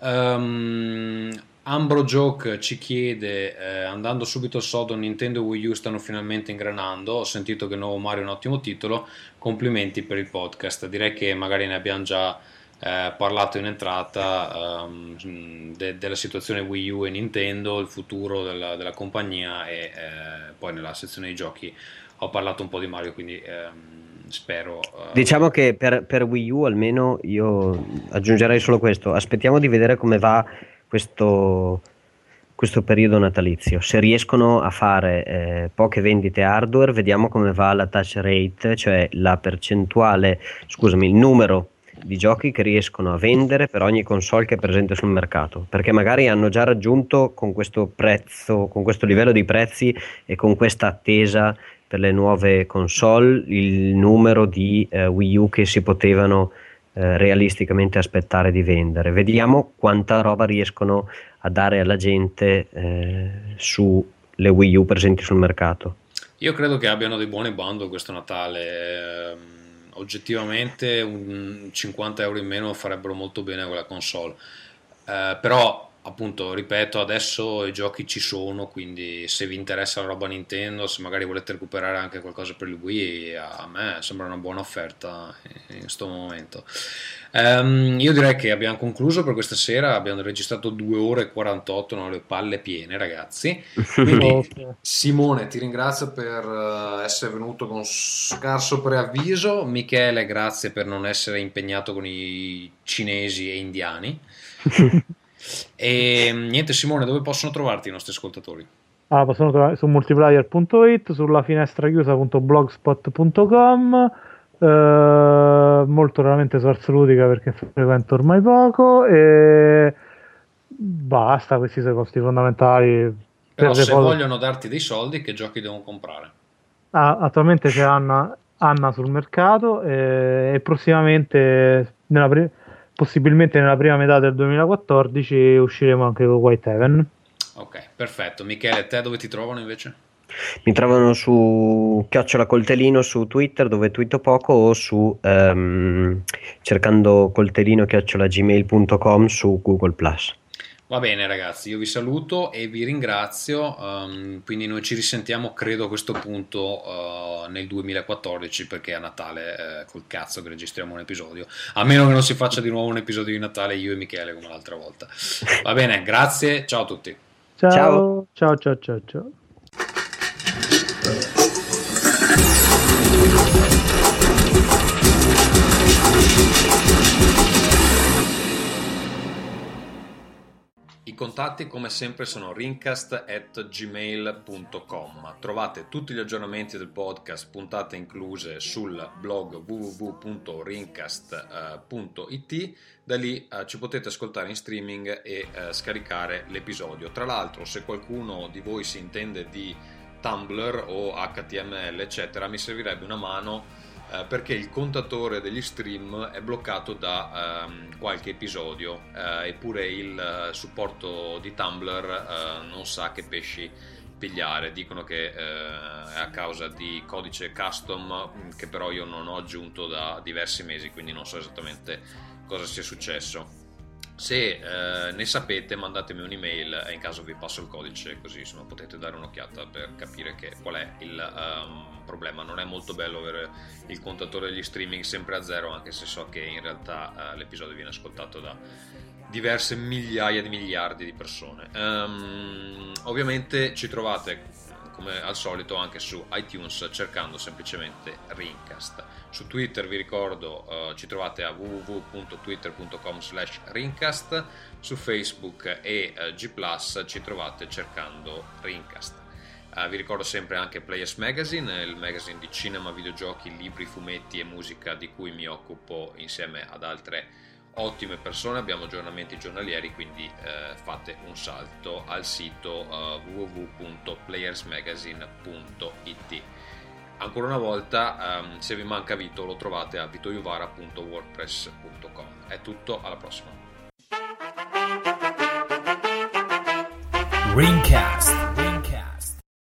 Ehm, Ambro Joke ci chiede, eh, andando subito al sodo, Nintendo Wii U stanno finalmente ingranando, ho sentito che il nuovo Mario è un ottimo titolo, complimenti per il podcast, direi che magari ne abbiamo già eh, parlato in entrata ehm, de- della situazione Wii U e Nintendo, il futuro della, della compagnia e eh, poi nella sezione dei giochi ho parlato un po' di Mario, quindi ehm, spero... eh, Diciamo che per, per Wii U almeno io aggiungerei solo questo, aspettiamo di vedere come va questo, questo periodo natalizio. Se riescono a fare eh, poche vendite hardware, vediamo come va la touch rate, cioè la percentuale, scusami, il numero di giochi che riescono a vendere per ogni console che è presente sul mercato, perché magari hanno già raggiunto con questo prezzo, con questo livello di prezzi e con questa attesa per le nuove console il numero di eh, Wii U che si potevano eh, realisticamente aspettare di vendere. Vediamo quanta roba riescono a dare alla gente eh, sulle Wii U presenti sul mercato. Io credo che abbiano dei buoni bundle questo Natale. Oggettivamente un 50 euro in meno farebbero molto bene a quella console. Eh, però, appunto, ripeto, adesso i giochi ci sono, quindi se vi interessa la roba Nintendo, se magari volete recuperare anche qualcosa per il Wii, a me sembra una buona offerta in questo momento. Ehm, io direi che abbiamo concluso per questa sera, abbiamo registrato 2 ore e 48, non le palle piene ragazzi. Quindi. Simone, ti ringrazio per eh, essere venuto con scarso preavviso. Michele, grazie per non essere impegnato con i cinesi e indiani. e niente, Simone, dove possono trovarti i nostri ascoltatori? Ah, possono trovare su multiplayer.it, sulla finestra chiusa.blogspot.com, eh, molto raramente su Ars Ludica perché frequento ormai poco e basta, questi sono i costi fondamentali. Però se foto- vogliono darti dei soldi, che giochi devono comprare? Ah, attualmente c'è Anna, Anna sul mercato eh, e prossimamente, nella pri- possibilmente nella prima metà del 2014, usciremo anche con White Heaven. Ok, perfetto. Michele, te dove ti trovano invece? Mi trovano su Chiocciola Coltellino su Twitter dove twitto poco o su ehm, cercando coltellino chiocciola gmail.com su Google Plus. Va bene ragazzi, io vi saluto e vi ringrazio, ehm, quindi noi ci risentiamo credo a questo punto eh, nel 2014 perché a Natale eh, col cazzo che registriamo un episodio, a meno che non si faccia di nuovo un episodio di Natale io e Michele come l'altra volta. Va bene, grazie, ciao a tutti. Ciao, ciao, ciao, ciao. ciao. Contatti come sempre sono rincast.gmail.com Trovate tutti gli aggiornamenti del podcast, puntate incluse sul blog www.rincast.it da lì eh, ci potete ascoltare in streaming e eh, scaricare l'episodio. Tra l'altro se qualcuno di voi si intende di Tumblr o HTML eccetera mi servirebbe una mano eh, perché il contatore degli stream è bloccato da ehm, qualche episodio eh, eppure il eh, supporto di Tumblr eh, non sa che pesci pigliare. Dicono che è a causa di codice custom mh, che però io non ho aggiunto da diversi mesi quindi non so esattamente cosa sia successo se eh, ne sapete mandatemi un'email e in caso vi passo il codice così insomma, potete dare un'occhiata per capire che, qual è il ehm, problema. Non è molto bello avere il contatore degli streaming sempre a zero anche se so che in realtà eh, l'episodio viene ascoltato da diverse migliaia di miliardi di persone. Ehm, ovviamente ci trovate come al solito anche su iTunes cercando semplicemente Rincast. Su Twitter vi ricordo eh, ci trovate a www.twitter.com slash Rincast, su Facebook e eh, G ⁇ ci trovate cercando Rincast. Eh, vi ricordo sempre anche Players Magazine, il magazine di cinema, videogiochi, libri, fumetti e musica di cui mi occupo insieme ad altre ottime persone, abbiamo aggiornamenti giornalieri, quindi eh, fate un salto al sito eh, www.playersmagazine.it. ancora una volta, ehm, se vi manca Vito, lo trovate a vitoiuvara.wordpress.com. È tutto, alla prossima. Ringcast.